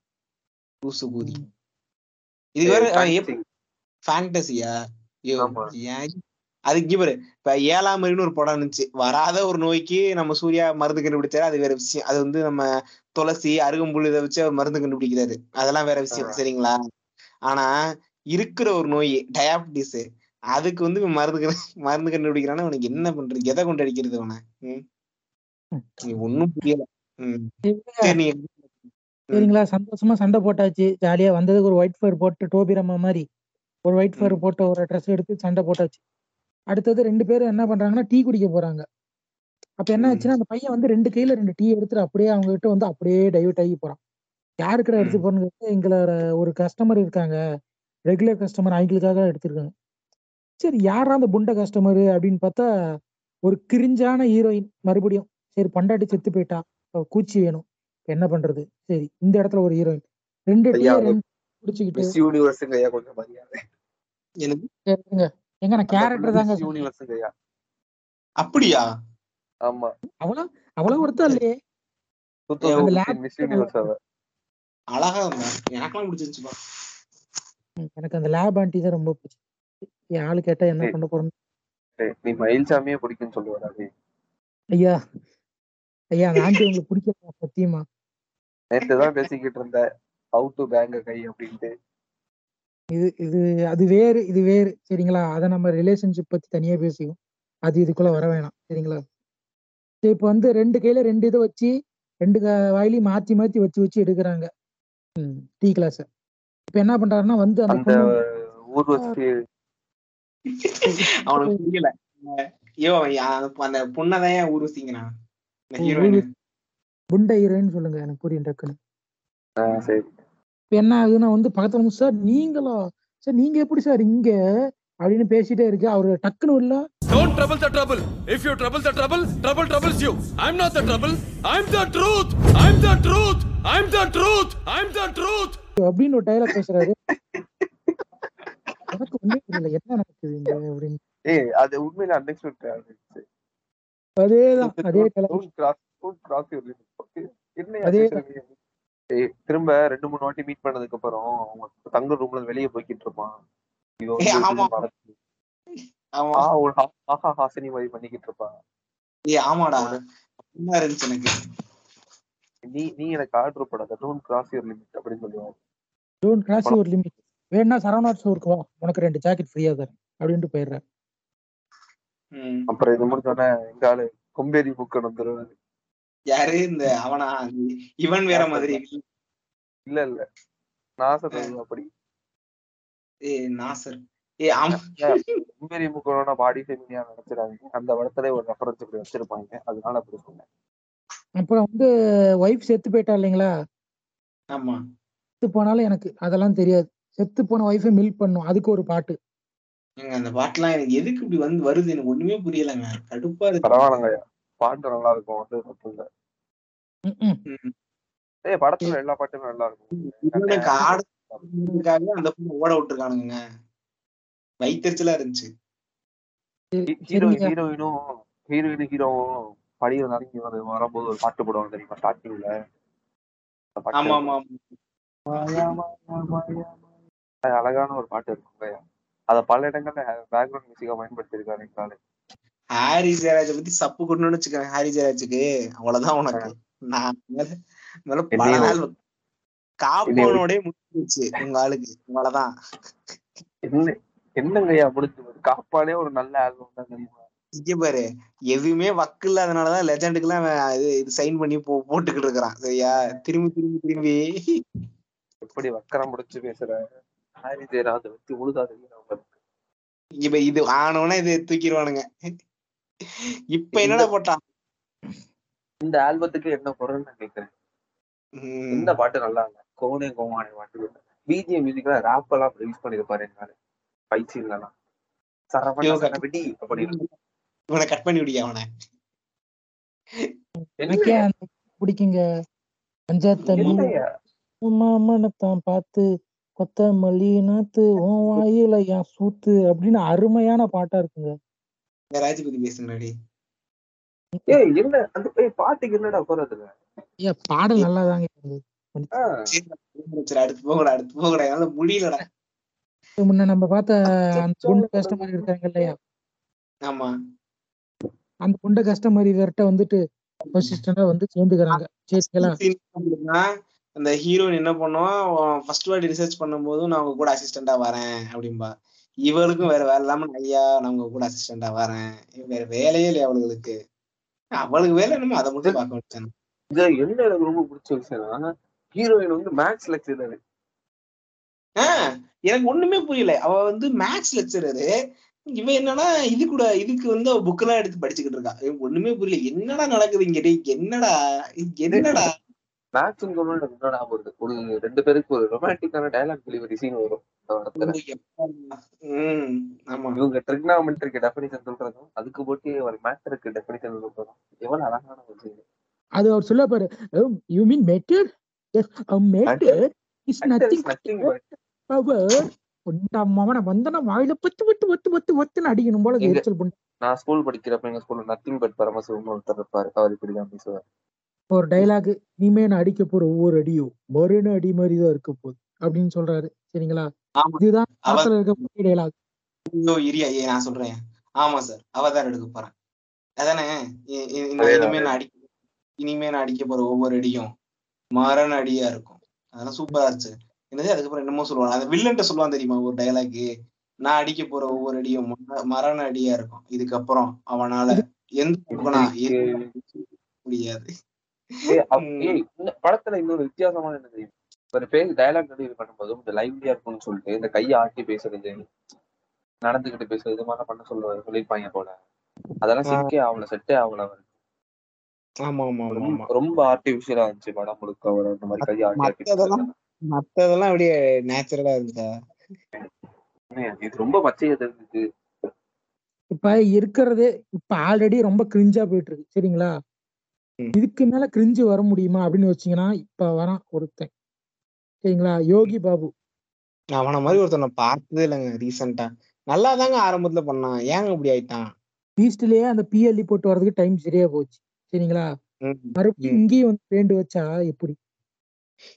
லூசு கூதி. இது வேற. ஃபேண்டசியா அதுக்கு பாரு இப்ப ஏழாம் அறிவுன்னு ஒரு படம் இருந்துச்சு. வராத ஒரு நோய்க்கு நம்ம சூர்யா மருந்து கண்டுபிடிச்சாரு அது வேற விஷயம். அது வந்து நம்ம துளசி அருகம்புல் இதை வச்சு அவர் மருந்து கண்டுபிடிக்கிறாரு. அதெல்லாம் வேற விஷயம் சரிங்களா? ஆனா இருக்கிற ஒரு நோய் டயாபிட்டிஸ் அதுக்கு வந்து மருந்து மருந்து கண்டுபிடிக்கிறான்னா அவனுக்கு என்ன பண்றது? எதை கொண்டு அடிக்கிறது அவனை ம்? நீ ஒண்ணும் புரியல. சரிங்களா? சந்தோஷமா சண்டை போட்டாச்சு. ஜாலியா வந்ததுக்கு ஒரு ஒயிட் ஃபேர் போட்டு டோபி ரம்மா மாதிரி ஒரு ஒயிட் ஃபேர் போட்ட ஒரு ட்ரெஸ் எடுத்து சண்டை போட்டாச்சு. அடுத்தது ரெண்டு பேரும் என்ன பண்றாங்கன்னா டீ குடிக்க போறாங்க. அப்ப என்ன. ஆச்சுன்னா அந்த பையன் வந்து ரெண்டு கையில ரெண்டு டீ எடுத்துட்டு அப்படியே அவங்க கிட்ட வந்து அப்படியே டைவர்ட் ஆகி போறான். யாருக்குடா எடுத்து. போறேன்னு எங்களோட ஒரு கஸ்டமர் இருக்காங்க. ரெகுலர் கஸ்டமர் அவங்களுக்காக எடுத்திருக்காங்க. சரி யாரா அந்த புண்ட கஸ்டமர் அப்படின்னு பார்த்தா ஒரு கிரிஞ்சான ஹீரோயின் மறுபடியும். சரி பொண்டாட்டி செத்து போயிட்டா. கூச்சி வேணும். என்ன பண்றது? சரி இந்த இடத்துல ஒரு ஹீரோயின் ரெண்டு குடிச்சுக்கிட்டு எங்க நான் கேரக்டர் தாங்க மிஸ் சொன்னேன். யூனிவர்ஸுங்க ஐயா அப்படியா? ஆமா. அவ்வளவு அவ்வளவு ஒருத்தம் இல்லையே. அழகா எனக்கெல்லாம் பிடிச்சிருச்சுப்பா எனக்கு அந்த லேப் ஆண்டி தான் ரொம்ப பிடிச்சி என் ஆளு கேட்டா என்ன. பண்ண போறோம் நீ மயில்சாமியே பிடிக்கும்னு சொல்லுவாரு ஐயா ஐயா அந்த ஆண்டி உங்களுக்கு பிடிக்கல சத்தியமா? நேத்து தான் பேசிக்கிட்டு இருந்த ஹவு டு பேங்க கை அப்படின்ட்டு. இது இது அது வேறு இது வேறு. சரிங்களா? அதை நம்ம ரிலேஷன்ஷிப் பத்தி தனியா பேசிக்குவோம். அது இதுக்குள்ள வர வேணாம். சரிங்களா? சரி இப்போ வந்து ரெண்டு கையில ரெண்டு இதை வச்சு ரெண்டு வாயிலையும் மாத்தி மாத்தி வச்சு வச்சு எடுக்கிறாங்க. டீ கிளாஸ் இப்ப என்ன பண்றாருன்னா வந்து அந்த அவனுக்கு புரியல. ஐயோ அந்த பொண்ணதான் ஹீரோயின் சொல்லுங்க எனக்கு புரியும் டக்குன்னு. இப்ப என்ன ஆகுதுன்னா வந்து பக்கத்துல வந்து சார் நீங்களா சார் நீங்க எப்படி சார் இங்க அப்படின்னு பேசிட்டே இருக்கு அவரு டக்குன்னு இல்ல Don't trouble the trouble. If you trouble the trouble, trouble troubles you. I'm not the trouble. I'm the truth. I'm the truth. I'm the truth. I'm the truth. அப்படின்னு ஒரு டைலாக் பேசுறாரு எனக்கு ஒண்ணுமே புரியல என்ன நடக்குது இங்க அப்படின்னு ஏய் அது உண்மையில அன்எக்ஸ்பெக்டட் இருந்துச்சு அதேதான் அதே cross- don't cross your limit. Okay. என்னய்யா அதே திரும்ப ரெண்டு மூணு வாட்டி மீட் பண்ணதுக்கு அப்புறம் அவங்க தங்க ரூம்ல வெளியே போய்கிட்டு இருப்பான். ஆஹா ஹாசினி மாதிரி பண்ணிக்கிட்டு இருப்பான். ஏய் ஆமாடா. என்ன இருந்துச்சு எனக்கு. நீ நீ எனக்கு ஆர்டர் போடாத. டோன்ட் கிராஸ் யுவர் லிமிட் அப்படின்னு சொல்லுவாங்க. டோன்ட் கிராஸ் யுவர் லிமிட் வேணா சரவணா ஸ்டோருக்கு வா. உனக்கு ரெண்டு ஜாக்கெட் ஃப்ரீயா தரேன். அப்படின்ட்டு போயிடுறேன். ம். அப்புறம் இது முடிஞ்சோடனே எங்க ஆளு கொம்பேரி புக் வந்துருவாரு. யாரு? இந்த அவனா? இவன் வேற மாதிரி. இல்ல இல்ல. சொல்றது அப்படி. ஏ நாசர். ஏ ஆமா கொம்பேரி புக்கோட பாடி ஃபெமினியா நினைச்சிடாதீங்க. அந்த படத்துல ஒரு ரெஃபரன்ஸ் இப்படி வச்சிருப்பாங்க. அதனால அப்படி சொன்னேன். அப்புறம் வந்து ஒய்ஃப் செத்து போயிட்டா இல்லைங்களா? ஆமா. செத்து போனாலும் எனக்கு அதெல்லாம் தெரியாது. செத்து போன ஒய்ஃபை மில்க் பண்ணும். அதுக்கு ஒரு பாட்டு. அந்த பாட்டுலாம் எனக்கு எதுக்கு இப்படி வந்து வருது? எனக்கு ஒண்ணுமே புரியலங்க. கடுப்பா இருக்கு. பரவாயில்லங்க. பாட்டு நல்லா இருக்கும். வந்து தப்பு இல்ல ம்ம். ம். ஏய் படத்துல எல்லா பாட்டுமே நல்லா இருக்கும் அந்த பொண்ணு ஓட விட்டுருக்கானுங்க. வைத்தறிச்சலா இருந்துச்சு. ஹீரோ. ஹீரோயினும் ஹீரோயின் ஹீரோவும் படியில் இறங்கி வர வரும்போது ஒரு பாட்டு போடுவாங்க தெரியுமா ஸ்டார்டிங்ல ஆமா ஆமா அழகான ஒரு பாட்டு இருக்குங்க அத பல இடங்கள்ல பேக்ரவுண்ட் மியூசிக்கா பயன்படுத்திருக்காரு ஹாரி ஜெயராஜை பத்தி சப்பு கொண்டு வச்சுக்கேன் ஹாரி ஜெயராஜுக்கு. அவ்வளவுதான் உனக்கு. நான் மேல பல நாள் முடிஞ்சிருச்சு உங்க ஆளுக்கு. என்ன என்னங்கய்யா முடிஞ்சு? காப்பானே ஒரு நல்ல ஆல்பம் தான் தெரியுமா? இங்க பாரு எதுவுமே வக்கு இல்லாதனாலதான் லெஜண்டுக்கு இது இது சைன் பண்ணி போ போட்டுக்கிட்டு இருக்கிறான். சரியா? திரும்பி திரும்பி திரும்பி. எப்படி வக்கரம் முடிச்சு பேசுற? ஜெயராஜ் வச்சு உழுதாது இங்க பாரு, இது ஆனவனா இது தூக்கிடுவானுங்க. இப்ப என்னடா போட்டான்? இந்த ஆல்பத்துக்கு என்ன குரல் நான். இந்த பாட்டு நல்லா இல்ல. கோனே கோமானே பாட்டு பிஜிஎம் மியூசிக்ல ராப் எல்லாம் ரிலீஸ் பண்ணிருப்பாரு என்னால. பைச்சிங்கலாம் சரவண ஐயோ, சரவெடி அப்படின்னு இவனை கட் பண்ணி விடியா அவனை? எனக்கே என்ன அந்த பிடிக்குங்க? மாமனத்தான் பார்த்து கொத்தமல்லி நாத்து உன் வாயில என் சூத்து அப்படின்னு அருமையான பாட்டா இருக்குங்க. ராஜி பத்தி பேசுங்கடி ஏய் என்ன? அந்த பாட்டுக்கு என்னடா போறதுல ஏன் பாடல் சரி அடுத்து போகடா அடுத்து போகடா என்னால முடியலடா. முன்ன நம்ம பார்த்த அந்த குண்டு கஸ்டமர் இருக்காங்க இல்லையா? ஆமா. அந்த குண்ட கஸ்டமர் இவர்கிட்ட வந்துட்டு அசிஸ்டண்டா வந்து சேர்ந்துக்கிறாங்க. அந்த ஹீரோயின் என்ன பண்ணுவோம் ஃபர்ஸ்ட் வாட்டி ரிசர்ச் பண்ணும்போது நான் உங்க கூட அசிஸ்டண்டா வரேன் அப்படின்பா இவளுக்கும் வேற வேலை இல்லாம ஐயா நான் உங்க கூட அசிஸ்டண்டா வரேன். வேற வேலையே இல்லையா அவளுக்கு? அவளுக்கு வேலை என்னமோ அதை மட்டும் பார்க்க வச்சேன். இது என்ன எனக்கு ரொம்ப பிடிச்ச விஷயம்னா ஹீரோயின் வந்து மேக்ஸ் லெக்சரர் ஆஹ் எனக்கு ஒண்ணுமே புரியல. அவ வந்து மேக்ஸ் லெக்சரரு இவன் என்னன்னா இது கூட இதுக்கு வந்து அவ புக் எல்லாம் எடுத்து படிச்சுக்கிட்டு இருக்கா. ஒண்ணுமே புரியல. என்னடா நடக்குது இங்க? என்னடா? என்னடா? மேக்ஸ் சொன்னா எனக்கு என்ன ஞாபகம் வருது ஒரு ரெண்டு பேருக்கு ஒரு ரொமான்டிக்கான டயலாக் டெலிவரி சீன் வரும். இவங்க ட்ரிக்னாமெட்ரிக்கு டெஃபினிஷன் சொல்றதும் அதுக்கு போட்டு ஒரு மேட்டருக்கு டெஃபினிஷன் சொல்றதும். எவ்வளவு அழகான ஒரு சீன் அது அவர் சொல்ல பாரு you mean matter matter is nothing nothing power மவன வந்தனா வாயில பத்து பத்து பத்து பத்து பத்துன்னு அடிக்கணும் போல எரிச்சல் பண்ணு நான் ஸ்கூல் படிக்கிறப்ப எங்க ஸ்கூல்ல நத்திங் பட் பரமசிவம் ஒருத்தர் இருப்பாரு. அவர் இப்படிதான் பேசுவார். ஒரு டைலாக் இனிமே நான் அடிக்க போற ஒவ்வொரு அடியும் மறுன அடி மாதிரி தான் இருக்க போகுது அப்படின்னு சொல்றாரு. சரிங்களா. இதுதான் படத்துல இருக்க டைலாக் ஐயோ இரியா ஏ நான் சொல்றேன். ஆமா சார் அவதார் எடுக்க போறேன் அதானே? இனிமே நான் அடிக்க இனிமே நான் அடிக்க போற ஒவ்வொரு அடியும் மரண அடியா இருக்கும். அதெல்லாம் சூப்பரா இருந்துச்சு. என்னது? அதுக்கப்புறம் என்னமோ சொல்லுவாங்க. அந்த வில்லன்ட்ட சொல்லுவான் தெரியுமா ஒரு டைலாக் நான் அடிக்க போற ஒவ்வொரு அடியும் மர- மரண அடியா இருக்கும். இதுக்கப்புறம் அவனால எந்த முடியாது. படத்துல இன்னொரு வித்தியாசமான என்ன தெரியும்? ஒரு பேர் டயலாக் டெலிவரி பண்ணும்போது இந்த லைவ்லியா இருக்கும்னு சொல்லிட்டு இந்த கையை ஆட்டி பேசுறது நடந்துகிட்டு பேசுறது இது மாதிரி பண்ண சொல்ல சொல்லியிருப்பாங்க போல. அதெல்லாம் சிக்கே ஆகல செட்டே ஆகல அவருக்கு. ஆமா ஆமா. ரொம்ப ஆர்டிபிஷியலா இருந்துச்சு படம் முழுக்க அவர் அந்த மாதிரி கையை ஆட்டி மத்ததெல்லாம் அப்படியே நேச்சுரலா இருந்துச்சா இது ரொம்ப பச்சையா தெரிஞ்சுச்சு இப்ப இருக்கிறது இப்ப ஆல்ரெடி ரொம்ப கிரிஞ்சா போயிட்டு இருக்கு சரிங்களா. இதுக்கு மேல கிரிஞ்சு வர முடியுமா அப்படின்னு வச்சீங்கன்னா இப்ப வரான் ஒருத்தன். சரிங்களா? யோகி பாபு. அவன மாதிரி ஒருத்தனை பார்த்ததே இல்லைங்க ரீசெண்டா நல்லா தாங்க ஆரம்பத்துல பண்ணான். ஏங்க இப்படி ஆயிட்டான்? பீஸ்ட்லயே அந்த பிஎல்இ போட்டு வர்றதுக்கு டைம் சரியா போச்சு. சரிங்களா. மறுபடியும். இங்கேயும் வந்து பேண்டு வச்சா எப்படி?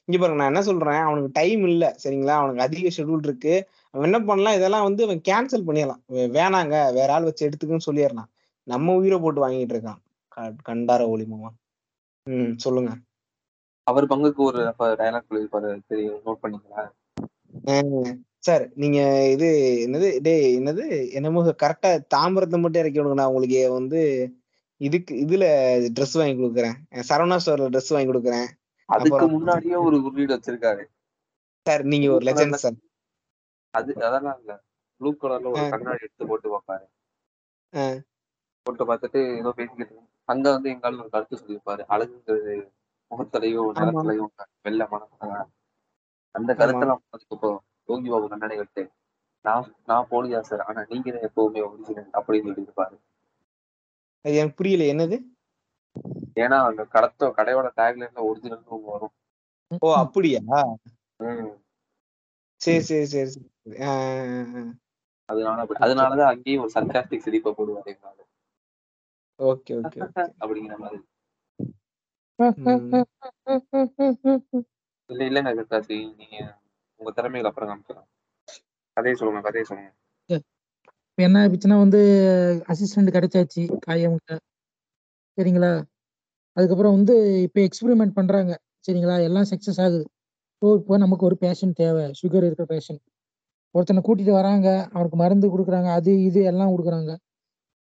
இங்க பாருங்க நான் என்ன சொல்றேன்? அவனுக்கு டைம் இல்ல. சரிங்களா? அவனுக்கு அதிக ஷெட்யூல் இருக்கு. அவன் என்ன பண்ணலாம்? இதெல்லாம் வந்து அவன் கேன்சல் பண்ணிடலாம். வேணாங்க. வேற ஆள் வச்சு எடுத்துக்குன்னு சொல்லிடலாம். நம்ம உயிரை போட்டு வாங்கிட்டு இருக்கான். கண்டார ஒளிமமா ம் சொல்லுங்க. அவர் பங்குக்கு ஒரு டயலாக் சொல்லியிருப்பாரு. தெரியும் நோட் பண்ணீங்களா சார் நீங்க இது என்னது? டேய் என்னது? என்னமோ கரெக்டா தாம்பரத்தை மட்டும் இறக்கி விடுங்க. நான் உங்களுக்கு வந்து இதுக்கு இதுல ட்ரெஸ் வாங்கி கொடுக்குறேன். சரவணா ஸ்டோர்ல ட்ரெஸ் வாங்கி கொடுக்குறேன். அதுக்கு முன்னாடியே ஒரு குறியீடு வச்சிருக்காரு. சார் நீங்க ஒரு லெஜண்ட் சார். அது அதெல்லாம் இல்ல. ப்ளூ கலர்ல ஒரு. கண்ணாடி எடுத்து போட்டு பார்ப்பாரு. போட்டு பார்த்துட்டு ஏதோ பேசிக்கிட்டு. அங்க வந்து எங்காலும் ஒரு கருத்து சொல்லியிருப்பாரு. அழகுங்கிறது முகத்திலையும் ஆமா. நிறத்திலையும் வெள்ள மனசாக அந்த கருத்தெல்லாம் அதுக்கப்புறம் யோகி பாபு கண்ணாடி விட்டு நான் நான் போலியா சார் ஆனா நீங்க தான் எப்பவுமே ஒரிஜினல் அப்படின்னு சொல்லியிருப்பாரு. அது எனக்கு புரியல. என்னது? ஏன்னா அந்த கடத்த கடையோட டேக்லைன்ல ஒரிஜினல் வரும். ஓ அப்படியா. சரி சரி சரி. அதனால அதனாலதான் அங்கேயும் ஒரு சர்க்காஸ்டிக் சிரிப்பை போடுவாரு எங்களால. ஓகே ஓகே அப்படிங்கிற மாதிரி. இல்ல இல்லைங்க சர்க்காசி நீங்க உங்க திறமையில அப்புறம் காமிக்கலாம் கதையை சொல்லுங்க கதையை சொல்லுங்க. இப்ப என்ன ஆயிடுச்சுன்னா வந்து அசிஸ்டன்ட் கிடைச்சாச்சு காயமுட்ட சரிங்களா? அதுக்கப்புறம் வந்து இப்போ எக்ஸ்பெரிமெண்ட் பண்றாங்க. சரிங்களா? எல்லாம் சக்சஸ் ஆகுது. ஸோ இப்போ நமக்கு ஒரு பேஷண்ட் தேவை. சுகர் இருக்கிற பேஷண்ட் ஒருத்தனை கூட்டிட்டு வராங்க. அவனுக்கு மருந்து கொடுக்குறாங்க. அது இது எல்லாம் கொடுக்குறாங்க.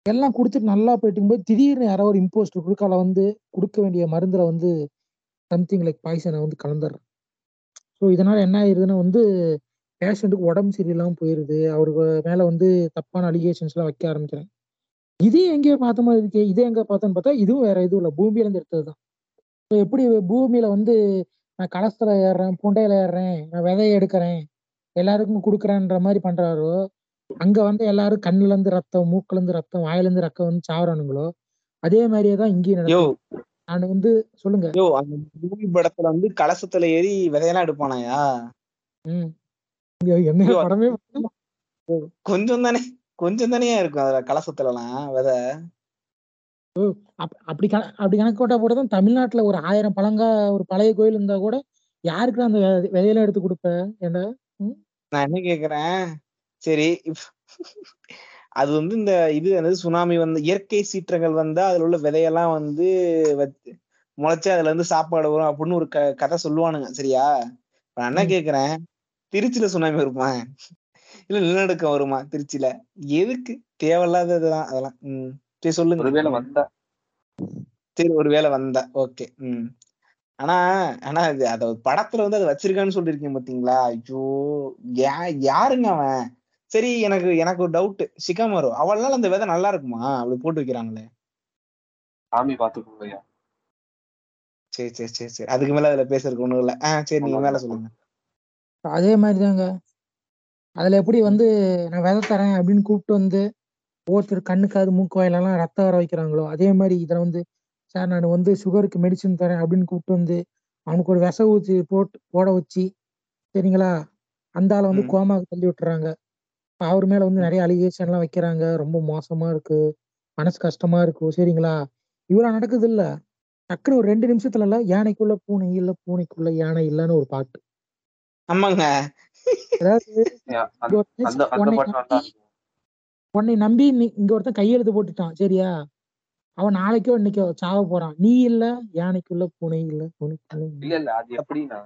எல்லாம் கொடுத்துட்டு நல்லா போயிட்டு போது திடீர்னு யாரோ ஒரு இம்போஸ்டர் குறுக்கால வந்து கொடுக்க வேண்டிய மருந்துல வந்து சம்திங் லைக் பாய்சனை வந்து கலந்துடுறான். ஸோ இதனால என்ன ஆயிடுதுன்னா வந்து பேஷண்ட்டுக்கு உடம்பு சரியில்லாமல் போயிருது. அவருக்கு மேல வந்து தப்பான அலிகேஷன்ஸ் எல்லாம் வைக்க ஆரம்பிக்கிறாங்க. இதையும் எங்கேயோ பார்த்த மாதிரி இருக்கு இதே எங்க பார்த்தோன்னு பார்த்தா இதுவும் வேற எதுவும் இல்லை. பூமியில இருந்து எடுத்தது தான். ஸோ எப்படி பூமியில வந்து நான் கலசத்தில் ஏறுறேன் புண்டையில ஏறுறேன் நான் விதையை எடுக்கிறேன் எல்லாருக்கும் கொடுக்குறேன்ற மாதிரி பண்றாரோ அங்க வந்து எல்லாரும் கண்ணுல இருந்து ரத்தம் மூக்குல இருந்து ரத்தம் வாயில இருந்து ரத்தம் வந்து சாவறானுங்களோ அதே மாதிரியே தான் இங்கேயும் யோ. நடக்குது நான் வந்து சொல்லுங்க. யோ அந்த மூவி படத்துல வந்து கலசத்துல ஏறி விதையெல்லாம் எடுப்பானாயா? ம். என்ன படமே கொஞ்சம் தானே கொஞ்சம் தானே இருக்கும் அதுல கலசத்துலலாம் விதை. அப்- அப்படி அப்படி கணக்கு போட்டா கூட தான் தமிழ்நாட்டுல ஒரு ஆயிரம் பழங்கா ஒரு பழைய கோயில் இருந்தா கூட யாருக்கு அந்த விதை- விதையெல்லாம் எடுத்து கொடுப்ப? ஏண்டா நான் என்ன கேக்குறேன்? சரி அது வந்து இந்த இது வந்து சுனாமி வந்து இயற்கை சீற்றங்கள் வந்தா அதுல உள்ள விதையெல்லாம் வந்து வச்சு- முளைச்சு அதுல இருந்து சாப்பாடு வரும் அப்படின்னு ஒரு க கதை சொல்லுவானுங்க சரியா? நான் என்ன. கேக்குறேன்? திருச்சியில சுனாமி வருமா? இல்ல நிலநடுக்கம் வருமா திருச்சியில எதுக்கு? தேவையில்லாததுதான் அதெல்லாம். உம் சரி சொல்லுங்க. ஒருவேளை வந்தா. சரி ஒருவேளை வந்தா. ஓகே. ம். ஆனா ஆனா இது அத படத்துல வந்து அது வச்சிருக்கான்னு சொல்லிருக்கீங்க பாத்தீங்களா? ஐயோ யா யாருங்க அவன்? சரி எனக்கு எனக்கு ஒரு டவுட் சிகாமரு அவளால அந்த விதை நல்லா இருக்குமா? அப்படி போட்டு வைக்கிறாங்களே. சாமி பாத்துக்கோங்க சரி சரி சரி சரி. அதுக்கு மேல அதுல பேசுறதுக்கு ஒண்ணும் இல்ல. ஆஹ் சரி நீங்க மேல. சொல்லுங்க. அதே மாதிரிதாங்க. அதுல எப்படி வந்து நான் விதை தரேன் அப்படின்னு கூப்பிட்டு வந்து ஒவ்வொருத்தர் கண்ணுக்காது மூக்கு வாயிலெல்லாம் ரத்தம் வர வைக்கிறாங்களோ அதே மாதிரி இதுல வந்து சார் நான் வந்து சுகருக்கு மெடிசின் தரேன் அப்படின்னு கூப்பிட்டு வந்து அவனுக்கு ஒரு விஷ ஊசி போட்டு போட வச்சு சரிங்களா? அந்த ஆளை வந்து ம். கோமாக்கு தள்ளி விட்டுறாங்க. அவர் மேல வந்து நிறைய அலிகேஷன் எல்லாம் வைக்கிறாங்க. ரொம்ப மோசமா இருக்கு. மனசு கஷ்டமா இருக்கு. சரிங்களா? இவ்வளவு நடக்குது இல்ல. டக்குன்னு ஒரு ரெண்டு நிமிஷத்துல இல்ல யானைக்குள்ள பூனை இல்ல பூனைக்குள்ள யானை இல்லன்னு ஒரு பாட்டு. ஆமாங்க. அதாவது ஐயா, இங்க அந்த ஒருத்தன் அந்த அந்த உன்னை பாட்டு நல்லா நம்பி இருக்கும் உன்னை நம்பி நீ இங்க ஒருத்தன் கையெழுத்து போட்டுட்டான். சரியா? அவன் நாளைக்கோ இன்னைக்கோ சாவ போறான். நீ இல்ல யானைக்குள்ள பூனை இல்ல பூனைக்குள்ள யானை. இல்ல இல்ல அது எப்படின்னா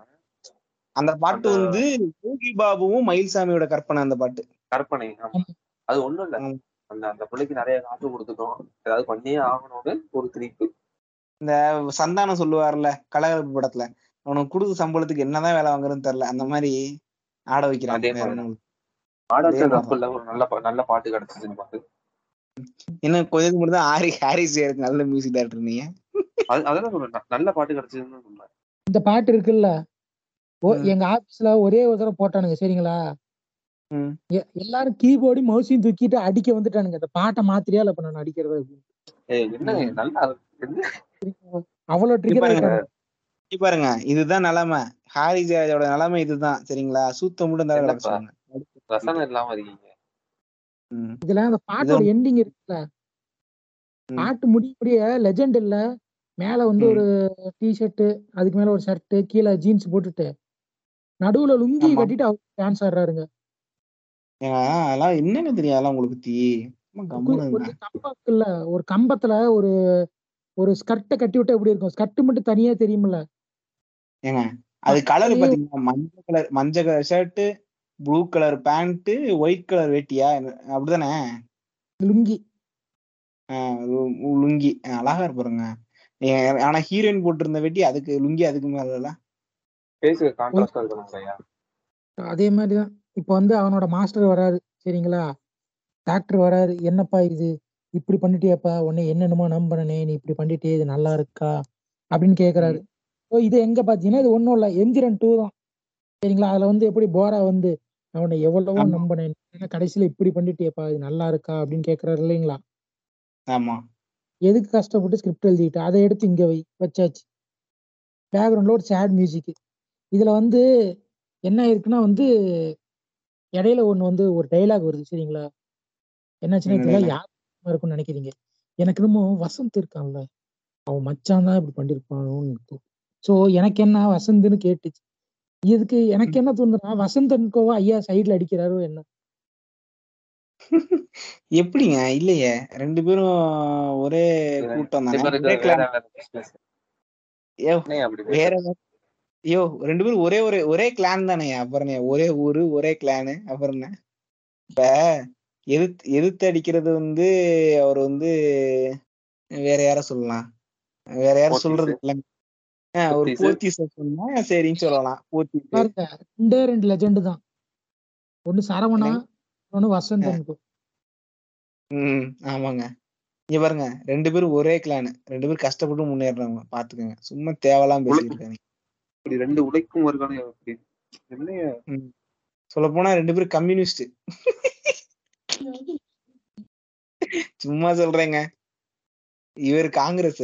அந்த பாட்டு வந்து யோகி பாபுவும் மயில்சாமியோட கற்பனை அந்த பாட்டு. கற்பனை. ஆமா. அது ஒண்ணும் இல்ல. அந்த அந்த பிள்ளைக்கு நிறைய காசு கொடுத்துட்டோம். ஏதாவது பண்ணியே ஆகணும்னு ஒரு திணிப்பு. இந்த சந்தானம் சொல்லுவார்ல கலகலப்பு படத்துல. அவனுக்கு கொடுத்த சம்பளத்துக்கு என்னதான் வேலை வாங்குறதுன்னு தெரியல. அந்த மாதிரி ஆட வைக்கிறான் இல்ல ஒரு நல்ல நல்ல பாட்டு கிடைச்சிச்சுன்னு பாத்து. இன்னும் கொஞ்சம் மட்டும் தான் ஆரி ஹாரிஸ் நல்ல மியூசிக் டேரக்டர் நீங்க. அது அதெல்லாம் சொல்றேன். நல்ல பாட்டு கிடைச்சதுன்னு சொன்னேன் இந்த பாட்டு இருக்குல்ல. எங்க ஆபீஸ்ல ஒரே ஒரு தடவை போட்டானுங்க சரிங்களா? எல்லாரும் கீபோர்டு மவுசையும் தூக்கிட்டு அடிக்க வந்துட்டானுங்க. இந்த பாட்டை மாத்திரியா இல்ல இப்ப நான் அடிக்கிறது அவ்வளவு ட்ரிகர் பாருங்க. இதுதான் நிலைமை. ஹாரி ஜெயராஜோட நிலைமை இதுதான். சரிங்களா? சூத்த மட்டும் தான் இல்லாம இருக்கீங்க. இதுல அந்த பாட்டோட எண்டிங் இருக்குல்ல. பாட்டு முடிய முடிய லெஜெண்ட் இல்ல. மேல வந்து. ஒரு டிஷர்ட் அதுக்கு மேல ஒரு ஷர்ட் கீழே ஜீன்ஸ் போட்டுட்டு நடுவுல லுங்கி. கட்டிட்டு அவர் டான்ஸ் ஆடுறாருங்க. ஏங்க, அதெல்லாம் என்னங்க தெரியும் அதெல்லாம் உங்களுக்கு கம்முனு ஒரு இருக்குல்ல ஒரு கம்பத்துல ஒரு ஒரு ஸ்கர்ட்டை கட்டி விட்டா எப்படி இருக்கும்? ஸ்கர்ட் மட்டும் தனியா தெரியுமில்ல. ஏங்க அது கலர் பாத்தீங்கன்னா மஞ்சள் கலர் மஞ்சள் colour shirt blue colour pant white colour வேட்டியா? அப்படிதானே? லுங்கி. லுங்கி. அழகா இருப்பாருங்க ஆனா ஹீரோயின் போட்டிருந்த வேட்டி அதுக்கு லுங்கி அதுக்கு மேல அதே மாதிரிதான். இப்ப வந்து அவனோட மாஸ்டர் வராரு சரிங்களா? டாக்டர் வராரு என்னப்பா இது? இப்படி பண்ணிட்டியாப்பா உன்னை என்னென்னமோ நம்பினே நீ இப்படி பண்ணிட்டியே இது நல்லா இருக்கா? அப்படின்னு கேக்குறாரு. ஓ இது எங்க பாத்தீங்கன்னா இது ஒண்ணும் இல்ல. எந்திரன் டூ தான். சரிங்களா? அதுல வந்து எப்படி போரா வந்து அவனை எவ்வளவோ. நம்பினேன். கடைசியில இப்படி பண்ணிட்டியேப்பா இது நல்லா இருக்கா? அப்படின்னு கேக்குறாரு இல்லைங்களா? ஆமா. எதுக்கு கஷ்டப்பட்டு ஸ்கிரிப்ட் எழுதிட்டு அதை எடுத்து இங்க வை வச்சாச்சு. பேக்ரவுண்ட்ல ஒரு சேட் மியூசிக் இதுல வந்து என்ன இருக்குன்னா வந்து இடையில ஒண்ணு வந்து ஒரு டைலாக் வருது சரிங்களா? என்னாச்சுன்னா dialogue? யார் இருக்கும்னு நினைக்கிறீங்க எனக்கு என்னமோ வசந்த் இருக்கான்ல. அவன் மச்சான் தான் இப்படி பண்ணிருப்பானோன்னு சோ எனக்கு என்ன வசந்த்னு கேட்டுச்சு. இதுக்கு எனக்கு என்ன தோணுதுன்னா வசந்தன்கோவா ஐயா சைடுல அடிக்கிறாரோ என்ன? எப்படிங்க? இல்லையே. ரெண்டு பேரும் ஒரே கூட்டம் தானே? வேற ஐயோ ரெண்டு பேரும் ஒரே ஒரே ஒரே கிளான் தானே அப்புறம்? ஒரே ஊரு ஒரே கிளானு அப்புறம் என்ன இப்ப எதிர்த்து எதிர்த்து அடிக்கிறது வந்து அவர் வந்து வேற யார சொல்லலாம். வேற யாரும். சொல்றது இல்ல. ஒரு. போத்தீஸ் சொன்னா சரின்னு சொல்லலாம். பாருங்க ரெண்டே ரெண்டு லெஜெண்ட் தான். ஒண்ணு சரவணா? ஒண்ணு வசந்தன்கோ ம் ஆமாங்க. இங்க பாருங்க ரெண்டு பேரும் ஒரே கிளான் ரெண்டு பேரும் கஷ்டப்பட்டு முன்னேறாங்க பாத்துக்கோங்க. சும்மா தேவலாம் பேசிட்டு இருக்காங்க இப்படி ரெண்டு உழைக்கும் வருகானே அப்படி என்னையா சொல்ல போனா ரெண்டு பேரும் கம்யூனிஸ்ட் சும்மா சொல்றேங்க. இவர் காங்கிரஸ்.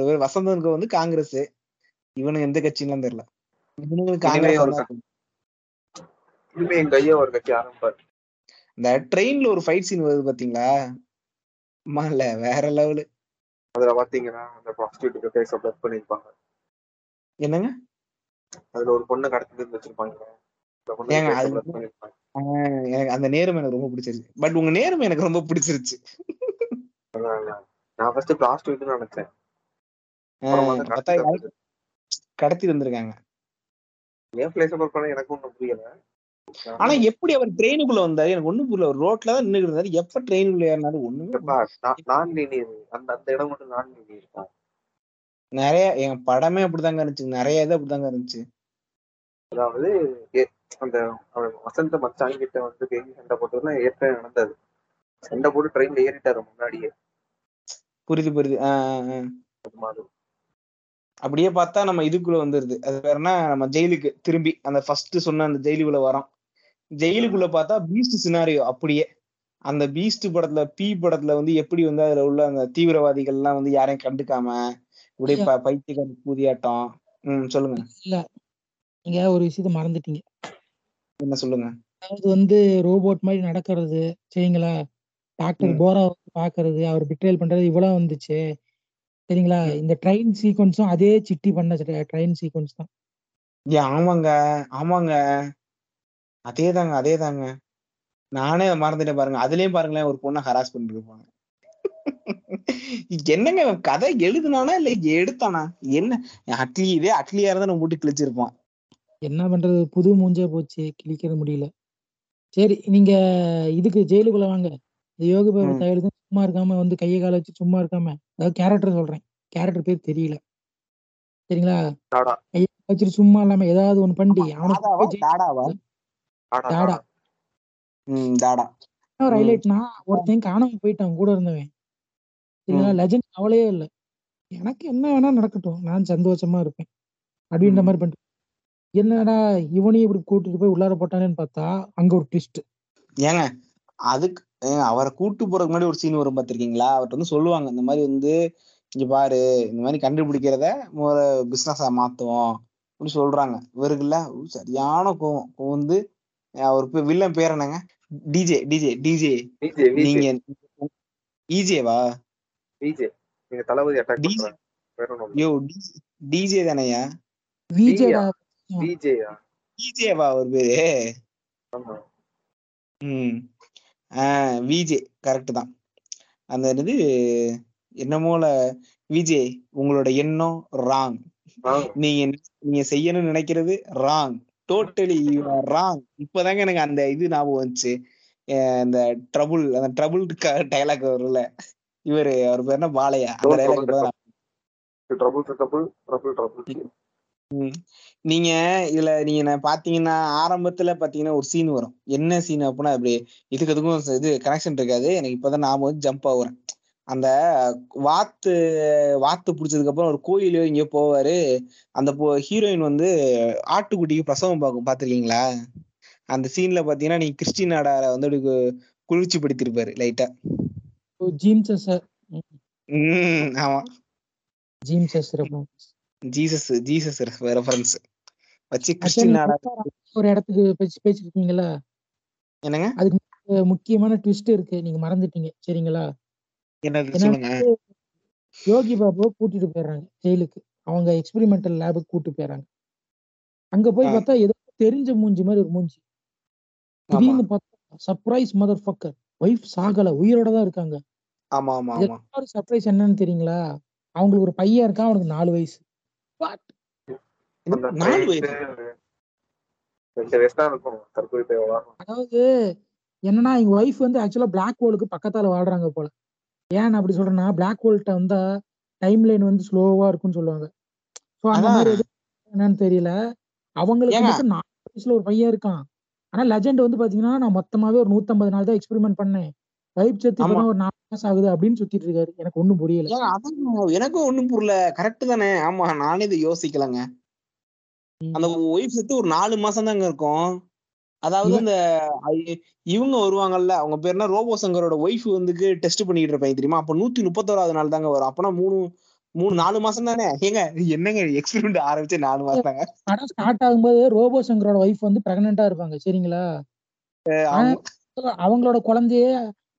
இவர் வசந்தனுக்கு வந்து காங்கிரஸ். இவனுக்கு எந்த கட்சின்லாம் தெரியல. இவனுக்கு காங்கிரஸ் கையை ஒரு கட்சி ஆரம்பிப்பார். இந்த ட்ரெயின்ல ஒரு ஃபைட் சீன் வருது பாத்தீங்களா? இல்ல வேற லெவலு. அதுல பாத்தீங்கன்னா அந்த ப்ராஸ்டியூட்டுக்கு பேச பிளட் பண்ணிருப்பாங்க. என்னங்க? அதுல ஒரு பொண்ணை கடத்திட்டு வச்சிருப்பாங்க. எனக்கு அந்த நேரம் எனக்கு ரொம்ப பிடிச்சிருச்சு பட் உங்க நேரம் எனக்கு ரொம்ப பிடிச்சிருச்சு. நான் ஃபர்ஸ்ட் ப்ராஸ்டியூட்னு நினைச்சேன் கடத்தி வந்திருக்காங்க? எனக்கு ஒன்றும் புரியல. ஆனா எப்படி அவர் ட்ரெயினுக்குள்ள வந்தாரு? எனக்கு ஒண்ணும் புரியல. ஒரு ரோட்ல தான் நின்னுட்டு இருந்தாரு. எப்ப ட்ரெயினுக்குள்ள ஏறினாரு? ஒண்ணுமே. நான் அந்த அந்த இடம் மட்டும் நான் இருக்கும் நிறைய என் படமே அப்படிதாங்க இருந்துச்சு. நிறைய இது அப்படிதாங்க இருந்துச்சு. அதாவது அந்த வசந்த மச்சான் கிட்ட வந்து பேசி சண்டை போட்டதுலாம் ஏற்கனவே நடந்தது. சண்டை போட்டு ட்ரெயின்ல ஏறிட்டாரு முன்னாடியே. புரியுது புரியுது. அப்படியே பார்த்தா நம்ம இதுக்குள்ள வந்துருது. அது வேறனா நம்ம ஜெயிலுக்கு திரும்பி அந்த ஃபர்ஸ்ட் சொன்ன அந்த ஜெயிலுக்குள்ள வரோம். ஜெயிலுக்குள்ள பார்த்தா பீஸ்ட் சினாரியோ அப்படியே. அந்த பீஸ்ட் படத்துல பி படத்துல வந்து எப்படி வந்து அதுல உள்ள அந்த தீவிரவாதிகள் எல்லாம் வந்து யாரையும் கண்டுக்காம இப்படியே ப- பைத்தியக்கார கூதியாட்டம் ம் சொல்லுங்க. இல்ல. நீங்க ஒரு விஷயத்த மறந்துட்டீங்க. என்ன சொல்லுங்க? அதாவது வந்து ரோபோட் மாதிரி நடக்கிறது சரிங்களா? டாக்டர். போரா பாக்குறது அவர் பிட்ரேல் பண்றது இவ்வளவு வந்துச்சு. சரிங்களா. இந்த ட்ரெயின் சீக்வன்ஸும் அதே சிட்டி பண்ண ட்ரெயின் சீக்வன்ஸ் தான். ஆமாங்க. ஆமாங்க. அதேதாங்க நானே அதை மறந்துட்டேன் பாருங்க. அதுலயும் பாருங்களேன் ஒரு பொண்ணை ஹராஸ் பண்ணிட்டு இருப்பாங்க. என்னங்க கதை எழுதுனானா இல்ல எடுத்தானா? என்ன அட்லி இதே அட்லியா இருந்தா நம்ம போட்டு கிழிச்சிருப்பான். என்ன பண்றது? புது மூஞ்சே போச்சு கிழிக்கிற முடியல. சரி நீங்க இதுக்கு ஜெயிலுக்குள்ள வாங்க. இந்த யோகி பாபு. தயாரித்து சும்மா இருக்காம வந்து கையை காலை வச்சு சும்மா இருக்காம அதாவது கேரக்டர் சொல்றேன். கேரக்டர் பேர் தெரியல. சரிங்களா? டாடா. கையை வச்சுட்டு சும்மா இல்லாம ஏதாவது ஒண்ணு பண்ணி அவனுக்கு டாடா ஒரு. ஹைலைட்னா ஒருத்தன் காணாம போயிட்டான் கூட இருந்தவன். ம். லெஜண்ட் அவளே இல்ல. எனக்கு என்ன வேணா நடக்கட்டும். நான் சந்தோஷமா இருப்பேன். அப்படின்ற. மாதிரி பண்ணிட்டு என்னடா இவனையும் இப்படி கூட்டிட்டு போய் உள்ளார போட்டானேன்னு பார்த்தா அங்க ஒரு ட்விஸ்ட் ஏங்க அதுக்கு அவரை கூட்டு போறதுக்கு முன்னாடி ஒரு சீன் வரும் பார்த்திருக்கீங்களா? அவர்ட்ட வந்து சொல்லுவாங்க இந்த மாதிரி வந்து இங்க பாரு இந்த மாதிரி கண்டுபிடிக்கிறத ஒரு பிசினஸா மாத்துவோம். அப்படின்னு சொல்றாங்க. இவருக்குல்ல சரியான கோவம். கோவந்து அவர் வில்லன் பேர் என்னங்க? டிஜே டிஜே டிஜே நீங்க ஈஜேவா விஜே நீங்க தளபதி அட்டாக். பண்றாங்க யோ டிஜே தானையா? விஜேடா விஜேயா ஈஜேவா அவர் பேரு? ஆமா. ம். ஆஹ் விஜே கரெக்ட் தான். அந்த என்னது என்னமோல விஜே உங்களோட எண்ணம் ராங் நீங்க நீங்க செய்யணும்னு நினைக்கிறது ராங் டோட்டலி ராங் இப்பதாங்க எனக்கு அந்த இது ஞாபகம் வந்துச்சு. அஹ் இந்த ட்ரபுள் அந்த ட்ரபுள் டைலாக் வரும்ல. இவரு அவர் பேர் என்ன பாலையா? அந்த டைலாக் நீங்க இதுல நீங்க பாத்தீங்கன்னா ஆரம்பத்துல பாத்தீங்கன்னா ஒரு சீன் வரும். என்ன சீன் அப்படின்னா அப்படி இதுக்கு அதுக்கும் இது கனெக்ஷன் இருக்காது. எனக்கு இப்பதான் நாம வந்து ஜம்ப் ஆகுறேன். அந்த வாத்து வாத்து பிடிச்சதுக்கு அப்புறம் ஒரு கோயிலோ இங்கேயோ போவாரு. அந்த ஹீரோயின் வந்து ஆட்டுக்குட்டிக்கு பிரசவம் பார்க்கும் பாத்திருக்கீங்களா? அந்த சீன்ல பாத்தீங்கன்னா நீ கிறிஸ்டினாடார வந்து அப்படி கு- குளிர்ச்சி படுத்திருப்பாரு லைட்டா ஜீம்சஸ் ஆமா. ஜீம்சஸ் ஜீசஸ் ஜீசஸ் ரெஃபரன்ஸ் வச்சு ஒரு இடத்துக்கு பேசி பேசிருக்கீங்களா? என்னங்க? அதுக்கு முக்கிய- முக்கியமான ட்விஸ்ட் இருக்கு நீங்க மறந்துட்டீங்க சரிங்களா? யோகி பாபுவை கூட்டிட்டு போயிடுறாங்க ஜெயிலுக்கு. அவங்க எக்ஸ்பெரிமெண்டல் லேபுக்கு கூட்டிட்டு போயிடுறாங்க. அங்க போய். பார்த்தா ஏதோ தெரிஞ்ச மூஞ்சி மாதிரி ஒரு மூஞ்சி. திடீர்னு பார்த்தா சர்ப்ரைஸ் மதர் ஃபக்கர் ஒய்ஃப் சாகல உயிரோட தான் இருக்காங்க. ஆமா ஆமா ஆமா. இன்னொரு சர்ப்ரைஸ் என்னன்னு தெரியுங்களா? அவங்களுக்கு ஒரு பையன் இருக்கான் அவனுக்கு நாலு வயசு. What? அந்த நாலு வயசு. ரெண்டு வயசு தான் இருக்கும் தற்கொலை போய் விளாடணும் அதாவது என்னன்னா எங்க ஒய்ஃப் வந்து ஆக்சுவலா பிளாக் ஹோலுக்கு பக்கத்தால வாழ்றாங்க போல. ஏன் அப்படி சொல்றேன்னா பிளாக் ஹோல்கிட்ட வந்தா டைம் லைன் வந்து ஸ்லோவா இருக்கும்னு சொல்லுவாங்க. ஸோ அந்த அதான். மாதிரி எதுவும் என்னன்னு தெரியல. அவங்களுக்கு ஏங்க? மட்டும் நாலு வயசுல ஒரு பையன் இருக்கான். ஆனா லெஜெண்ட் வந்து பாத்தீங்கன்னா நான் மொத்தமாவே ஒரு நூத்தம்பது நாள் தான் எக்ஸ்பெரிமெண்ட் பண்ணேன். வைப் செத்து ஒரு நாலு மாசம் ஆகுது அப்படின்னு சுத்திட்டு இருக்காரு. எனக்கு ஒண்ணும் புரியல. எனக்கும் ஒண்ணும் புரியல. கரெக்ட் தானே. ஆமா நானே இதை யோசிக்கலங்க. அந்த ஒய்ஃப் செத்து ஒரு நாலு மாசம் தாங்க இருக்கும். அதாவது அந்த இவங்க வருவாங்கல்ல அவங்க பேர் என்ன? ரோபோ சங்கரோட ஒய்ஃப் வந்து டெஸ்ட் பண்ணிட்டு இருப்பாங்க தெரியுமா? அப்ப நூத்தி முப்பத்தோராவது நாள் தாங்க வரும். அப்பனா மூணு மூணு நாலு மாசம் தானே? ஏங்க என்னங்க எக்ஸ்பெரிமெண்ட் ஆரம்பிச்சு நாலு மாசம் தாங்க? படம் ஸ்டார்ட் ஆகும்போது ரோபோ சங்கரோட ஒய்ஃப் வந்து பிரெக்னெண்டா இருப்பாங்க. சரிங்களா? அவங்களோட குழந்தைய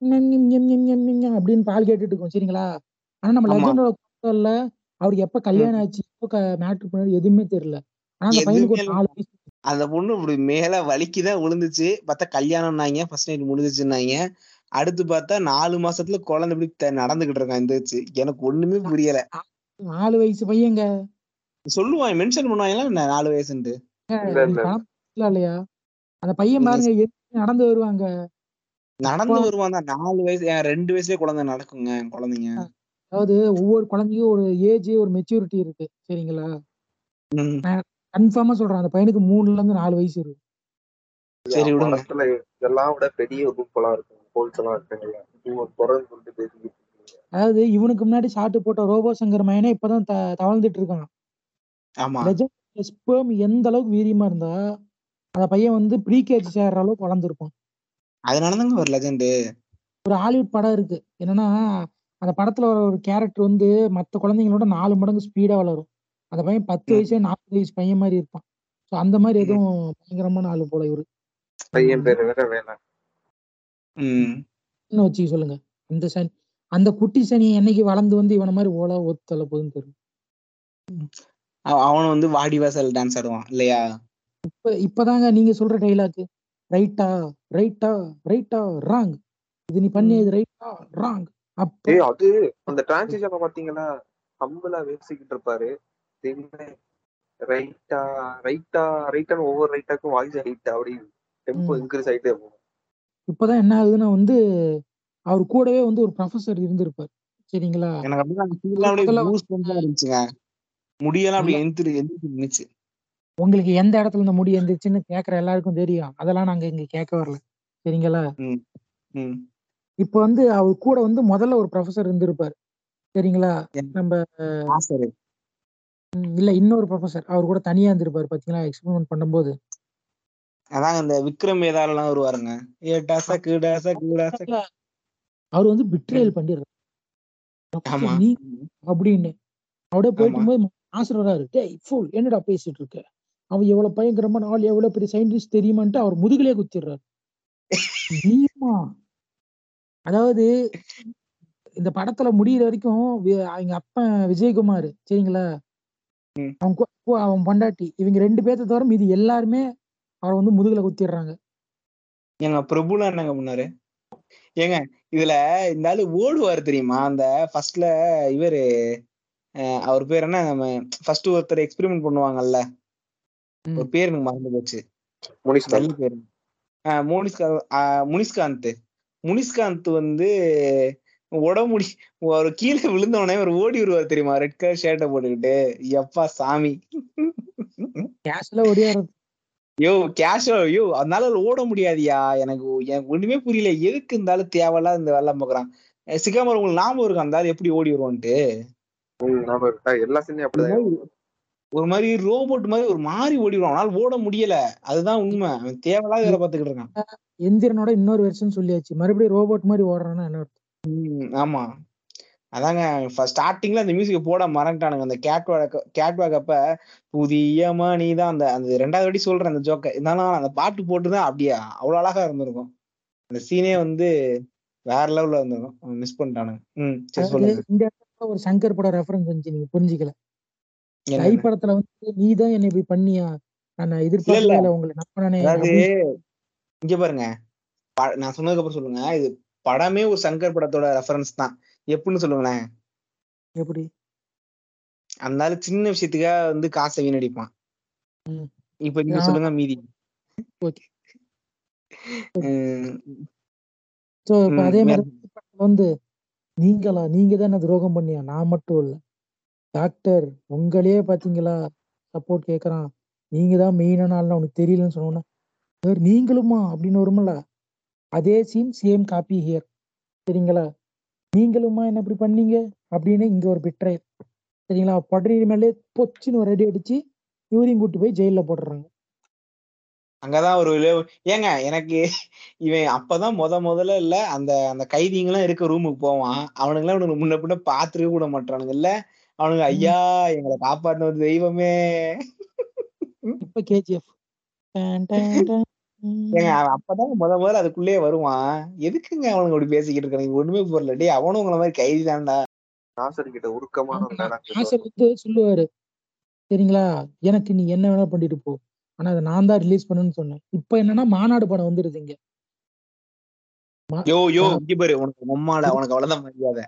அப்படின்னு பால் கேட்டுட்டு இருக்கும் சரிங்களா? ஆனா நம்ம. லெஜண்டோட குழந்தைல அவருக்கு எப்ப கல்யாணம் ஆச்சு எப்ப மேட்ரு பண்ணாரு எதுவுமே தெரியல. ஆனா அந்த பையனுக்கு ஒரு நாலு வயசு அந்த பொண்ணு இப்படி மேல வலிக்குதான் விழுந்துச்சு பார்த்தா கல்யாணம்னாங்க ஃபர்ஸ்ட் நைட் முடிஞ்சிச்சுன்னாங்க. அடுத்து பார்த்தா நாலு மாசத்துல குழந்தை இப்படி நடந்துகிட்டு இருக்கான் எந்திரிச்சு எனக்கு ஒண்ணுமே புரியல. நாலு வயசு பையங்க. சொல்லுவான் மென்ஷன் பண்ணுவாங்களா என்ன நாலு வயசுன்ட்டு? இல்லையா? அந்த பையன் பாருங்க நடந்து வருவாங்க. நடந்து. வருவான் தான். நாலு வயசு ஏன் ரெண்டு வயசுலயே குழந்தை நடக்குங்க குழந்தைங்க. அதாவது ஒவ்வொரு குழந்தைக்கும் ஒரு ஏஜ் ஒரு மெச்சூரிட்டி இருக்கு. சரிங்களா? கன்ஃபார்மா சொல்றேன். அந்த பையனுக்கு மூணுல இருந்து நாலு வயசு இருக்கு. சரி விடுங்க. இதெல்லாம் விட பெரிய ரூப் எல்லாம் இருக்கு ஹோல்ஸ் எல்லாம் இருக்குங்கல்ல இது ஒரு குறைன்னு சொல்லிட்டு பேசிக்கிட்டு இருக்கீங்க. அதாவது இவனுக்கு முன்னாடி சாட்டு போட்ட ரோபோ சங்கர் மயனே இப்பதான் த- தவழ்ந்துட்டு இருக்கான். ஆமா. எந்த அளவுக்கு வீரியமா இருந்தா அந்த பையன் வந்து ப்ரீகேஜி சேர்ற அளவுக்கு வளர்ந்துருப்பான். அதனாலதாங்க ஒரு லெஜண்ட் ஒரு ஹாலிவுட் படம் இருக்கு. என்னன்னா அந்த படத்துல வர ஒரு கேரக்டர் வந்து மத்த குழந்தைங்களோட நாலு மடங்கு ஸ்பீடா வளரும். அந்த பையன் பத்து. வயசு நாற்பது வயசு பையன் மாதிரி இருப்பான். ஸோ அந்த மாதிரி எதுவும் பயங்கரமான ஆளு போல இவரு. பையன் பேரு வேற வேலை ம். இன்னும் வச்சுக்க சொல்லுங்க. அந்த சனி அந்த குட்டி சனி என்னைக்கு வளர்ந்து வந்து இவன மாதிரி ஓலா ஒத்தல போகுதுன்னு தெரியும் அவ- அவனும் வந்து வாடி வாசல் டான்ஸ் ஆடுவான் இல்லையா? இப்ப இப்பதாங்க நீங்க சொல்ற டைலாக் ரைட்டா ரைட்டா ரைட்டா ராங் இது நீ பண்ணியது ரைட்டா ராங் அப்ப ஏய் அது அந்த டிரான்சிஷனை பாத்தீங்களா? ஹம்பிளா பேசிக்கிட்டு இருப்பாரு. ரைட்டா ரைட்டா ரைட்டான்னு ஒவ்வொரு ரைட்டாக்கும் வாய்ஸ் ரைட்டா அப்படி டெம்போ. இன்க்ரீஸ் ஆயிட்டே போகும். இப்பதான் என்ன ஆகுதுன்னா வந்து அவர் கூடவே வந்து ஒரு ப்ரொஃபசர் இருந்திருப்பார். சரிங்களா? எனக்கு அப்படியே எல்லாம் அப்படியே முதல்ல goose bumps ஆ இருந்துச்சுங்க. முடியெல்லாம் அப்படியே எந்திரி எந்திரிச்சு இருந்துச்சு உங்களுக்கு எந்த இடத்துல இந்த முடி எந்திரிச்சுன்னு கேக்குற எல்லாருக்கும் தெரியும். அதெல்லாம் நாங்க இங்க கேட்க வரல. சரிங்களா? இப்ப வந்து அவர் கூட வந்து முதல்ல ஒரு ப்ரொஃபசர் இருந்திருப்பார். சரிங்களா? நம்ம இல்ல இன்னொரு ப்ரொஃபசர் அவர் கூட தனியா இருந்திருப்பாரு பாத்தீங்களா? எக்ஸ்பெரிமெண்ட் பண்ணும்போது. அதாங்க இந்த விக்ரம் வேதாளெல்லாம் வருவாருங்க. ஏட்டாசா கீடாசா கீடாசா அவர் வந்து பிட்ரேல் பண்ணிடுறாரு. அப்படின்னு. அப்படியே போயிட்டு. போது ஆசர் வராரு டேய் ஃபுல் என்னடா பேசிட்டு இருக்க? அவன் எவ்வளவு பயங்கரமான ஆள் எவ்வளவு பெரிய சயின்டிஸ்ட் தெரியுமான்ட்டு அவர் முதுகுலயே குத்திடுறாரு. அதாவது இந்த படத்துல முடியிற வரைக்கும் அவங்க அப்பன் விஜயகுமார் சரிங்களா. அவன் அவன் பொண்டாட்டி. இவங்க ரெண்டு பேர்த்த தவிர மீதி எல்லாருமே அவரை வந்து முதுகுல குத்திடுறாங்க. ஏங்க பிரபுலாம் என்னங்க பண்ணாரு? ஏங்க இதுல இந்த ஆளு ஓடுவாரு தெரியுமா? அந்த ஃபர்ஸ்ட்ல இவரு அவர் பேர் என்ன? நம்ம ஃபர்ஸ்ட் ஒருத்தர் எக்ஸ்பெரிமெண்ட் பண்ணுவாங்கல்ல. ஒரு பேர் எனக்கு மறந்து போச்சு. பேரு. முனிஸ்காந்த் முனிஸ்காந்த் முனிஸ்காந்த் வந்து உடம்புடி ஒரு கீழே விழுந்தவனே ஒரு ஓடி வருவார் தெரியுமா? ரெட் கலர் ஷர்ட்டை போட்டுக்கிட்டு. எப்பா சாமி. கேஷ்ல ஒடியாரு யோ கேஷோ யோ அதனால ஓட முடியாதியா? எனக்கு எனக்கு ஒண்ணுமே புரியல. எதுக்கு இருந்தாலும் தேவையில்லாத இந்த வேலை பார்க்கறான் சிக்காமர் உங்களுக்கு ஞாபகம் இருக்கும் அந்த ஆளு எப்படி ஓடி வருவான்ட்டு? எல்லா சீனையும் அப்படிதான். ஒரு மாதிரி ரோபோட் மாதிரி ஒரு மாதிரி ஓடி வருவான் அவனால ஓட முடியல. அதுதான் உண்மை. அவன் தேவையில்லாத வேலை பார்த்துக்கிட்டு இருக்கான். எந்திரனோட இன்னொரு வெர்ஷன் சொல்லியாச்சு. மறுபடியும் ரோபோட் மாதிரி ஓடுறான்னா என்ன ஆமா. அதாங்க ஸ்டார்டிங்ல அந்த மியூசிக் போட மறந்துட்டானுங்க. அந்த கேட் வாக் கேட் வாக் அப்ப புதிய மணி தான் அந்த அந்த ரெண்டாவது வாட்டி சொல்றேன் அந்த ஜோக்க இருந்தாலும் அந்த பாட்டு போட்டுதான் அப்படியே அவ்வளவு அழகா இருந்திருக்கும். அந்த சீனே வந்து வேற லெவல்ல இருந்திருக்கும். மிஸ் பண்ணிட்டானுங்க. ம் சரி சொல்லுங்க. இந்த ஒரு சங்கர் படம் ரெஃபரன்ஸ் வந்துச்சு நீங்க புரிஞ்சுக்கல. கை? படத்துல வந்து நீ தான் என்னை இப்படி பண்ணியா? நான். இல்லை உங்களை அப்படின்னு இங்க பாருங்க. நான் சொன்னதுக்கு அப்புறம் சொல்லுங்க. இது படமே ஒரு சங்கர் படத்தோட ரெஃபரன்ஸ் தான். எப்படின்னு சொல்லுங்களேன். எப்படி? ஆளு சின்ன விஷயத்துக்காக வந்து காசை வீணடிப்பான். இப்ப நீங்க. சொல்லுங்க மீதி. ஓகே. சோ அதே மாதிரி வந்து நீங்களா? நீங்க தான் என்ன துரோகம் பண்ணியா? நான் மட்டும் இல்ல. டாக்டர் உங்களையே பாத்தீங்களா? சப்போர்ட் கேக்குறான். நீங்க தான் மெயினான ஆள்னு உனக்கு தெரியலன்னு சொன்னோன்னா சார் நீங்களுமா அப்படின்னு வரும்ல அதே சீன் சேம் காப்பி ஹியர் சரிங்களா? நீங்களுமா என்ன இப்படி பண்ணீங்க? அப்படின்னு இங்க ஒரு பிட்ரே சரிங்களா? படுறி மேலே பொச்சுன்னு ஒரு அடி அடிச்சு இவரையும் கூட்டு போய் ஜெயில போட்டுறாங்க. அங்கதான் ஒரு ஏங்க எனக்கு இவன் அப்பதான் முத முதல்ல இல்ல அந்த அந்த கைதிங்கெல்லாம் இருக்க ரூமுக்கு போவான். அவனுங்களாம் இவனுக்கு முன்ன பின்ன பாத்துருக்க கூட மாட்டானுங்க. இல்ல அவனுங்க ஐயா எங்களை காப்பாற்றின ஒரு தெய்வமே. இப்ப கேஜிஎஃப் ஏங்க அப்பதான் முத முதல்ல அதுக்குள்ளேயே வருவான். எதுக்குங்க அவனுங்க அப்படி பேசிக்கிட்டு இருக்கானுங்க? ஒண்ணுமே புரியல. டேய் அவனும் உங்களை மாதிரி கைதி தான்டா. நாசர் கிட்ட உருக்கமான நாசர் வந்து சொல்லுவாரு. சரிங்களா? எனக்கு நீ என்ன வேணா பண்ணிட்டு போ. ஆனா அதை நான் தான் ரிலீஸ் பண்ணுன்னு சொன்னேன். இப்ப என்னன்னா மாநாடு படம் வந்துருது இங்க. மா- யோ யோ இங்க பாரு. உனக்கு மம்மால அவனுக்கு அவ்வளவுதான் மரியாதை.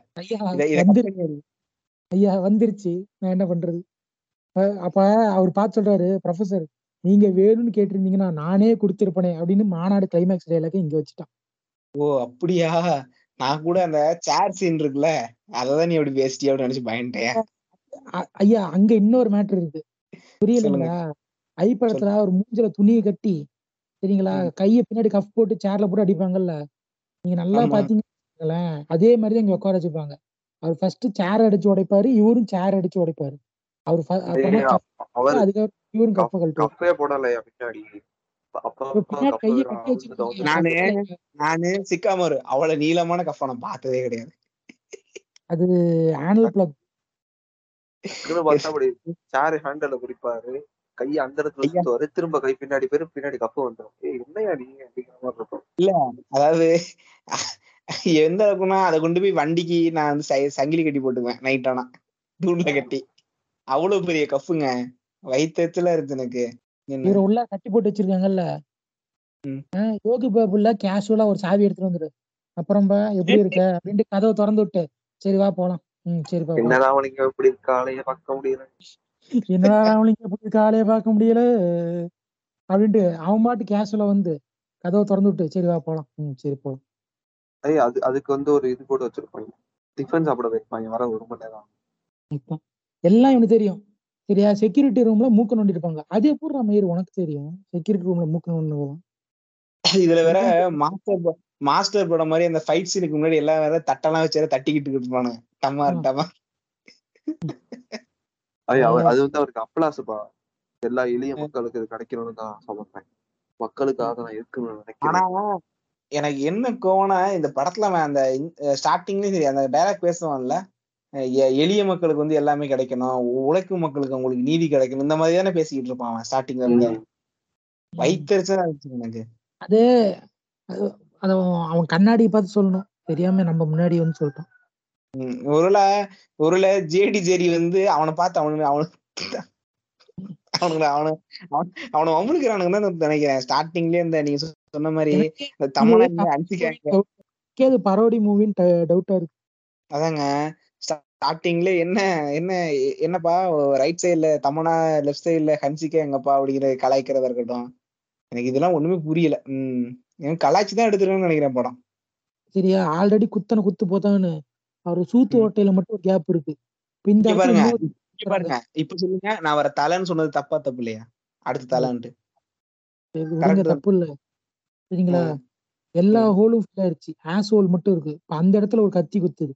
ஐயா வந்துருச்சு. நான் என்ன பண்றது? அப்ப அவர் பார்த்து சொல்றாரு ப்ரொஃபசர் நீங்க வேணும்னு கேட்டிருந்தீங்கன்னா நானே கொடுத்திருப்பனே அப்படின்னு மாநாடு கிளைமேக்ஸ் டைலாக இங்க வச்சுட்டான். ஓ அப்படியா? நான் கூட அந்த சேர் சீன் இருக்குல்ல அததான் நீ அப்படி பேசிட்டிய அப்படின்னு நினைச்சு பயன்ட்டேன் ஐயா அங்க இன்னொரு மேட்டர் இருக்கு. புரியலைங்களா? ஐ படத்துல ஒரு மூஞ்சில துணியை கட்டி சரிங்களா. கைய பின்னாடி கஃப் போட்டு சேர்ல போட்டு அடிப்பாங்கல்ல? நீங்க நல்லா. பாத்தீங்கன்னா அதே மாதிரி தான் இங்க உட்கார வச்சுப்பாங்க. அவர் ஃபர்ஸ்ட் சேர் அடிச்சு உடைப்பாரு இவரும் சேர் அடிச்சு உடைப்பாரு. அவர் அதுக்கப்புறம் இவரும் கப்ப கழட்டுவார் போடலையா பின்னாடி? நானு நானு சிக்காமரு அவ்வளவு நீளமான கஃப் நான் பார்த்ததே கிடையாது. அது ஆனல் பிளக் சேர் ஹேண்டல பிடிப்பாரு கையை அந்த இடத்துல. சுத்துவாரு திரும்ப கை பின்னாடி பேரு பின்னாடி கப்பு வந்துடும் ஏய் என்னையா நீ அப்படிங்கிற மாதிரி இருக்கும். அதாவது எந்த அளவுக்குன்னா அதை கொண்டு போய் வண்டிக்கு நான் வந்து சை- சங்கிலி கட்டி போட்டுக்குவேன் நைட் ஆனா. தூண்ல கட்டி. அவ்வளவு பெரிய கஃப்புங்க வயிற்றுல இருக்கு எனக்கு. இவரை உள்ள கட்டி போட்டு வச்சிருக்காங்கல்ல. யோகி பாபுல கேஷுவலா ஒரு சாவி எடுத்துட்டு வந்துரு. அப்புறம்பா எப்படி இருக்க? அப்படின்ட்டு கதவை திறந்து விட்டு சரி வா போலாம். ம் சரிப்பா. என்னடா அவனுங்க இப்படி காலைய பார்க்க முடியல? என்னடா அவனுக்கு எப்படி காலையை பார்க்க முடியல? அப்படின்ட்டு அவன் பாட்டு கேஷுவலா வந்து கதவை திறந்து விட்டு சரி வா போலாம். ம் சரி போலாம். ஏய் அது அதுக்கு வந்து ஒரு இது போட்டு வச்சிருப்பாங்க. டிஃபன் சாப்பிட வைப்பாங்க வர ஒரு மணி நேரம் எல்லாம் இவனுக்கு தெரியும். சரியா? செக்யூரிட்டி ரூம்ல மூக்க நோண்டி இருப்பாங்க. அது எப்படி மயிர்? உனக்கு தெரியும். செக்யூரிட்டி ரூம்ல மூக்க நோண்டுவோம் இதுல வேற மாஸ்டர் மாஸ்டர் படம் மாதிரி அந்த ஃபைட் சீனுக்கு முன்னாடி எல்லாம் வேற தட்டெல்லாம் வச்சு தட்டிக்கிட்டு. டமார் ஐய் அவர் அது வந்து அவருக்கு அப்ளாசுப்பா எல்லா எளிய மக்களுக்கு இது கிடைக்கணும்னு தான் சொல்றேன். மக்களுக்காக நான் இருக்கணும்னு ஆனா நினைக்கிறேன். எனக்கு என்ன கோவம்னா இந்த படத்துல அவன் அந்த ஸ்டார்டிங்லயும் சரி அந்த டைலாக் பேசுவான்ல எளிய மக்களுக்கு வந்து எல்லாமே கிடைக்கணும் உழைக்கும் மக்களுக்கு அவங்களுக்கு நீதி கிடைக்கணும் இந்த மாதிரி தானே பேசிக்கிட்டு இருப்பான் அவன் ஸ்டார்டிங்ல இருந்து. வயிற்றுச்சா இருந்துச்சு எனக்கு. அது அது அவன் அவன் கண்ணாடியை பார்த்து சொல்லணும். தெரியாம நம்ம முன்னாடி வந்து சொல்லிட்டான். ஒருவேளை ஒருவேளை ஜேடி ஜேடி வந்து அவனை பார்த்து அவனுக்கு அவனுக்கு அவனுங்களை அவனு அவன் அவனை வம்புழுக்கிறானுங்க தான் நினைக்கிறேன். ஸ்டார்டிங்லயே இந்த நீங்க சொ- சொன்ன மாதிரி தமிழை அடிச்சுக்காங்க அது பரோடி மூவின்னு டவுட்டா இருக்கு. அதாங்க. ஸ்டார்டிங்ல என்ன என்ன என்னப்பா ரைட் சைடுல தமனா லெஃப்ட் சைடுல ஹன்சிகா எங்கப்பா அப்படிங்கிற கலாய்க்கிறதா இருக்கட்டும். எனக்கு இதெல்லாம் ஒண்ணுமே புரியல. உம் எனக்கு கலாய்ச்சி தான் எடுத்துருக்கேன்னு நினைக்கிறேன் படம். சரியா? ஆல்ரெடி குத்தனை குத்து போதான்னு. அவர் சூத்து. ஓட்டையில மட்டும் ஒரு கேப் இருக்கு. இந்த பாருங்க. பாருங்க. இப்ப சொல்லுங்க. நான் வர தலைன்னு சொன்னது தப்பா தப்பு இல்லையா? அடுத்த தலைன்ட்டு. தப்பு இல்ல. சரிங்களா எல்லா ஹோலும் ஃபில் ஆயிருச்சு. ஆஸ் ஹோல் மட்டும் இருக்கு. இப்ப அந்த இடத்துல ஒரு கத்தி குத்துது.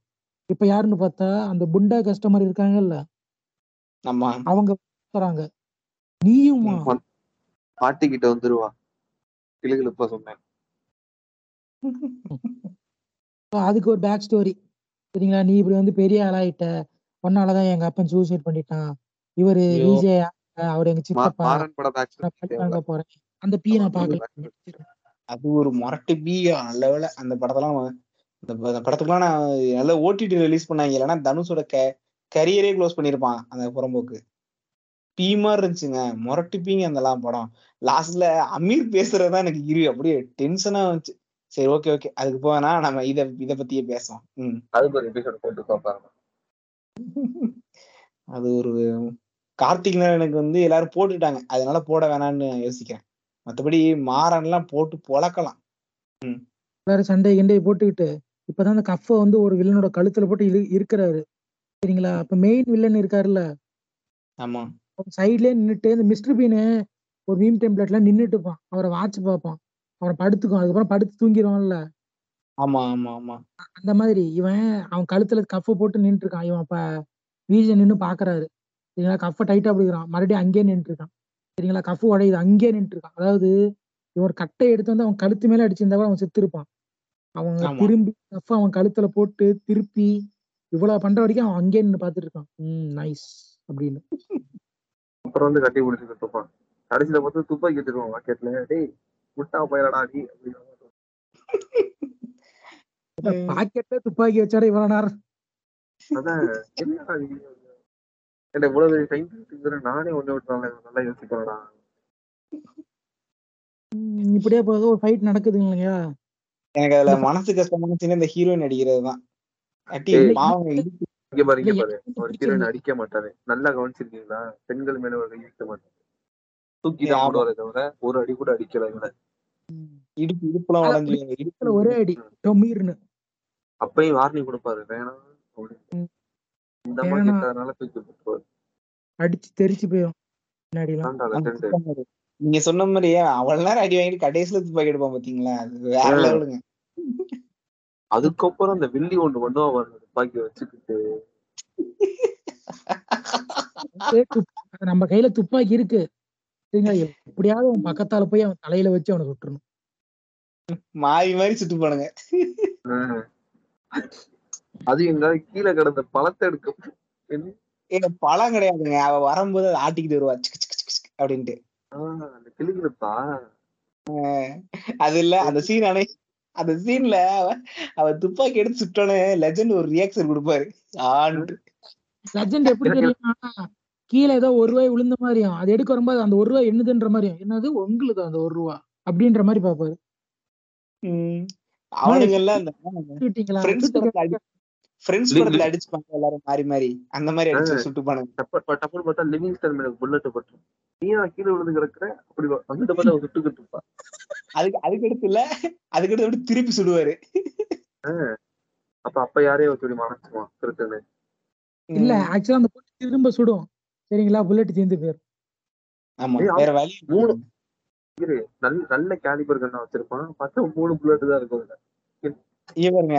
இப்ப யாருன்னு பார்த்தா அந்த புண்டா கஸ்டமர் இருக்காங்கல்ல? அவங்க தராங்க நீயுமா. பாட்டிக்கிட்ட வந்துருவா. கிளுகிளுப்பா சொன்னேன். அதுக்கு ஒரு பேக் ஸ்டோரி சரிங்களா? நீ இப்படி வந்து பெரிய ஆளாயிட்ட ஒன்னாலதான் எங்க அப்பன் சூசைட் பண்ணிட்டான். இவரு. விஜய் அவர் எங்க சித்தப்பா? போறேன். அந்த பீ நான் பாக்கல அது ஒரு முரட்டு பீயா நல்ல வேளை அந்த படத்தெல்லாம் இந்த படத்துக்குலாம் நான் நல்ல ஓடிடி ரிலீஸ் பண்ணாங்க. இல்லைன்னா தனுஷோட க கரியரே க்ளோஸ் பண்ணிருப்பான் அந்த புறம்போக்கு. பீ மாதிரி இருந்துச்சுங்க. முரட்டு பீங்க அந்தலாம் படம் லாஸ்ட்ல அமீர் பேசுறதுதான் எனக்கு இரு. அப்படியே டென்ஷனா வந்துச்சு. சரி ஓகே ஓகே அதுக்கு போனா நம்ம இத இத பத்தியே பேசுவோம். ம். அதுக்கு ஒரு எபிசோட் போட்டு அது ஒரு கார்த்திக் எனக்கு வந்து எல்லாரும் போட்டுட்டாங்க. அதனால போட வேணாம்னு யோசிக்கிறேன். மத்தபடி மாறன்லாம் போட்டு பொளக்கலாம் எல்லாரும் சண்டை கிண்டையை போட்டுக்கிட்டு இப்பதான் அந்த கஃப வந்து ஒரு வில்லனோட கழுத்துல போட்டு இழு இருக்கிறாரு. சரிங்களா? அப்ப மெயின் வில்லன் இருக்காருல்ல? ஆமா. சைட்லயே நின்னுட்டு இந்த மிஸ்டர் பீனு ஒரு மீம் டெம்ப்ளேட்ல நின்னுட்டு இருப்பான் அவரை வாட்ச் பார்ப்பான். அவரை படுத்துக்கும் அதுக்கப்புறம் படுத்து தூங்கிடுவான்ல ஆமா ஆமா ஆமா. அந்த மாதிரி இவன் அவன் கழுத்துல கஃப போட்டு நின்னுட்டு இருக்கான் இவன் அப்ப வீஜ நின்னு பாக்குறாரு. சரிங்களா? கஃப டைட்டா பிடிக்கிறான். மறுபடியும் அங்கேயே நின்னுட்டு இருக்கான் சரிங்களா? கஃப் உடையுது அங்கேயே நின்னுட்டு இருக்கான் அதாவது இவன் கட்டை எடுத்து வந்து அவன் கழுத்து மேல அடிச்சிருந்தா கூட அவன் செத்து இருப்பான் அவங்க. திரும்பி கஃப் அவன் கழுத்துல போட்டு திருப்பி இவ்வளவு பண்ற வரைக்கும் அவன் அங்கே நின்று பார்த்துட்டு இருக்கான் ம் நைஸ் அப்படின்னு. அப்புறம் வந்து கட்டி பிடிச்சிட்டு துப்பான் கடைசியில பார்த்து துப்பாக்கி வச்சிருவான் வாக்கெட்ல டேய் முட்டா போயிடடா நீ அப்படின்னு பாக்கெட்ல துப்பாக்கி வச்சாரு இவ்வளவு நேரம். அதான் என்னடா நீ என்ன இவ்வளவு பெரிய சயின்டிஸ்ட் நானே ஒண்ணு விட்டுறாங்க நல்லா யோசிக்கிறடா இப்படியே போகுது. ஒரு ஃபைட் நடக்குது இல்லையா? எனக்கு அதுல மனசு கஷ்டமான scene இந்த ஹீரோயின் அடிக்கிறது தான். இங்க பாரு இங்க பாரு. ஒரு. ஹீரோயின் அடிக்க மாட்டாரு நல்லா கவனிச்சிருக்கீங்களா? பெண்கள் மேல ஒரு கை வைக்க மாட்டாரு தூக்கி. போடுவாரே தவிர ஒரு அடி கூட அடிக்கல இவனை. இடுப்பு இடுப்புலாம் உடஞ்சு இதுல இடுப்பு ஒரே அடி. டொமீர்னு அப்பயும் வார்னிங் கொடுப்பாரு. வேணாம். இந்த மாதிரி. கேட்டதுனால தூக்கி போட்டுருவாரு. அடிச்சு தெரிச்சு போயிடும் பின்னாடி. நீங்க சொன்ன மாதிரியே அவ்வளவு நேரம் அடி வாங்கிட்டு கடைசியில துப்பாக்கி எடுப்பான் பாத்தீங்களா? அது வேற. லெவலுங்க. அதுக்கப்புறம் அந்த வில்லி ஒண்ணு பண்ணுவா பாருங்க துப்பாக்கி வச்சுக்கிட்டு. நம்ம கையில துப்பாக்கி இருக்கு. சரிங்களா? எப்படியாவது அவன் பக்கத்தால போய் அவன் தலையில வச்சு அவனை சுட்டுறணும் மாறி மாறி சுட்டு போனுங்க. அது எங்காவது கீழே கிடந்த பழத்தை எடுக்க என்ன? ஏங்க பழம் கிடையாதுங்க. அவ வரும்போது அதை ஆட்டிக்கிட்டு வருவா. அப்படின்ட்டு. கிளிக்கிறப்பா அது இல்ல. அந்த சீன் அணை அந்த சீன்ல அவ துப்பாக்கி எடுத்து சுட்டோன்னு லெஜண்ட் ஒரு ரியாக்ஷன் கொடுப்பாரு. ஆன்ட்டு. லெஜண்ட் எப்படி தெரியுமா? கீழே ஏதோ ஒரு ரூபாய் விழுந்த மாதிரியும் அது எடுக்க வரும்போது அந்த ஒரு ரூபாய் என்னதுன்ற மாதிரியும் என்னது உங்களுக்கு அந்த ஒரு ரூபா அப்படின்ற மாதிரி பாப்பாரு ம். அவனுங்க எல்லாம்? ஃப்ரெண்ட்ஸ் படத்துல அடிச்சுப்பாங்க எல்லாரும் மாறி மாறி அந்த மாதிரி அடிச்சு சுட்டு பானுங்க டப்ப டப்புன்னு பார்த்தா லிவிங் ஸ்டன் மேல புல்லட் பட்டுரும். நீயா கீழே விழுந்து கிடக்குற? அப்படி வா- அங்கிட்ட பார்த்தா சுட்டுக்கிட்டு இருப்பா அதுக்கு அதுக்கு அடுத்து இல்ல. அதுக்கு அடுத்து அப்படி திருப்பி சுடுவாரு. அப்ப அப்ப யாரையும் வச்சு இப்படி மறைச்சுவான் திருட்டுன்னு. இல்ல ஆக்சுவலா அந்த பொண்ணு திரும்ப சுடும். சரிங்களா? புல்லட் தீர்ந்து போயிரும். ஆமா வேற வழி மூணு இரு நல்ல நல்ல கேலிபர் கண்ணா வச்சிருப்பான். பார்த்தா மூணு புல்லட் தான் இருக்கும் பாருங்க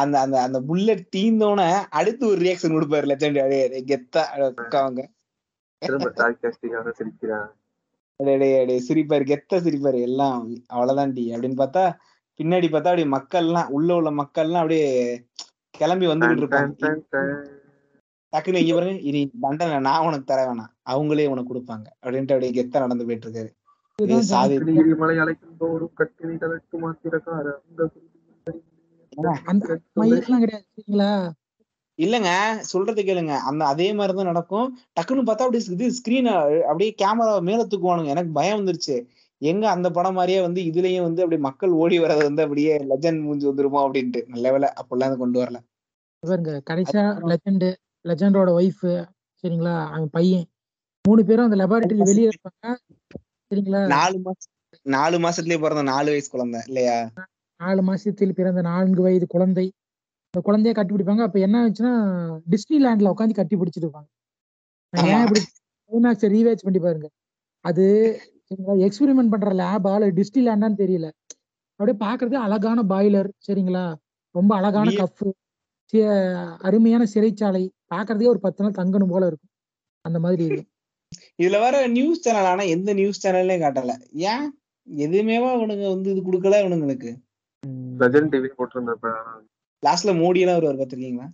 அந்த அந்த அந்த புல்லட் தீந்தோன அடுத்து ஒரு ரியாக்ஷன் கொடுப்பாரு லெஜண்ட் அப்படியே கெத்தா அவங்க. சிரிப்பாரு கெத்தா சிரிப்பாரு எல்லாம் அவ்வளவுதான் டி. அப்படின்னு பார்த்தா பின்னாடி பார்த்தா அப்படியே மக்கள்லாம் உள்ள உள்ள மக்கள்லாம் அப்படியே கிளம்பி வந்துகிட்டு இருப்பாங்க டக்குன்னு இங்க பாருங்க இனி தண்டனை நான் உனக்கு தர வேணாம். அவங்களே உனக்கு கொடுப்பாங்க. அப்படின்ட்டு அப்படியே கெத்தா நடந்து போயிட்டு இருக்காரு. சாதி மலை அழைக்கும் தோறும் கட்டினி தளர்த்து மாத்திரக்கார அந்த அந்த மயிலாம் கிடையாது சரிங்களா இல்லங்க சொல்றது கேளுங்க. அந்த அதே மாதிரிதான் நடக்கும். டக்குன்னு பார்த்தா அப்படியே இது ஸ்கிரீன் அப்படியே கேமரா மேல தூக்குவானுங்க. எனக்கு பயம் வந்துருச்சு. எங்க அந்த படம் மாதிரியே வந்து இதுலயும் வந்து அப்படியே மக்கள் ஓடி வர்றது வந்து அப்படியே லெஜண்ட் மூஞ்சி வந்துருமோ அப்படின்ட்டு. நல்ல வேலை அப்பெல்லாம் கொண்டு வரல. கடைசியா லெஜண்ட் லெஜண்டோட ஒய்ஃப் சரிங்களா? அவன் பையன். மூணு பேரும் அந்த லெபார்டரி வெளியே இருப்பாங்க சரிங்களா? நாலு மாசம் நாலு மாசத்துலயே பிறந்த நாலு வயசு குழந்தை இல்லையா? நாலு மாசத்தில் பிறந்த நான்கு வயது குழந்தை. இந்த குழந்தைய கட்டி பிடிப்பாங்க. அப்ப என்ன ஆச்சுன்னா டிஸ்னி லேண்ட்ல உட்காந்து கட்டி பிடிச்சிட்டு இருப்பாங்க ஏன். இப்படி ரீவேச் பண்ணி பாருங்க. அது எக்ஸ்பெரிமெண்ட் பண்ற லேபா இல்ல டிஸ்னி லேண்டான்னு தெரியல. அப்படியே பாக்குறதே அழகான பாய்லர் சரிங்களா? ரொம்ப அழகான கப்பு அருமையான சிறைச்சாலை. பாக்குறதே ஒரு பத்து நாள் தங்கணும் போல இருக்கும். அந்த மாதிரி இருக்கும் இதுல வேற நியூஸ் சேனல் ஆனா எந்த நியூஸ் சேனல்லையும் காட்டல. ஏன்? எதுவுமேவா இவனுங்க வந்து இது கொடுக்கல இவனுங்களுக்கு? லெஜண்ட் டிவி போட்டிருந்தப்ப லாஸ்ட்ல மோடி எல்லாம் வருவார் பாத்திருக்கீங்களா?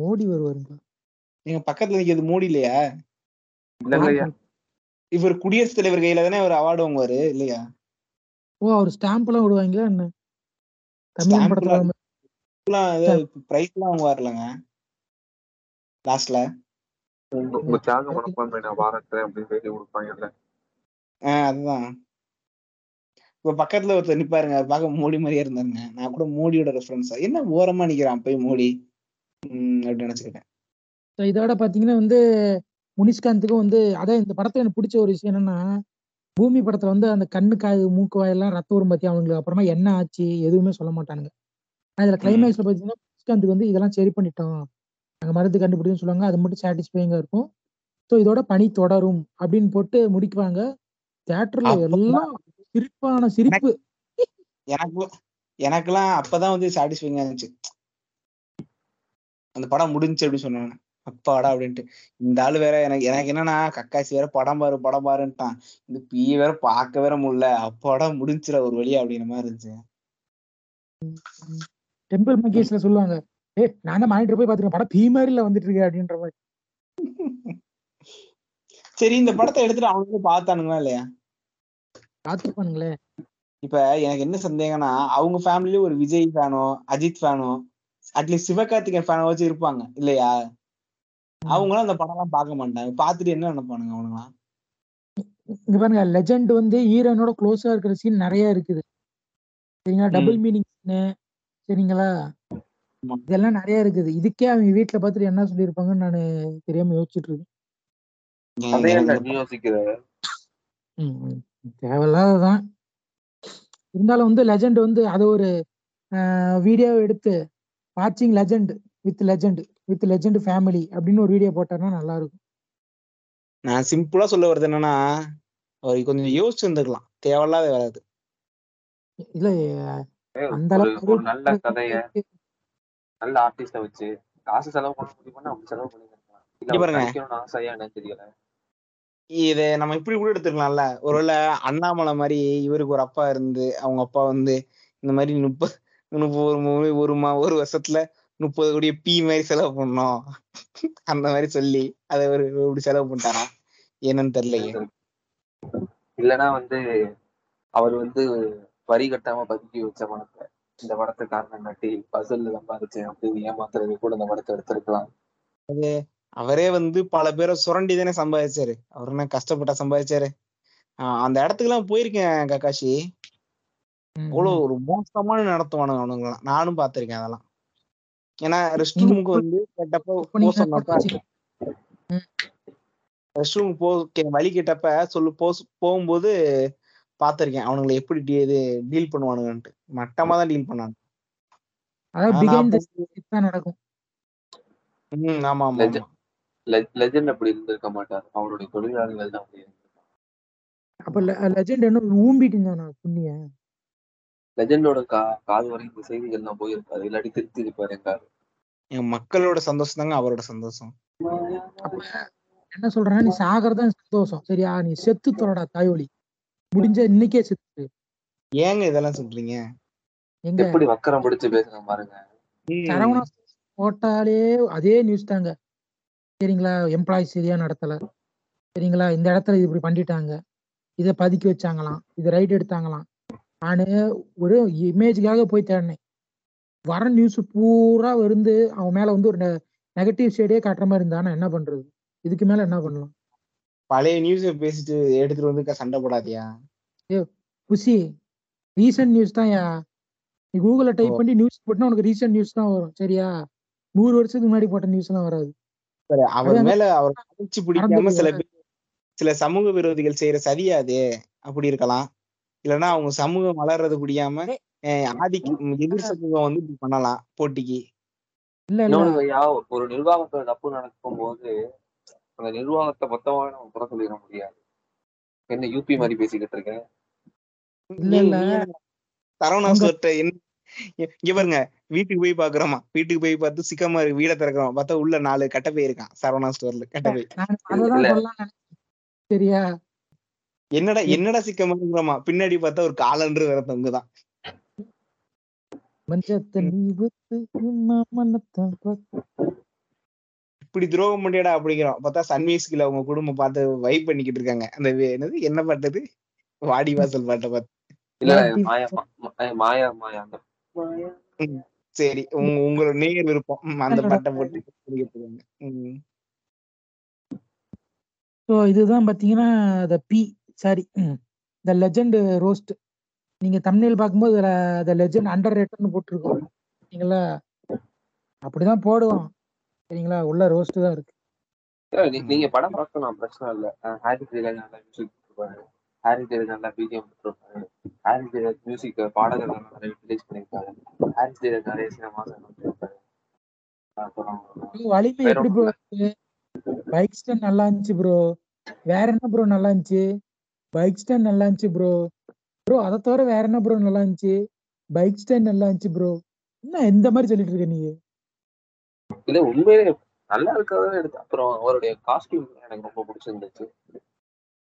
மோடி வருவாருங்க. எங்க பக்கத்துல நிக்கிறது மோடி இல்லையா? இவர் குடியரசுத் தலைவர் கையில தானே ஒரு அவார்டு வாங்குவாரு இல்லையா? ஓ அவர் ஸ்டாம்ப் எல்லாம் விடுவாங்களா என்ன? தமிழ் படத்துல எல்லாம் பிரைஸ் எல்லாம் வாங்குவாருலங்க. லாஸ்ட்ல உங்க உங்க தியாக மனப்பான்மை நான் பாராட்டுறேன் அப்படின்னு சொல்லி கொடுப்பாங்கல்ல. ஆஹ் அதுதான். இப்ப பக்கத்துல ஒருத்தர் நிப்பாருங்க பார்க்க மோடி மாதிரியே இருந்தாருங்க. நான் கூட மோடியோட ரெஃபரன்ஸ் என்ன ஓரமா நிக்கிறான் போய் மோடி? அப்படின்னு நினைச்சுக்கிட்டேன். இதோட பாத்தீங்கன்னா வந்து முனிஷ்காந்துக்கும் வந்து அதான் இந்த படத்துல எனக்கு பிடிச்ச ஒரு விஷயம் என்னன்னா பூமி படத்துல வந்து அந்த கண்ணு காது மூக்கு வாயெல்லாம் ரத்தம் வரும் பத்தி அவங்களுக்கு. அப்புறமா என்ன ஆச்சு எதுவுமே சொல்ல மாட்டானுங்க. இதுல கிளைமேக்ஸ்ல பாத்தீங்கன்னா முனிஷ்காந்துக்கு வந்து இதெல்லாம் சரி பண்ணிட்டோம். நாங்க மருந்து கண்டுபிடிச்சுன்னு சொல்லுவாங்க அது மட்டும் சாட்டிஸ்ஃபைங்கா இருக்கும். ஸோ இதோட பணி தொடரும் அப்படின்னு போட்டு முடிக்குவாங்க. தியேட்டர்ல அப்பதான் எல்லாம் சிரிப்பான சிரிப்பு. எனக்கு எனக்கெல்லாம் அப்பதான் வந்து சாட்டிஸ்ஃபைங்கா இருந்துச்சு. அந்த படம் முடிஞ்சுச்சு அப்படின்னு சொன்னாங்க அப்பாடா அப்படின்ட்டு. இந்த ஆளு வேற எனக்கு எனக்கு என்னன்னா கக்காசி வேற படம் பாரு படம் பாருன்ட்டான். இந்த பீ வேற பார்க்க வேற முடியல. அப்பாடா முடிஞ்சுல ஒரு வழியா அப்படிங்கிற மாதிரி இருந்துச்சு. டெம்பிள் மகேஷ்ல சொல்லுவாங்க ஏ நான் தான் மானிட்டர் போய் பாத்துருக்கேன் படம் பீ மாதிரில வந்துட்டு இருக்கு அப்படின்ற மாதிரி. சரி இந்த படத்தை எடுத்துட்டு அவனுக்கு பார்த்தானுங்களா இல்லையா? பாத்துப்பானுங்களே இப்ப எனக்கு என்ன சந்தேகம்னா அவங்க ஃபேமிலில ஒரு விஜய் ஃபேனோ அஜித் ஃபேனோ அட்லீஸ்ட் சிவகார்த்திகேயன் ஃபேனோ வச்சு இருப்பாங்க இல்லையா? அவங்களும் அந்த படம் எல்லாம் பார்க்க மாட்டாங்க. பார்த்துட்டு என்ன நினைப்பானுங்க அவனுங்களாம்? இங்க பாருங்க லெஜெண்ட் வந்து ஹீரோனோட க்ளோஸா இருக்கிற சீன் நிறைய இருக்குது. சரிங்களா? டபுள் மீனிங் சரிங்களா. இதெல்லாம் நிறைய இருக்குது. இதுக்கே அவங்க வீட்டுல பார்த்துட்டு என்ன சொல்லியிருப்பாங்கன்னு நான் தெரியாம யோசிச்சுட்டு இருக்கேன். எனக்கு. தேவையில்லாததான் இருந்தாலும் வந்து லெஜெண்ட் வந்து அது ஒரு வீடியோ எடுத்து வாட்சிங் legend with legend with legend family அப்படின்னு ஒரு வீடியோ போட்டாருன்னா நல்லா இருக்கும் நான் சிம்பிளா சொல்ல வருது என்னன்னா அவர் கொஞ்சம் யோசிச்சு இருந்துக்கலாம். தேவையில்லாத வராது இல்ல அந்த ஒரு அளவுக்கு நல்ல கதைய நல்ல ஆர்டிஸ்ட வச்சு காசு செலவு பண்ண முடியுமா அப்படி செலவு அவர் பாருங்க. ஆசையா என்னன்னு தெரியல. இதை நம்ம இப்படி கூட எடுத்துக்கலாம்ல. ஒருவேளை அண்ணாமலை மாதிரி இவருக்கு ஒரு அப்பா இருந்து அவங்க அப்பா வந்து இந்த மாதிரி முப்பது முப்பது ஒரு மா ஒரு வருஷத்துல முப்பது கோடிய பி மாதிரி செலவு பண்ணோம். அந்த மாதிரி சொல்லி அதை ஒரு இப்படி செலவு பண்ணிட்டாரா? என்னன்னு தெரியலையே. இல்லனா வந்து அவர் வந்து வரி கட்டாம பதுக்கி வச்ச பணத்தை இந்த படத்தை காரணம் காட்டி பசல்ல சம்பாதிச்சேன் அப்படின்னு ஏமாத்துறது கூட இந்த படத்தை எடுத்திருக்கலாம். அவரே வந்து பல பேரை சுரண்டி தானே சம்பாதிச்சாரு. அவர் என்ன கஷ்டப்பட்டா சம்பாதிச்சாரு? ஆஹ் அந்த இடத்துக்கு எல்லாம் போயிருக்கேன் கக்காஷி. அவ்வளவு ஒரு மோசமான நடத்துவானுங்க அவனுங்களாம் நானும் பார்த்திருக்கேன் அதெல்லாம். ஏன்னா ரெஸ்ட் ரூமுக்கு வந்து கேட்டப்ப போ சொன்னப்ப ரெஸ்ட் ரூம் போ கே- வழி கேட்டப்ப சொல்லு போ போகும்போது பார்த்திருக்கேன். அவனுங்களை எப்படி டீ- இது டீல் பண்ணுவானுங்கன்ட்டு. மட்டமா தான் டீல் பண்ணாங்க. அதாவது ஆனா பிகைண்ட் அப்போ- தான் நடக்கும். ம் ஆமா. ஆமா. லெஜெண்ட் அப்படி இருந்திருக்க மாட்டார். அவருடைய தொழிலாளர்கள் தான் அப்படி இருந்திருக்காங்க அப்ப லெஜெண்ட் என்ன ஊம்பிட்டு இருந்தானா புண்ணிய? லெஜெண்டோட கா காது வரை இந்த செய்திகள் தான் போயிருக்காரு இல்லாட்டி திருத்தி இருப்பாரு எங்காரு என் மக்களோட சந்தோஷம் தாங்க அவரோட சந்தோஷம். அப்ப என்ன சொல்றேன்னா நீ சாகிறதான் சந்தோஷம். சரியா? நீ செத்து தொலைடா தாய்வழி முடிஞ்ச இன்னைக்கே செத்து ஏங்க இதெல்லாம் சொல்றீங்க? எங்க? எப்படி வக்கரம் பிடிச்சு பேசுற பாருங்க. சரவணா போட்டாலே அதே நியூஸ் தாங்க. சரிங்களா? எம்ப்ளாய் சரியா நடத்தல. சரிங்களா? இந்த இடத்துல இது இப்படி பண்ணிட்டாங்க. இதை பதுக்கி வச்சாங்களாம். இதை ரைட் எடுத்தாங்களாம். நானு ஒரு இமேஜுக்காக போய் தேடினேன். வர நியூஸ் பூரா வந்து அவன் மேல வந்து ஒரு நெகட்டிவ் சைடே காட்டுற மாதிரி இருந்தா என்ன பண்றது? இதுக்கு மேல என்ன பண்ணலாம்? பழைய நியூஸ் பேசிட்டு எடுத்துட்டு வந்து சண்டை போடாதியா? புசி ரீசன்ட் நியூஸ் தான் நீ கூகுள்ல டைப். பண்ணி நியூஸ் போட்டுனா உனக்கு ரீசன்ட் நியூஸ் தான் வரும். சரியா? நூறு வருஷத்துக்கு முன்னாடி போட்ட நியூஸ் எல்லாம் வராது. அவர் மேல அவர் கழிச்சு பிடிக்காம. சில பேர் சில சமூக விரோதிகள் செய்யற சரியா அது அப்படி இருக்கலாம். இல்லைன்னா அவங்க சமூகம் வளர்றது புரியாம அஹ், ஆதிக்க எதிர் சமூகம் வந்து இப்படி பண்ணலாம் போட்டிக்கு. இல்ல ஒரு நிர்வாகத்துல தப்பு நடக்கும் போது அந்த நிர்வாகத்தை மொத்தமாக நம்ம குறை சொல்லிட முடியாது. என்ன யூபி மாதிரி பேசிக்கிட்டு இருக்கேன்? இல்ல, இல்ல. சரவணா என்ன இங்க பாருங்க. வீட்டுக்கு போய் பாக்குறோமா? வீட்டுக்கு போய் பார்த்து சிக்கமா இருக்கு வீட திறக்கிறோம்? பார்த்தா உள்ள நாலு கட்டப்பை இருக்கான். சரவணா ஸ்டோர்ல கட்டப்பை சரியா? என்னடா என்னடா சிக்கமா இருக்கிறோமா பின்னாடி பார்த்தா ஒரு காலன்று வேற தொங்குதான் இப்படி துரோகம் பண்ணியடா அப்படிங்கிறோம். பார்த்தா சன்மியூசிக்ல அவங்க குடும்பம் பார்த்து வைப் பண்ணிக்கிட்டு இருக்காங்க. அந்த என்னது? என்ன பாட்டது வாடி வாசல் பாட்டை பார்த்து. மாயா மாயா அந்த மாயா சரி உங்க உங்களோட நேர் விருப்பம். அந்த பாட்டை போட்டு. ஸோ இதுதான் பார்த்தீங்கன்னா the B sorry the legend roast. நீங்க தமிழில் பார்க்கும்போது த லெஜெண்ட் அண்டர் ரேட்டட்னு போட்டிருக்கோம். சரிங்களா அப்படிதான் போடுவோம் சரிங்களா? உள்ள ரோஸ்ட் தான் இருக்கு. நீங்க படம் பார்க்கலாம் பிரச்சனை இல்ல. ஹாரி ஹாரி டெய்லர் நல்லா பிஜிஎம் போட்டிருப்பாரு ஹாரி டெய்லர் மியூசிக் பாடகர்கள் நிறைய ரிலீஸ் பண்ணியிருக்காரு. ஹாரி டெய்லர் நிறைய சினிமா பண்ணியிருப்பாரு. வலிமை எப்படி ப்ரோ பைக் ஸ்டாண்ட் நல்லா இருந்துச்சு ப்ரோ வேற என்ன ப்ரோ நல்லா இருந்துச்சு? பைக் ஸ்டாண்ட் நல்லா இருந்துச்சு ப்ரோ ப்ரோ அதை தவிர வேற என்ன ப்ரோ நல்லா இருந்துச்சு? பைக் ஸ்டாண்ட் நல்லா இருந்துச்சு ப்ரோ என்ன இந்த மாதிரி சொல்லிட்டு இருக்க நீ இல்ல உண்மையிலே நல்லா இருக்கிறத எடுத்து அப்புறம் அவருடைய காஸ்டியூம் எனக்கு ரொம்ப பிடிச்சிருந்துச்சு.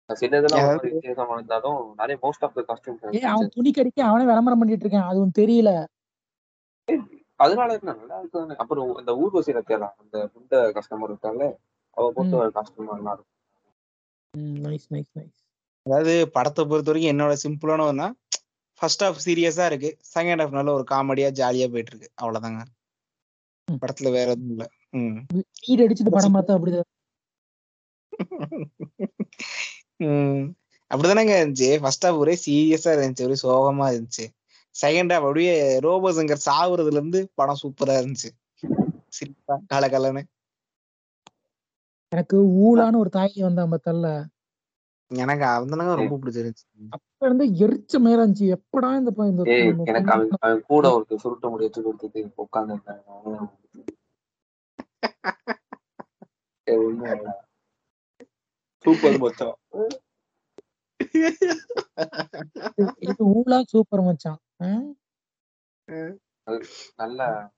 சின்னதெல்லாம் ஒரு மாதிரி வித்தியாசமா இருந்தாலும் நிறைய மோஸ்ட் ஆஃப் த காஸ்டியூம் ஏ அவன் துணி கடிக்க அவனே விளம்பரம் பண்ணிட்டு இருக்கான் அது உனக்கு தெரியல. அதனால என்ன நல்லா இருக்குதானே? அப்புறம் இந்த ஊர்வசி வைக்கலாம் அந்த புண்ட கஸ்டமர் இருக்கால அவ போட்டு ம். ஒரு காஸ்டியூம் நல்லா இருக்கும். நைஸ் நைஸ் நைஸ் அதாவது படத்தை பொறுத்த வரைக்கும் என்னோட சிம்பிளான ஒன்னா ஃபர்ஸ்ட் ஹாஃப் சீரியஸா இருக்கு. செகண்ட் ஹாஃப் நல்ல ஒரு காமெடியா ஜாலியா போயிட்டு இருக்கு அவ்வளவுதாங்க. படத்துல வேற எதுவும் இல்ல. ம். அடிச்சுட்டு படம் பார்த்தா அப்படிதான். அப்படிதானங்க இருந்துச்சு. ஃபர்ஸ்ட் ஹாஃப் ஒரே சீரியஸா இருந்துச்சு. ஒரே சோகமா இருந்துச்சு. செகண்ட் ஹாஃப் அப்படியே ரோபோசங்கர் சாவுறதுல இருந்து படம் சூப்பரா இருந்துச்சு. சிரிப்பா கலகலன்னு. எனக்கு ஊலான்னு ஒரு தாய் வந்தா பார்த்தல. எனக்கு அவன்தானங்க ரொம்ப பிடிச்சிருந்துச்சு. அப்ப இருந்து எரிச்ச மேல இருந்துச்சு. எப்படா இந்த இந்த எனக்கு அவன் கூட ஒருத்தர் சுருட்ட முடி வச்சு கொடுத்துட்டு உட்காந்து சூப்பர் மச்சான் இது- ஊலா சூப்பர் மச்சான்? நல்ல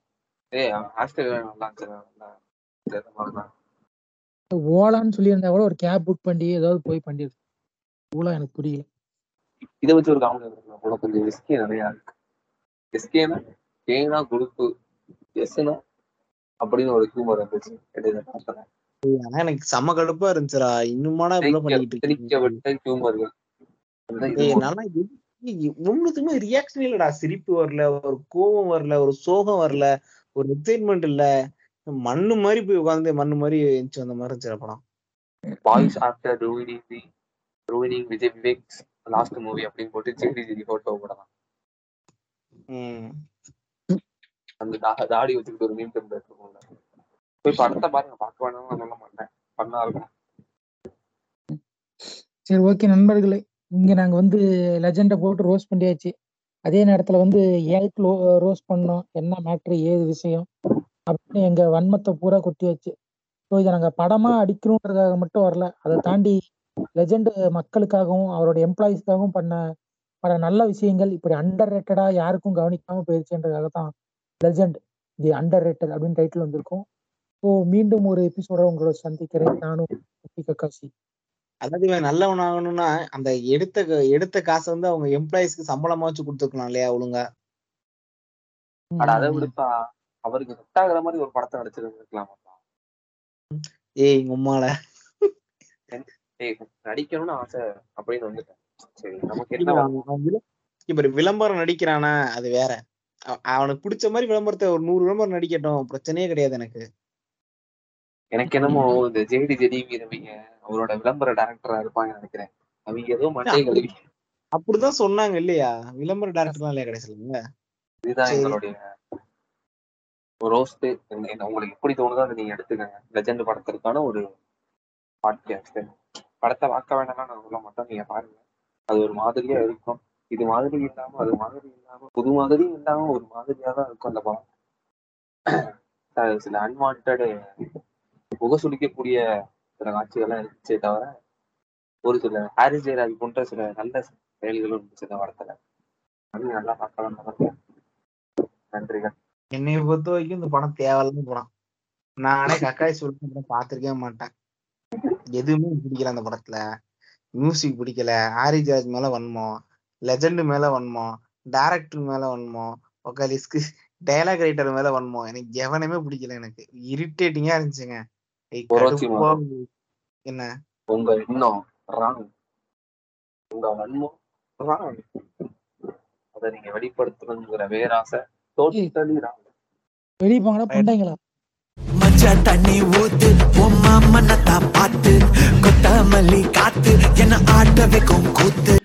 ஏய் ஆஸ்திரேலியா நல்லா. ஓலான்னு சொல்லியிருந்தா கூட ஒரு கேப் புக் பண்ணி ஏதாவது போய் பண்ணிருக்கு ஊலா எனக்கு புரியல. இதை வச்சு ஒரு காமெடி கூட கொஞ்சம் எஸ்கே நிறைய இருக்கு. எஸ்கேனா கேனா குரூப்பு எஸ்னா அப்படின்னு ஒரு ஹியூமர் இருந்துச்சு பார்த்தேன். ஆனா எனக்கு செம்ம கடுப்பா இருந்துச்சுடா. இன்னுமாடா இப்படிலாம் பண்ணிட்டு ஹியூமர்கள் ஒண்ணுத்துக்குமே ரியாக்ஷன் இல்லடா. சிரிப்பு வரல ஒரு கோபம் வரல ஒரு சோகம் வரல ஒரு எக்ஸைட்மெண்ட் இல்ல. மண்ணு மாதிரி போய் உட்காந்து மண்ணு மாதிரி எந்திச்சு வந்த மாதிரி இருந்துச்சு படம். Boys after ruining the ruining Vijay Vivek's last movie அப்படின்னு போட்டு ஜிடி ஜிடி போட்டோ போடலாம். ம். அந்த தாடி வச்சுக்கிட்டு ஒரு மீன் டெம்பிள் இருக்கும்ல போய் படத்தை பாருங்க பார்க்க வேணாம்னு நான் சொல்ல மாட்டேன். பண்ணா இருக்கும் சரி ஓகே நண்பர்களே. இங்க நாங்க வந்து லெஜெண்டை போட்டு ரோஸ் பண்ணியாச்சு. அதே நேரத்துல வந்து ஏக்கு ரோஸ் பண்ணோம். என்ன மேட்ரு ஏது விஷயம்? அப்படின்னு எங்க வன்மத்தை பூரா கொட்டியாச்சு. ஸோ இதை நாங்க படமா அடிக்கணுன்றதுக்காக மட்டும் வரல. அதை தாண்டி லெஜெண்ட் மக்களுக்காகவும் அவரோட எம்ப்ளாயிஸ்க்காகவும் பண்ண பல நல்ல விஷயங்கள் இப்படி அண்டர் ரேட்டடா யாருக்கும் கவனிக்காம போயிருச்சுன்றதுக்காக தான் லெஜெண்ட் தி அண்டர் ரேட்டட் அப்படின்னு டைட்டில் வந்திருக்கும். ஸோ மீண்டும் ஒரு எபிசோட உங்களோட சந்திக்கிறேன். நானும் கக்காசி அதாவது இவன் நல்லவன் ஆகணும்னா அந்த எடுத்த எடுத்த காசை வந்து அவங்க எம்ப்ளாயிஸ்க்கு சம்பளமா வச்சு கொடுத்துருக்கலாம் இல்லையா ஒழுங்கா? அதை விடுப்பா. அவருக்கு செட் ஆகுற மாதிரி ஒரு படத்தை நடிச்சிருந்துருக்கலாம். ஏய் உம்மால ஏய் நடிக்கணும்னு ஆசை அப்படின்னு வந்துட்டேன். சரி நமக்கு என்ன இப்ப விளம்பரம் நடிக்கிறானா அது வேற. அவ- அவனுக்கு பிடிச்ச மாதிரி விளம்பரத்தை ஒரு நூறு விளம்பரம் நடிக்கட்டும் பிரச்சனையே கிடையாது எனக்கு. எனக்கு என்னமோ இந்த ஜேடி ஜெடி வீரவிங்க. அவரோட விளம்பர டைரக்டரா இருப்பாங்கன்னு நினைக்கிறேன். அவங்க ஏதோ மண்டை கழுவி அப்படிதான் சொன்னாங்க இல்லையா? விளம்பர டேரக்டர் இல்லையா கடைசியில. இதுதான். எங்களுடைய ரோஸ்ட் உங்களுக்கு எப்படி தோணுதோ அதை நீங்க எடுத்துக்கங்க. லெஜெண்ட் படத்திற்கான ஒரு பாட்காஸ்ட் படத்தை பார்க்க வேண்டாம்னா நான் சொல்ல மாட்டேன். நீங்க பாருங்க. அது ஒரு மாதிரியா இருக்கும். இது மாதிரி இல்லாம அது மாதிரி இல்லாம புது மாதிரி இல்லாம ஒரு மாதிரியா தான் இருக்கும் அந்த படம். சில அன்வான்ட் முக சுளிக்கக்கூடிய சில காட்சிகள்லாம் இருந்துச்சே தவிர ஒரு சில ஹாரி ஜெயராஜ் போன்ற சில நல்ல செயல்களும் இருந்துச்சு இந்த படத்துல. அது நல்லா பார்க்கலாம் நன்றிகள். என்னைய பொறுத்த வரைக்கும் இந்த படம் தேவையில்லாம படம். நானே கக்காய் சொல்லிட்டு படம் மாட்டேன். எதுவுமே பிடிக்கல அந்த படத்துல. மியூசிக் பிடிக்கல. ஆரி ஜார்ஜ் மேல வன்மம் லெஜண்ட் மேல வன்மம் டேரக்டர் மேல வன்மம் ஒக்காலிஸ்க்கு டைலாக் ரைட்டர் மேல வன்மம் எனக்கு எவனுமே பிடிக்கல எனக்கு. இரிட்டேட்டிங்கா இருந்துச்சுங்க. என்ன உங்க எண்ணம் ராங் உங்க வன்மம் ராங் அதை நீங்க வெளிப்படுத்தணுங்கிற வேறாசை டோட்டலி ராங் வெளியே போங்கடா பண்டைங்களா மஞ்ச தண்ணி ஊத்து உன் மாமனத்தா பார்த்து கொத்தமல்லி காத்து என்ன ஆட்ட வைக்கும் கூத்து